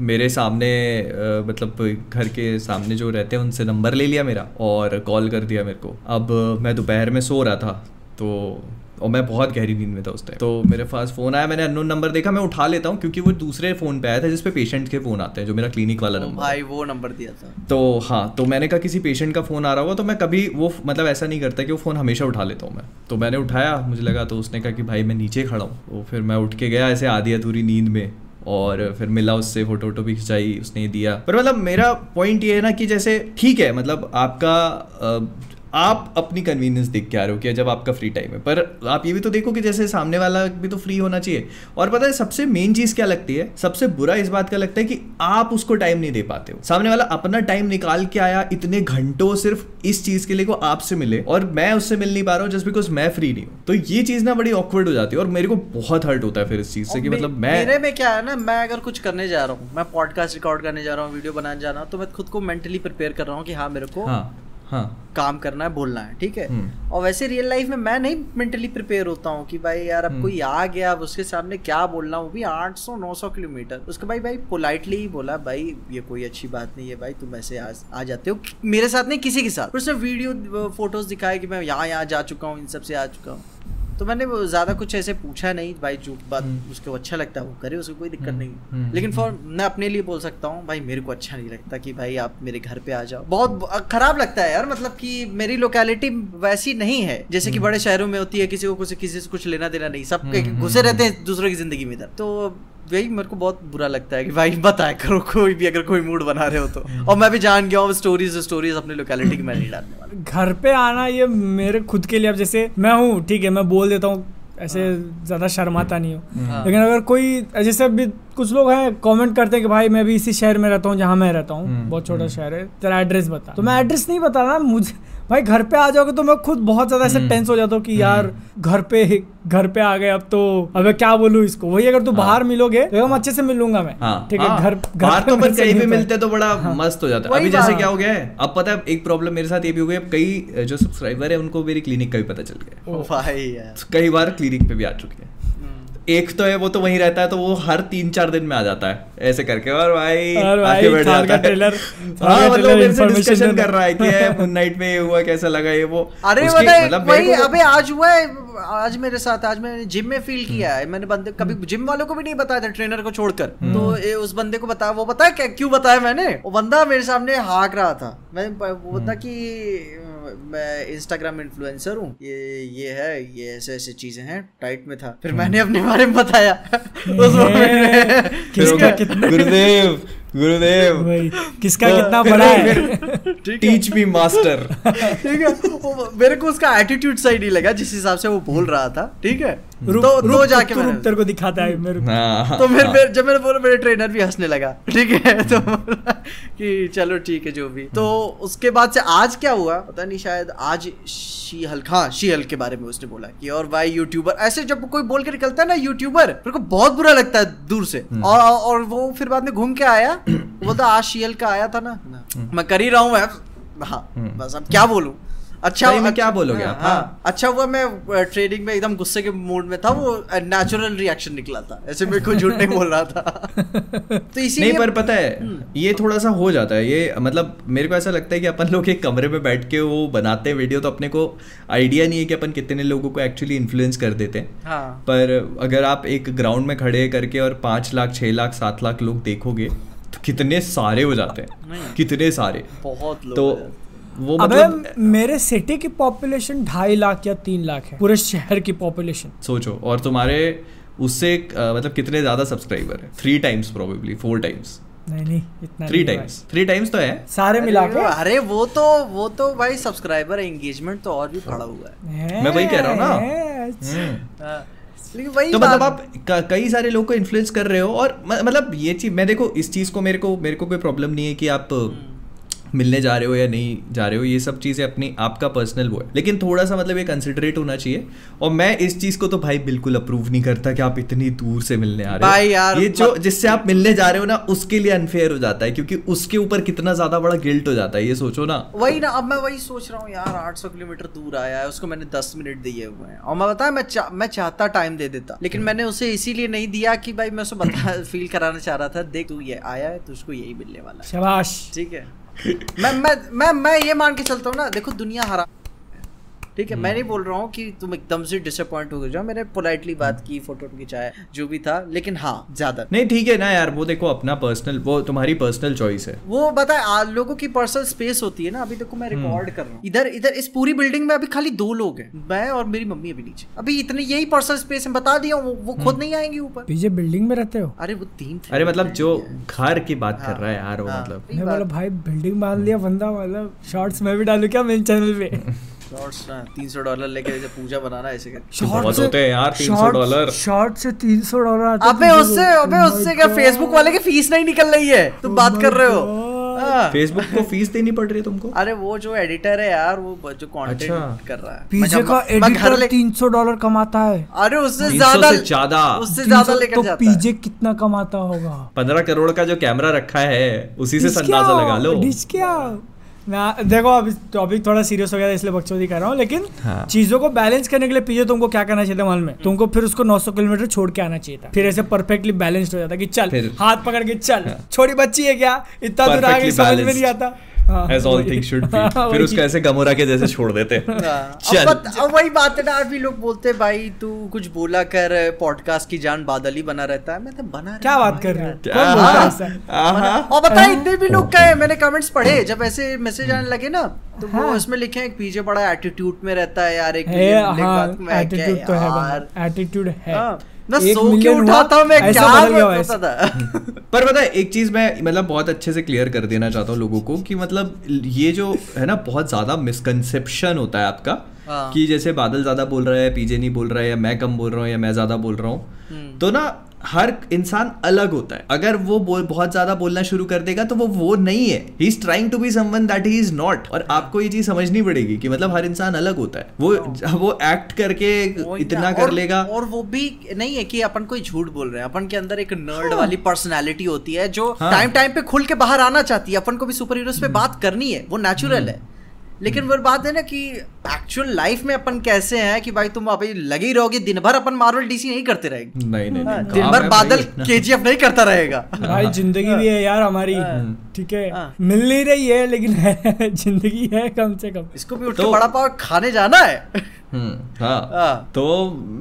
मेरे सामने मतलब घर के सामने जो रहते हैं उनसे नंबर ले लिया मेरा और कॉल कर दिया मेरे को। अब मैं दोपहर में सो रहा था तो और मैं बहुत गहरी नींद में था उस टाइम तो मेरे पास फ़ोन आया मैंने अननोन नंबर देखा मैं उठा लेता हूँ क्योंकि वो दूसरे फ़ोन पे आया था जिसपे पेशेंट के फ़ोन आते हैं जो मेरा क्लिनिक वाला नंबर भाई वो नंबर दिया था. तो हाँ तो मैंने कहा किसी पेशेंट का फ़ोन आ रहा होगा तो मैं कभी वो मतलब ऐसा नहीं करता कि वो फ़ोन हमेशा उठा लेता हूँ मैं. तो मैंने उठाया मुझे लगा तो उसने कहा कि भाई मैं नीचे खड़ा हूँ. तो फिर मैं उठ के गया ऐसे आधी अधूरी नींद में और फिर मिला उससे फ़ोटो वोटो भी खिंचाई उसने दिया. पर मतलब मेरा पॉइंट ये है ना कि जैसे ठीक है मतलब आपका आप अपनी कन्वीनियंस देख के आ रहे हो कि जब आपका फ्री टाइम है। पर आप ये भी तो देखो कि जैसे सामने वाला भी तो फ्री होना चाहिए। और पता है सबसे मेन चीज़ क्या लगती है? सबसे बुरा इस बात का लगता है कि आप उसको टाइम नहीं दे पाते हो। सामने वाला अपना टाइम निकाल के आया इतने घंटों सिर्फ़ इस चीज़ के लिए को आपसे मिले और मैं उससे मिल नहीं पा रहा हूँ जस्ट बिकॉज़ मैं फ्री नहीं हूँ। तो ये चीज़ ना बड़ी ऑकवर्ड हो जाती है और मेरे को बहुत हर्ट होता है फिर इस चीज़ से कि मतलब मैं मेरे में क्या है ना मैं अगर कुछ करने जा रहा हूँ मैं पॉडकास्ट रिकॉर्ड करने जा रहा हूँ वीडियो बनाने जा रहा हूँ तो मैं खुद को मेंटली प्रिपेयर कर रहा हूँ कि हाँ मेरे को हाँ। काम करना है बोलना है ठीक है? हम्म। और वैसे रियल लाइफ में मैं नहीं मेंटली प्रिपेयर होता हूँ कि भाई यार अब हम्म। कोई आ गया अब उसके सामने क्या बोलना वो भी 800 900 किलोमीटर। उसके भाई भाई पोलाइटली ही बोला भाई ये कोई अच्छी बात नहीं है भाई तुम ऐसे आ, आ जाते हो। मेरे साथ नहीं किसी के साथ। उसने वीडियो फ़ोटोज़ दिखाए कि मैं यहाँ यहाँ जा चुका हूँ इन सबसे आ चुका हूँ। तो मैंने ज़्यादा कुछ ऐसे पूछा नहीं भाई जो बात हम्म। उसको अच्छा लगता है वो करे उसको कोई दिक्कत हम्म, नहीं। हम्म, लेकिन फॉर मैं अपने लिए बोल सकता हूँ भाई मेरे को अच्छा नहीं लगता कि भाई आप मेरे घर पे आ जाओ। बहुत खराब लगता है यार मतलब कि मेरी लोकेलिटी वैसी नहीं है। जैसे कि बड़े शहरों में होती है किसी को कुछ किसी से कुछ लेना देना नहीं सब घुसे रहते हैं दूसरों की ज़िंदगी में इधर। तो वही मेरे को बहुत बुरा लगता है कि भाई बताया करो कोई भी अगर कोई मूड बना रहे हो तो। और मैं भी जान गया हूँ स्टोरीज स्टोरीज अपने लोकेलिटी की मैं नहीं डालने वाला। घर पे आना ये मेरे खुद के लिए अब जैसे मैं हूँ ठीक है मैं बोल देता हूँ ऐसे ज़्यादा शर्माता नहीं हूँ। हाँ। लेकिन अगर कोई जैसे अभी कुछ लोग हैं कमेंट करते हैं कि भाई मैं भी इसी शहर में रहता हूँ जहाँ मैं रहता हूँ हम्म, बहुत छोटा हम्म। शहर है तेरा एड्रेस बता। तो मैं एड्रेस नहीं बताना मुझे भाई घर पे आ जाओगे तो मैं खुद बहुत ज़्यादा ऐसे हम्म, टेंस हो जाता हूँ कि हम्म। यार घर पे घर पे आ गए अब तो अबे क्या बोलूँ इसको? वही अगर तू हाँ। बाहर मिलोगे तो हम अच्छे से मिलूँगा मैं। हाँ। ठीक है घर घर तो पर कहीं भी होता मिलते तो बड़ा मस्त हो जाता। है अभी जैसे क्या हो गया है? अब पता है एक प्रॉब्लम मेरे साथ ये भी हो गई अब कई जो सब्सक्राइबर है उनको मेरी क्लिनिक का भी पता चल गया। भाई कई बार क्लिनिक पे भी आ चुके हैं। हम्म। एक तो है वो तो वहीं रहता है तो वो हर तीन चार दिन में आ जाता है। ऐसे करके और भाई और भाई, आके बैठ जाता है। ट्रेलर- हाँ मतलब मेरे से डिस्कशन कर रहा है कि है मून नाइट में ये हुआ कैसा लगा ये वो? अरे मतलब मेरे वही अबे आज हुआ है आज मेरे साथ आज मैंने जिम में फील किया है। मैंने बंदे कभी जिम वालों को भी नहीं बताया था ट्रेनर को छोड़कर। तो ये उस बंदे को बताया वो बताया क्या क्यों बताया मैंने? वो बंदा मेरे सामने हाक रहा था। मैं वो बता कि अ, मैं इंस्टाग्राम इन्फ्लुएंसर हूँ। ये ये है ये ऐसे ऐसे चीज़ें हैं टाइट में था। फिर मैंने अपने बारे में बताया। उस मोमेंट में किसका गुरुदेव गुरुदेव। किसका तो कितना बड़ा है? ठीक है। टीच मी मास्टर ठीक है? मेरे को उसका एटीट्यूड सही नहीं लगा जिस हिसाब से वो बोल रहा था। ठीक है? रुक तो रुक तो जाके तू तेरे को दिखाता है मेरे को। हाँ, तो फिर हाँ। जब मैंने बोला मेरे ट्रेनर भी हंसने लगा ठीक है? तो कि चलो ठीक है जो भी। तो उसके बाद से आज क्या हुआ? पता नहीं शायद आज शी हल्क हाँ शी हल्क के बारे में उसने बोला कि और भाई यूट्यूबर ऐसे जब कोई बोल के निकलता है ना यूट्यूबर मेरे को बहुत बुरा लगता है दूर से। और और वो फिर बाद में घूम के आया। वो बोलता आज शी हल्क का आया था ना। मैं कर ही रहा हूँ हाँ हम्म। बस अब क्या बोलूँ? अच्छा में क्या बोलोगे हाँ, आप? हाँ अच्छा हुआ मैं ट्रेडिंग में एकदम गुस्से के मूड में था वो नेचुरल रिएक्शन निकला था। ऐसे मैं कोई झूठ नहीं बोल रहा था। तो इसीलिए नहीं पर पता है ये थोड़ा सा हो जाता है ये मतलब मेरे को ऐसा लगता है कि अपन लोग एक कमरे में बैठ के वो बनाते हैं वीडियो तो अपने को आइडिया नहीं है कि अपन कितने लोगों को एक्चुअली इन्फ्लुएंस कर देते हैं। हाँ। पर अगर आप एक ग्राउंड में खड़े करके और पाँच लाख छः लाख सात लाख लोग देखोगे तो कितने सारे हो जाते हैं। कितने सारे। बहुत लोग तो हैं। वो अबे मतलब मेरे सिटी की पॉपुलेशन ढाई लाख या तीन लाख है पूरे शहर की पॉपुलेशन सोचो और तुम्हारे उससे मतलब कितने ज़्यादा सब्सक्राइबर है? Three times probably four times नहीं नहीं इतना थ्री टाइम्स थ्री टाइम्स तो है। सारे मिला के? अरे वो तो वो तो भाई सब्सक्राइबर एंगेजमेंट तो और भी खड़ा हुआ है। मैं वही कह रहा हूँ ना। हैं, अच्छा। हम्म। हाँ, तो मतलब आप कई सारे लोग को इन्फ्लुएंस कर रहे हो और म- मतलब ये चीज़ मैं देखो इस चीज़ को मेरे को मेरे को कोई प्रॉब्लम नहीं है कि आप मिलने जा रहे हो या नहीं जा रहे हो ये सब चीज़ें अपनी आपका पर्सनल वो है। लेकिन थोड़ा सा मतलब ये कंसिडरेट होना चाहिए। और मैं इस चीज़ को तो भाई बिल्कुल अप्रूव नहीं करता कि आप इतनी दूर से मिलने आ रहे हो। भाई यार, ये जो मत- जिससे आप मिलने जा रहे हो ना उसके लिए अनफेयर हो जाता है क्योंकि उसके ऊपर कितना ज़्यादा बड़ा गिल्ट हो जाता है ये सोचो ना। वही ना अब मैं वही सोच रहा हूँ यार 800 किलोमीटर दूर आया है उसको मैंने 10 मिनट दिए हुए हैं। और मैं बताया मैं चा, मैं चाहता टाइम दे देता लेकिन मैंने उसे इसीलिए नहीं दिया कि भाई मैं उसे बता फील कराना चाह रहा था देख तू ये आया है तुझको यही मिलने वाला है। शाबाश। ठीक है। मैं मैं मैं मैं ये मान के चलता हूँ ना देखो दुनिया हरा ठीक है मैं नहीं बोल रहा हूँ कि तुम एकदम से डिसअपॉइंट हो जाओ। मैंने पोलाइटली बात की फ़ोटो खिंचाया जो भी था लेकिन हाँ ज़्यादा। नहीं ठीक है ना यार वो देखो अपना पर्सनल वो तुम्हारी पर्सनल चॉइस है। वो बता लोगों की पर्सनल स्पेस होती है ना अभी देखो मैं रिकॉर्ड कर रहा हूँ। इधर इधर इस पूरी बिल्डिंग में अभी खाली दो लोग हैं। मैं और मेरी मम्मी अभी नीचे। अभी इतने यही पर्सनल स्पेस है बता दिया वो, वो खुद नहीं आएँगे ऊपर। पीछे बिल्डिंग में रहते हो? अरे वो तीन अरे मतलब जो घर की बात हाँ, कर रहा है यार वो हाँ। मतलब। मैं। बोला भाई बिल्डिंग बाँध लिया बंदा मतलब शॉर्ट्स मैं भी डालू क्या मेरे चैनल पे? शॉर्ट्स ना तीन सौ डॉलर लेके जैसे पूजा बनाना ऐसे कर शॉर्ट बहुत से- होते हैं यार, 300 शॉर्ट- डॉलर। शॉर्ट से 300 डॉलर आते अबे उससे अबे Oh उससे क्या फेसबुक वाले की फ़ीस नहीं निकल रही है? तुम Oh बात कर रहे हो। हाँ। फेसबुक को फ़ीस देनी पड़ रही है तुमको? अरे वो जो एडिटर है यार वो जो कंटेंट अच्छा। कर रहा है। पीछे मैं का एडिटर तीन सौ डॉलर कमाता है। अरे उससे ज़्यादा ज़्यादा। उससे ज़्यादा लेकर तो जाता है। पीजे कितना कमाता होगा? पंद्रह करोड़ का जो कैमरा रखा है उसी से अंदाज़ा लगा लो। क्या ना देखो अब टॉपिक थोड़ा सीरियस हो गया था, इसलिए बकचोदी कर रहा हूँ लेकिन हाँ। चीज़ों को बैलेंस करने के लिए पीछे तुमको क्या करना चाहिए मन में तुमको फिर उसको 900 किलोमीटर छोड़ के आना चाहिए था। फिर ऐसे परफेक्टली बैलेंस्ड हो जाता कि चल हाथ पकड़ के चल छोटी बच्ची है क्या? इतना दूर आगे समझ में नहीं आता। हाँ, as all thing should be फिर उसको ऐसे गमोरा के जैसे छोड़ देते हाँ, अब चल। अब वही बात है ना अभी लोग बोलते हैं भाई तू कुछ बोला कर पॉडकास्ट की जान बादल ही बना रहता है। मैं तो बना क्या बात कर रहे हो? है। और बता इतने भी लोग कहे मैंने कमेंट्स पढ़े जब ऐसे मैसेज आने लगे ना तो वो हाँ। उसमें लिखे हैं पीछे बड़ा एटीट्यूड में रहता है यार एक के हाँ बाद मैं क्या एटीट्यूड तो है यार? एटीट्यूड है। मैं सो क्यों million उठा था मैं क्या बदल गया था पर पता है एक चीज़ मैं मतलब बहुत अच्छे से क्लियर कर देना चाहता हूँ लोगों को कि मतलब ये जो है ना बहुत ज़्यादा मिसकंसेप्शन होता है आपका हाँ। कि जैसे बादल ज़्यादा बोल रहा है पीजे नहीं बोल रहा है या मैं कम बोल रहा हूँ या मैं ज़्यादा बोल रहा हूँ हम्म। तो ना हर इंसान अलग होता है। अगर वो बोल बहुत ज़्यादा बोलना शुरू कर देगा तो वो वो नहीं है। He is trying to be someone that he is not और आपको ये चीज़ समझनी पड़ेगी कि मतलब हर इंसान अलग होता है। वो वो एक्ट करके इतना कर लेगा। और वो भी नहीं है कि अपन कोई झूठ बोल रहे हैं। अपन के अंदर एक नर्ड वाली पर्सनैलिटी होती है जो हाँ। टाइम टाइम पे खुल के बाहर आना चाहती है। अपन को भी सुपर हीरोज पे बात करनी है। वो नेचुरल है। लेकिन वो बात है ना कि एक्चुअल लाइफ में अपन कैसे हैं कि भाई तुम अभी लगे ही रहोगे दिन भर अपन मार्वल डीसी नहीं करते रहेंगे। नहीं नहीं हाँ, नहीं दिन भर बादल केजीएफ नहीं करता रहेगा। भाई ज़िंदगी भी है यार हमारी। हाँ। ठीक है। हाँ। मिल नहीं रही है लेकिन ज़िंदगी है कम से कम। इसको भी उठ तो- के बड़ा पाव खाने जाना है। हाँ। हाँ। तो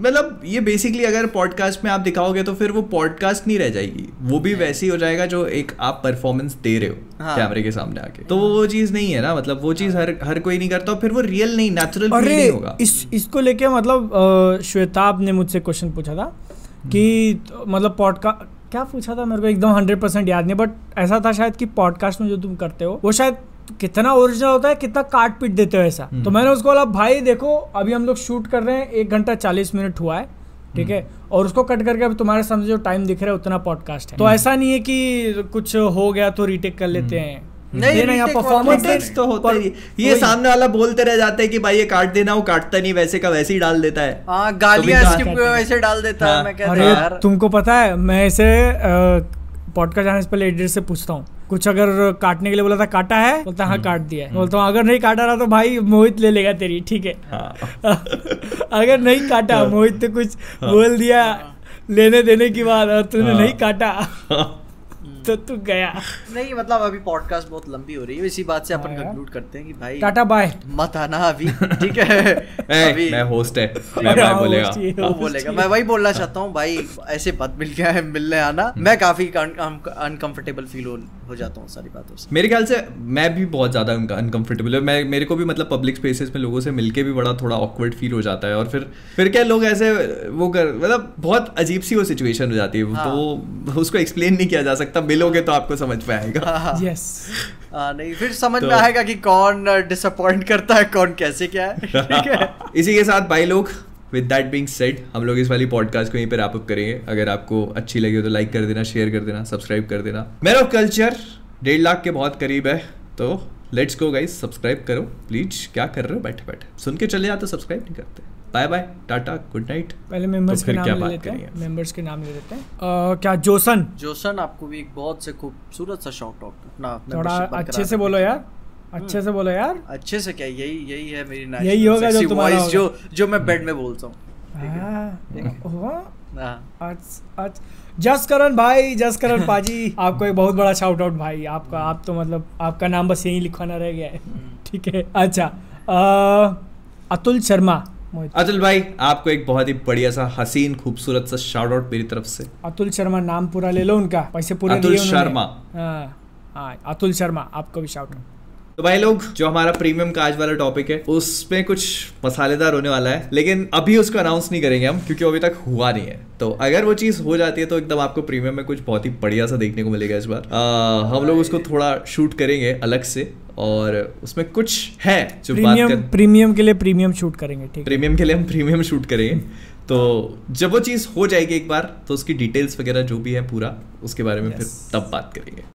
मतलब ये बेसिकली अगर पॉडकास्ट में आप दिखाओगे तो फिर वो पॉडकास्ट नहीं रह जाएगी। वो भी वैसे ही हो जाएगा जो एक आप परफॉर्मेंस दे रहे हो हाँ। कैमरे के सामने आके। तो वो चीज़ नहीं है ना मतलब वो चीज़ हर हर कोई नहीं करता फिर वो रियल नहीं नेचुरल नहीं होगा। इस इसको लेके मतलब श्वेताब ने मुझसे क्वेश्चन पूछा था कि तो, मतलब पॉडकास्ट क्या पूछा था मेरे को? एकदम हंड्रेड परसेंट याद नहीं बट ऐसा था शायद कि पॉडकास्ट में जो तुम करते हो वो शायद कितना ओरिजिनल होता है कितना काट पीट देते हो ऐसा। तो मैंने उसको बोला भाई देखो अभी हम लोग शूट कर रहे हैं एक घंटा चालीस मिनट हुआ है ठीक है? और उसको कट करके अब तुम्हारे सामने जो टाइम दिख रहा है उतना पॉडकास्ट है। तो ऐसा नहीं है कि कुछ हो गया तो रीटेक कर लेते हैं। नहीं, नहीं परफॉर्मेंस तो होता ही ये सामने वाला बोलते रह जाते हैं कि भाई ये काट देना वो काटता नहीं वैसे का वैसे ही डाल देता है। हाँ तो गालियाँ इसके काटते हैं। वैसे डाल देता हाँ। है। मैं कहता यार तुमको पता है मैं ऐसे पॉडकास्ट जाने से पहले एडिटर से पूछता हूँ। कुछ अगर काटने के लिए बोला था काटा है? बोलता हाँ काट दिया है। बोलता हूँ अगर नहीं काटा रहा तो भाई मोहित ले लेगा तेरी ठीक है? हाँ। अगर नहीं काटा मोहित तो कुछ बोल दिया लेने देने की बात और तूने हाँ। नहीं काटा। तो तू गया। नहीं मतलब अभी पॉडकास्ट बहुत लंबी हो रही है इसी बात से अपन हाँ। कंक्लूड करते हैं कि भाई टाटा बाय मत आना अभी ठीक है? ए, अभी मैं होस्ट है मैं हाँ, बोलेगा। ही है। वो बोलेगा। मैं वही बोलना चाहता हूँ भाई ऐसे मत मिल गया है मिलने आना। मैं काफ़ी अनकंफर्टेबल फील हो, हो जाता हूँ सारी बातों से। मेरे ख्याल से मैं भी बहुत ज़्यादा अनकंफर्टेबल है। मैं मेरे को भी मतलब पब्लिक स्पेसेस में लोगों से मिलके भी बड़ा थोड़ा ऑकवर्ड फील हो जाता है और फिर फिर क्या लोग ऐसे वो कर मतलब बहुत अजीब सी वो सिचुएशन हो जाती है। हाँ। तो उसको एक्सप्लेन नहीं किया जा सकता। मिलोगे तो आपको समझ में आएगा। हाँ, हाँ। यस हाँ, नहीं फिर समझ तो- में आएगा कि कौन डिसअपॉइंट करता है कौन कैसे क्या है ठीक है। इसी के साथ भाई लोग विद दैट बीइंग सेड हम लोग इस वाली पॉडकास्ट को यहीं पे रैप अप करेंगे। अगर आपको अच्छी लगी हो तो लाइक कर देना शेयर कर देना सब्सक्राइब कर देना। मेरा कल्चर डेढ़ लाख के बहुत करीब है तो लेट्स गो गाइस सब्सक्राइब करो। प्लीज़ क्या कर रहे हो? बैठे बैठे। सुन के चले जाते सब्सक्राइब नहीं करते। Bye bye tata good night पहले मेंबर्स तो के नाम ले लेते हैं। मेंबर्स के नाम ले लेते हैं। अ, क्या जोसन? जोसन आपको भी एक बहुत से खूबसूरत सा शॉट आउट अपना थोड़ा अच्छे से बोलो यार। अच्छे से बोलो यार। अच्छे से क्या यही यही है मेरी यही होगा जो तुम्हारा जो जो मैं बेड में बोलता हूँ। हाँ, ओहो, हाँ। जसकरण भाई जसकरण पाजी आपको एक बहुत बड़ा शाउट आउट भाई आपका आप तो मतलब आपका नाम बस यही लिखवाना रह गया है। ठीक है अच्छा अतुल शर्मा अतुल भाई आपको एक बहुत ही बढ़िया सा हसीन खूबसूरत सा शाउट आउट मेरी तरफ़ से। अतुल शर्मा नाम पूरा ले लो उनका पैसे पूरे अतुल। शर्मा। हाँ हाँ अतुल शर्मा आपको भी शाउट तो भाई लोग जो हमारा प्रीमियम का आज वाला टॉपिक है उसमें कुछ मसालेदार होने वाला है लेकिन अभी उसको अनाउंस नहीं करेंगे हम क्योंकि अभी तक हुआ नहीं है। तो अगर वो चीज़ हो जाती है तो एकदम आपको प्रीमियम में कुछ बहुत ही बढ़िया सा देखने को मिलेगा इस बार। आ, हम लोग उसको थोड़ा शूट करेंगे अलग से और उसमें कुछ है जो प्रीमियम, बात कर प्रीमियम के लिए प्रीमियम शूट करेंगे ठीक है। प्रीमियम के लिए हम प्रीमियम शूट करेंगे। तो जब वो चीज़ हो जाएगी एक बार तो उसकी डिटेल्स वगैरह जो भी है पूरा उसके बारे में फिर तब बात करेंगे।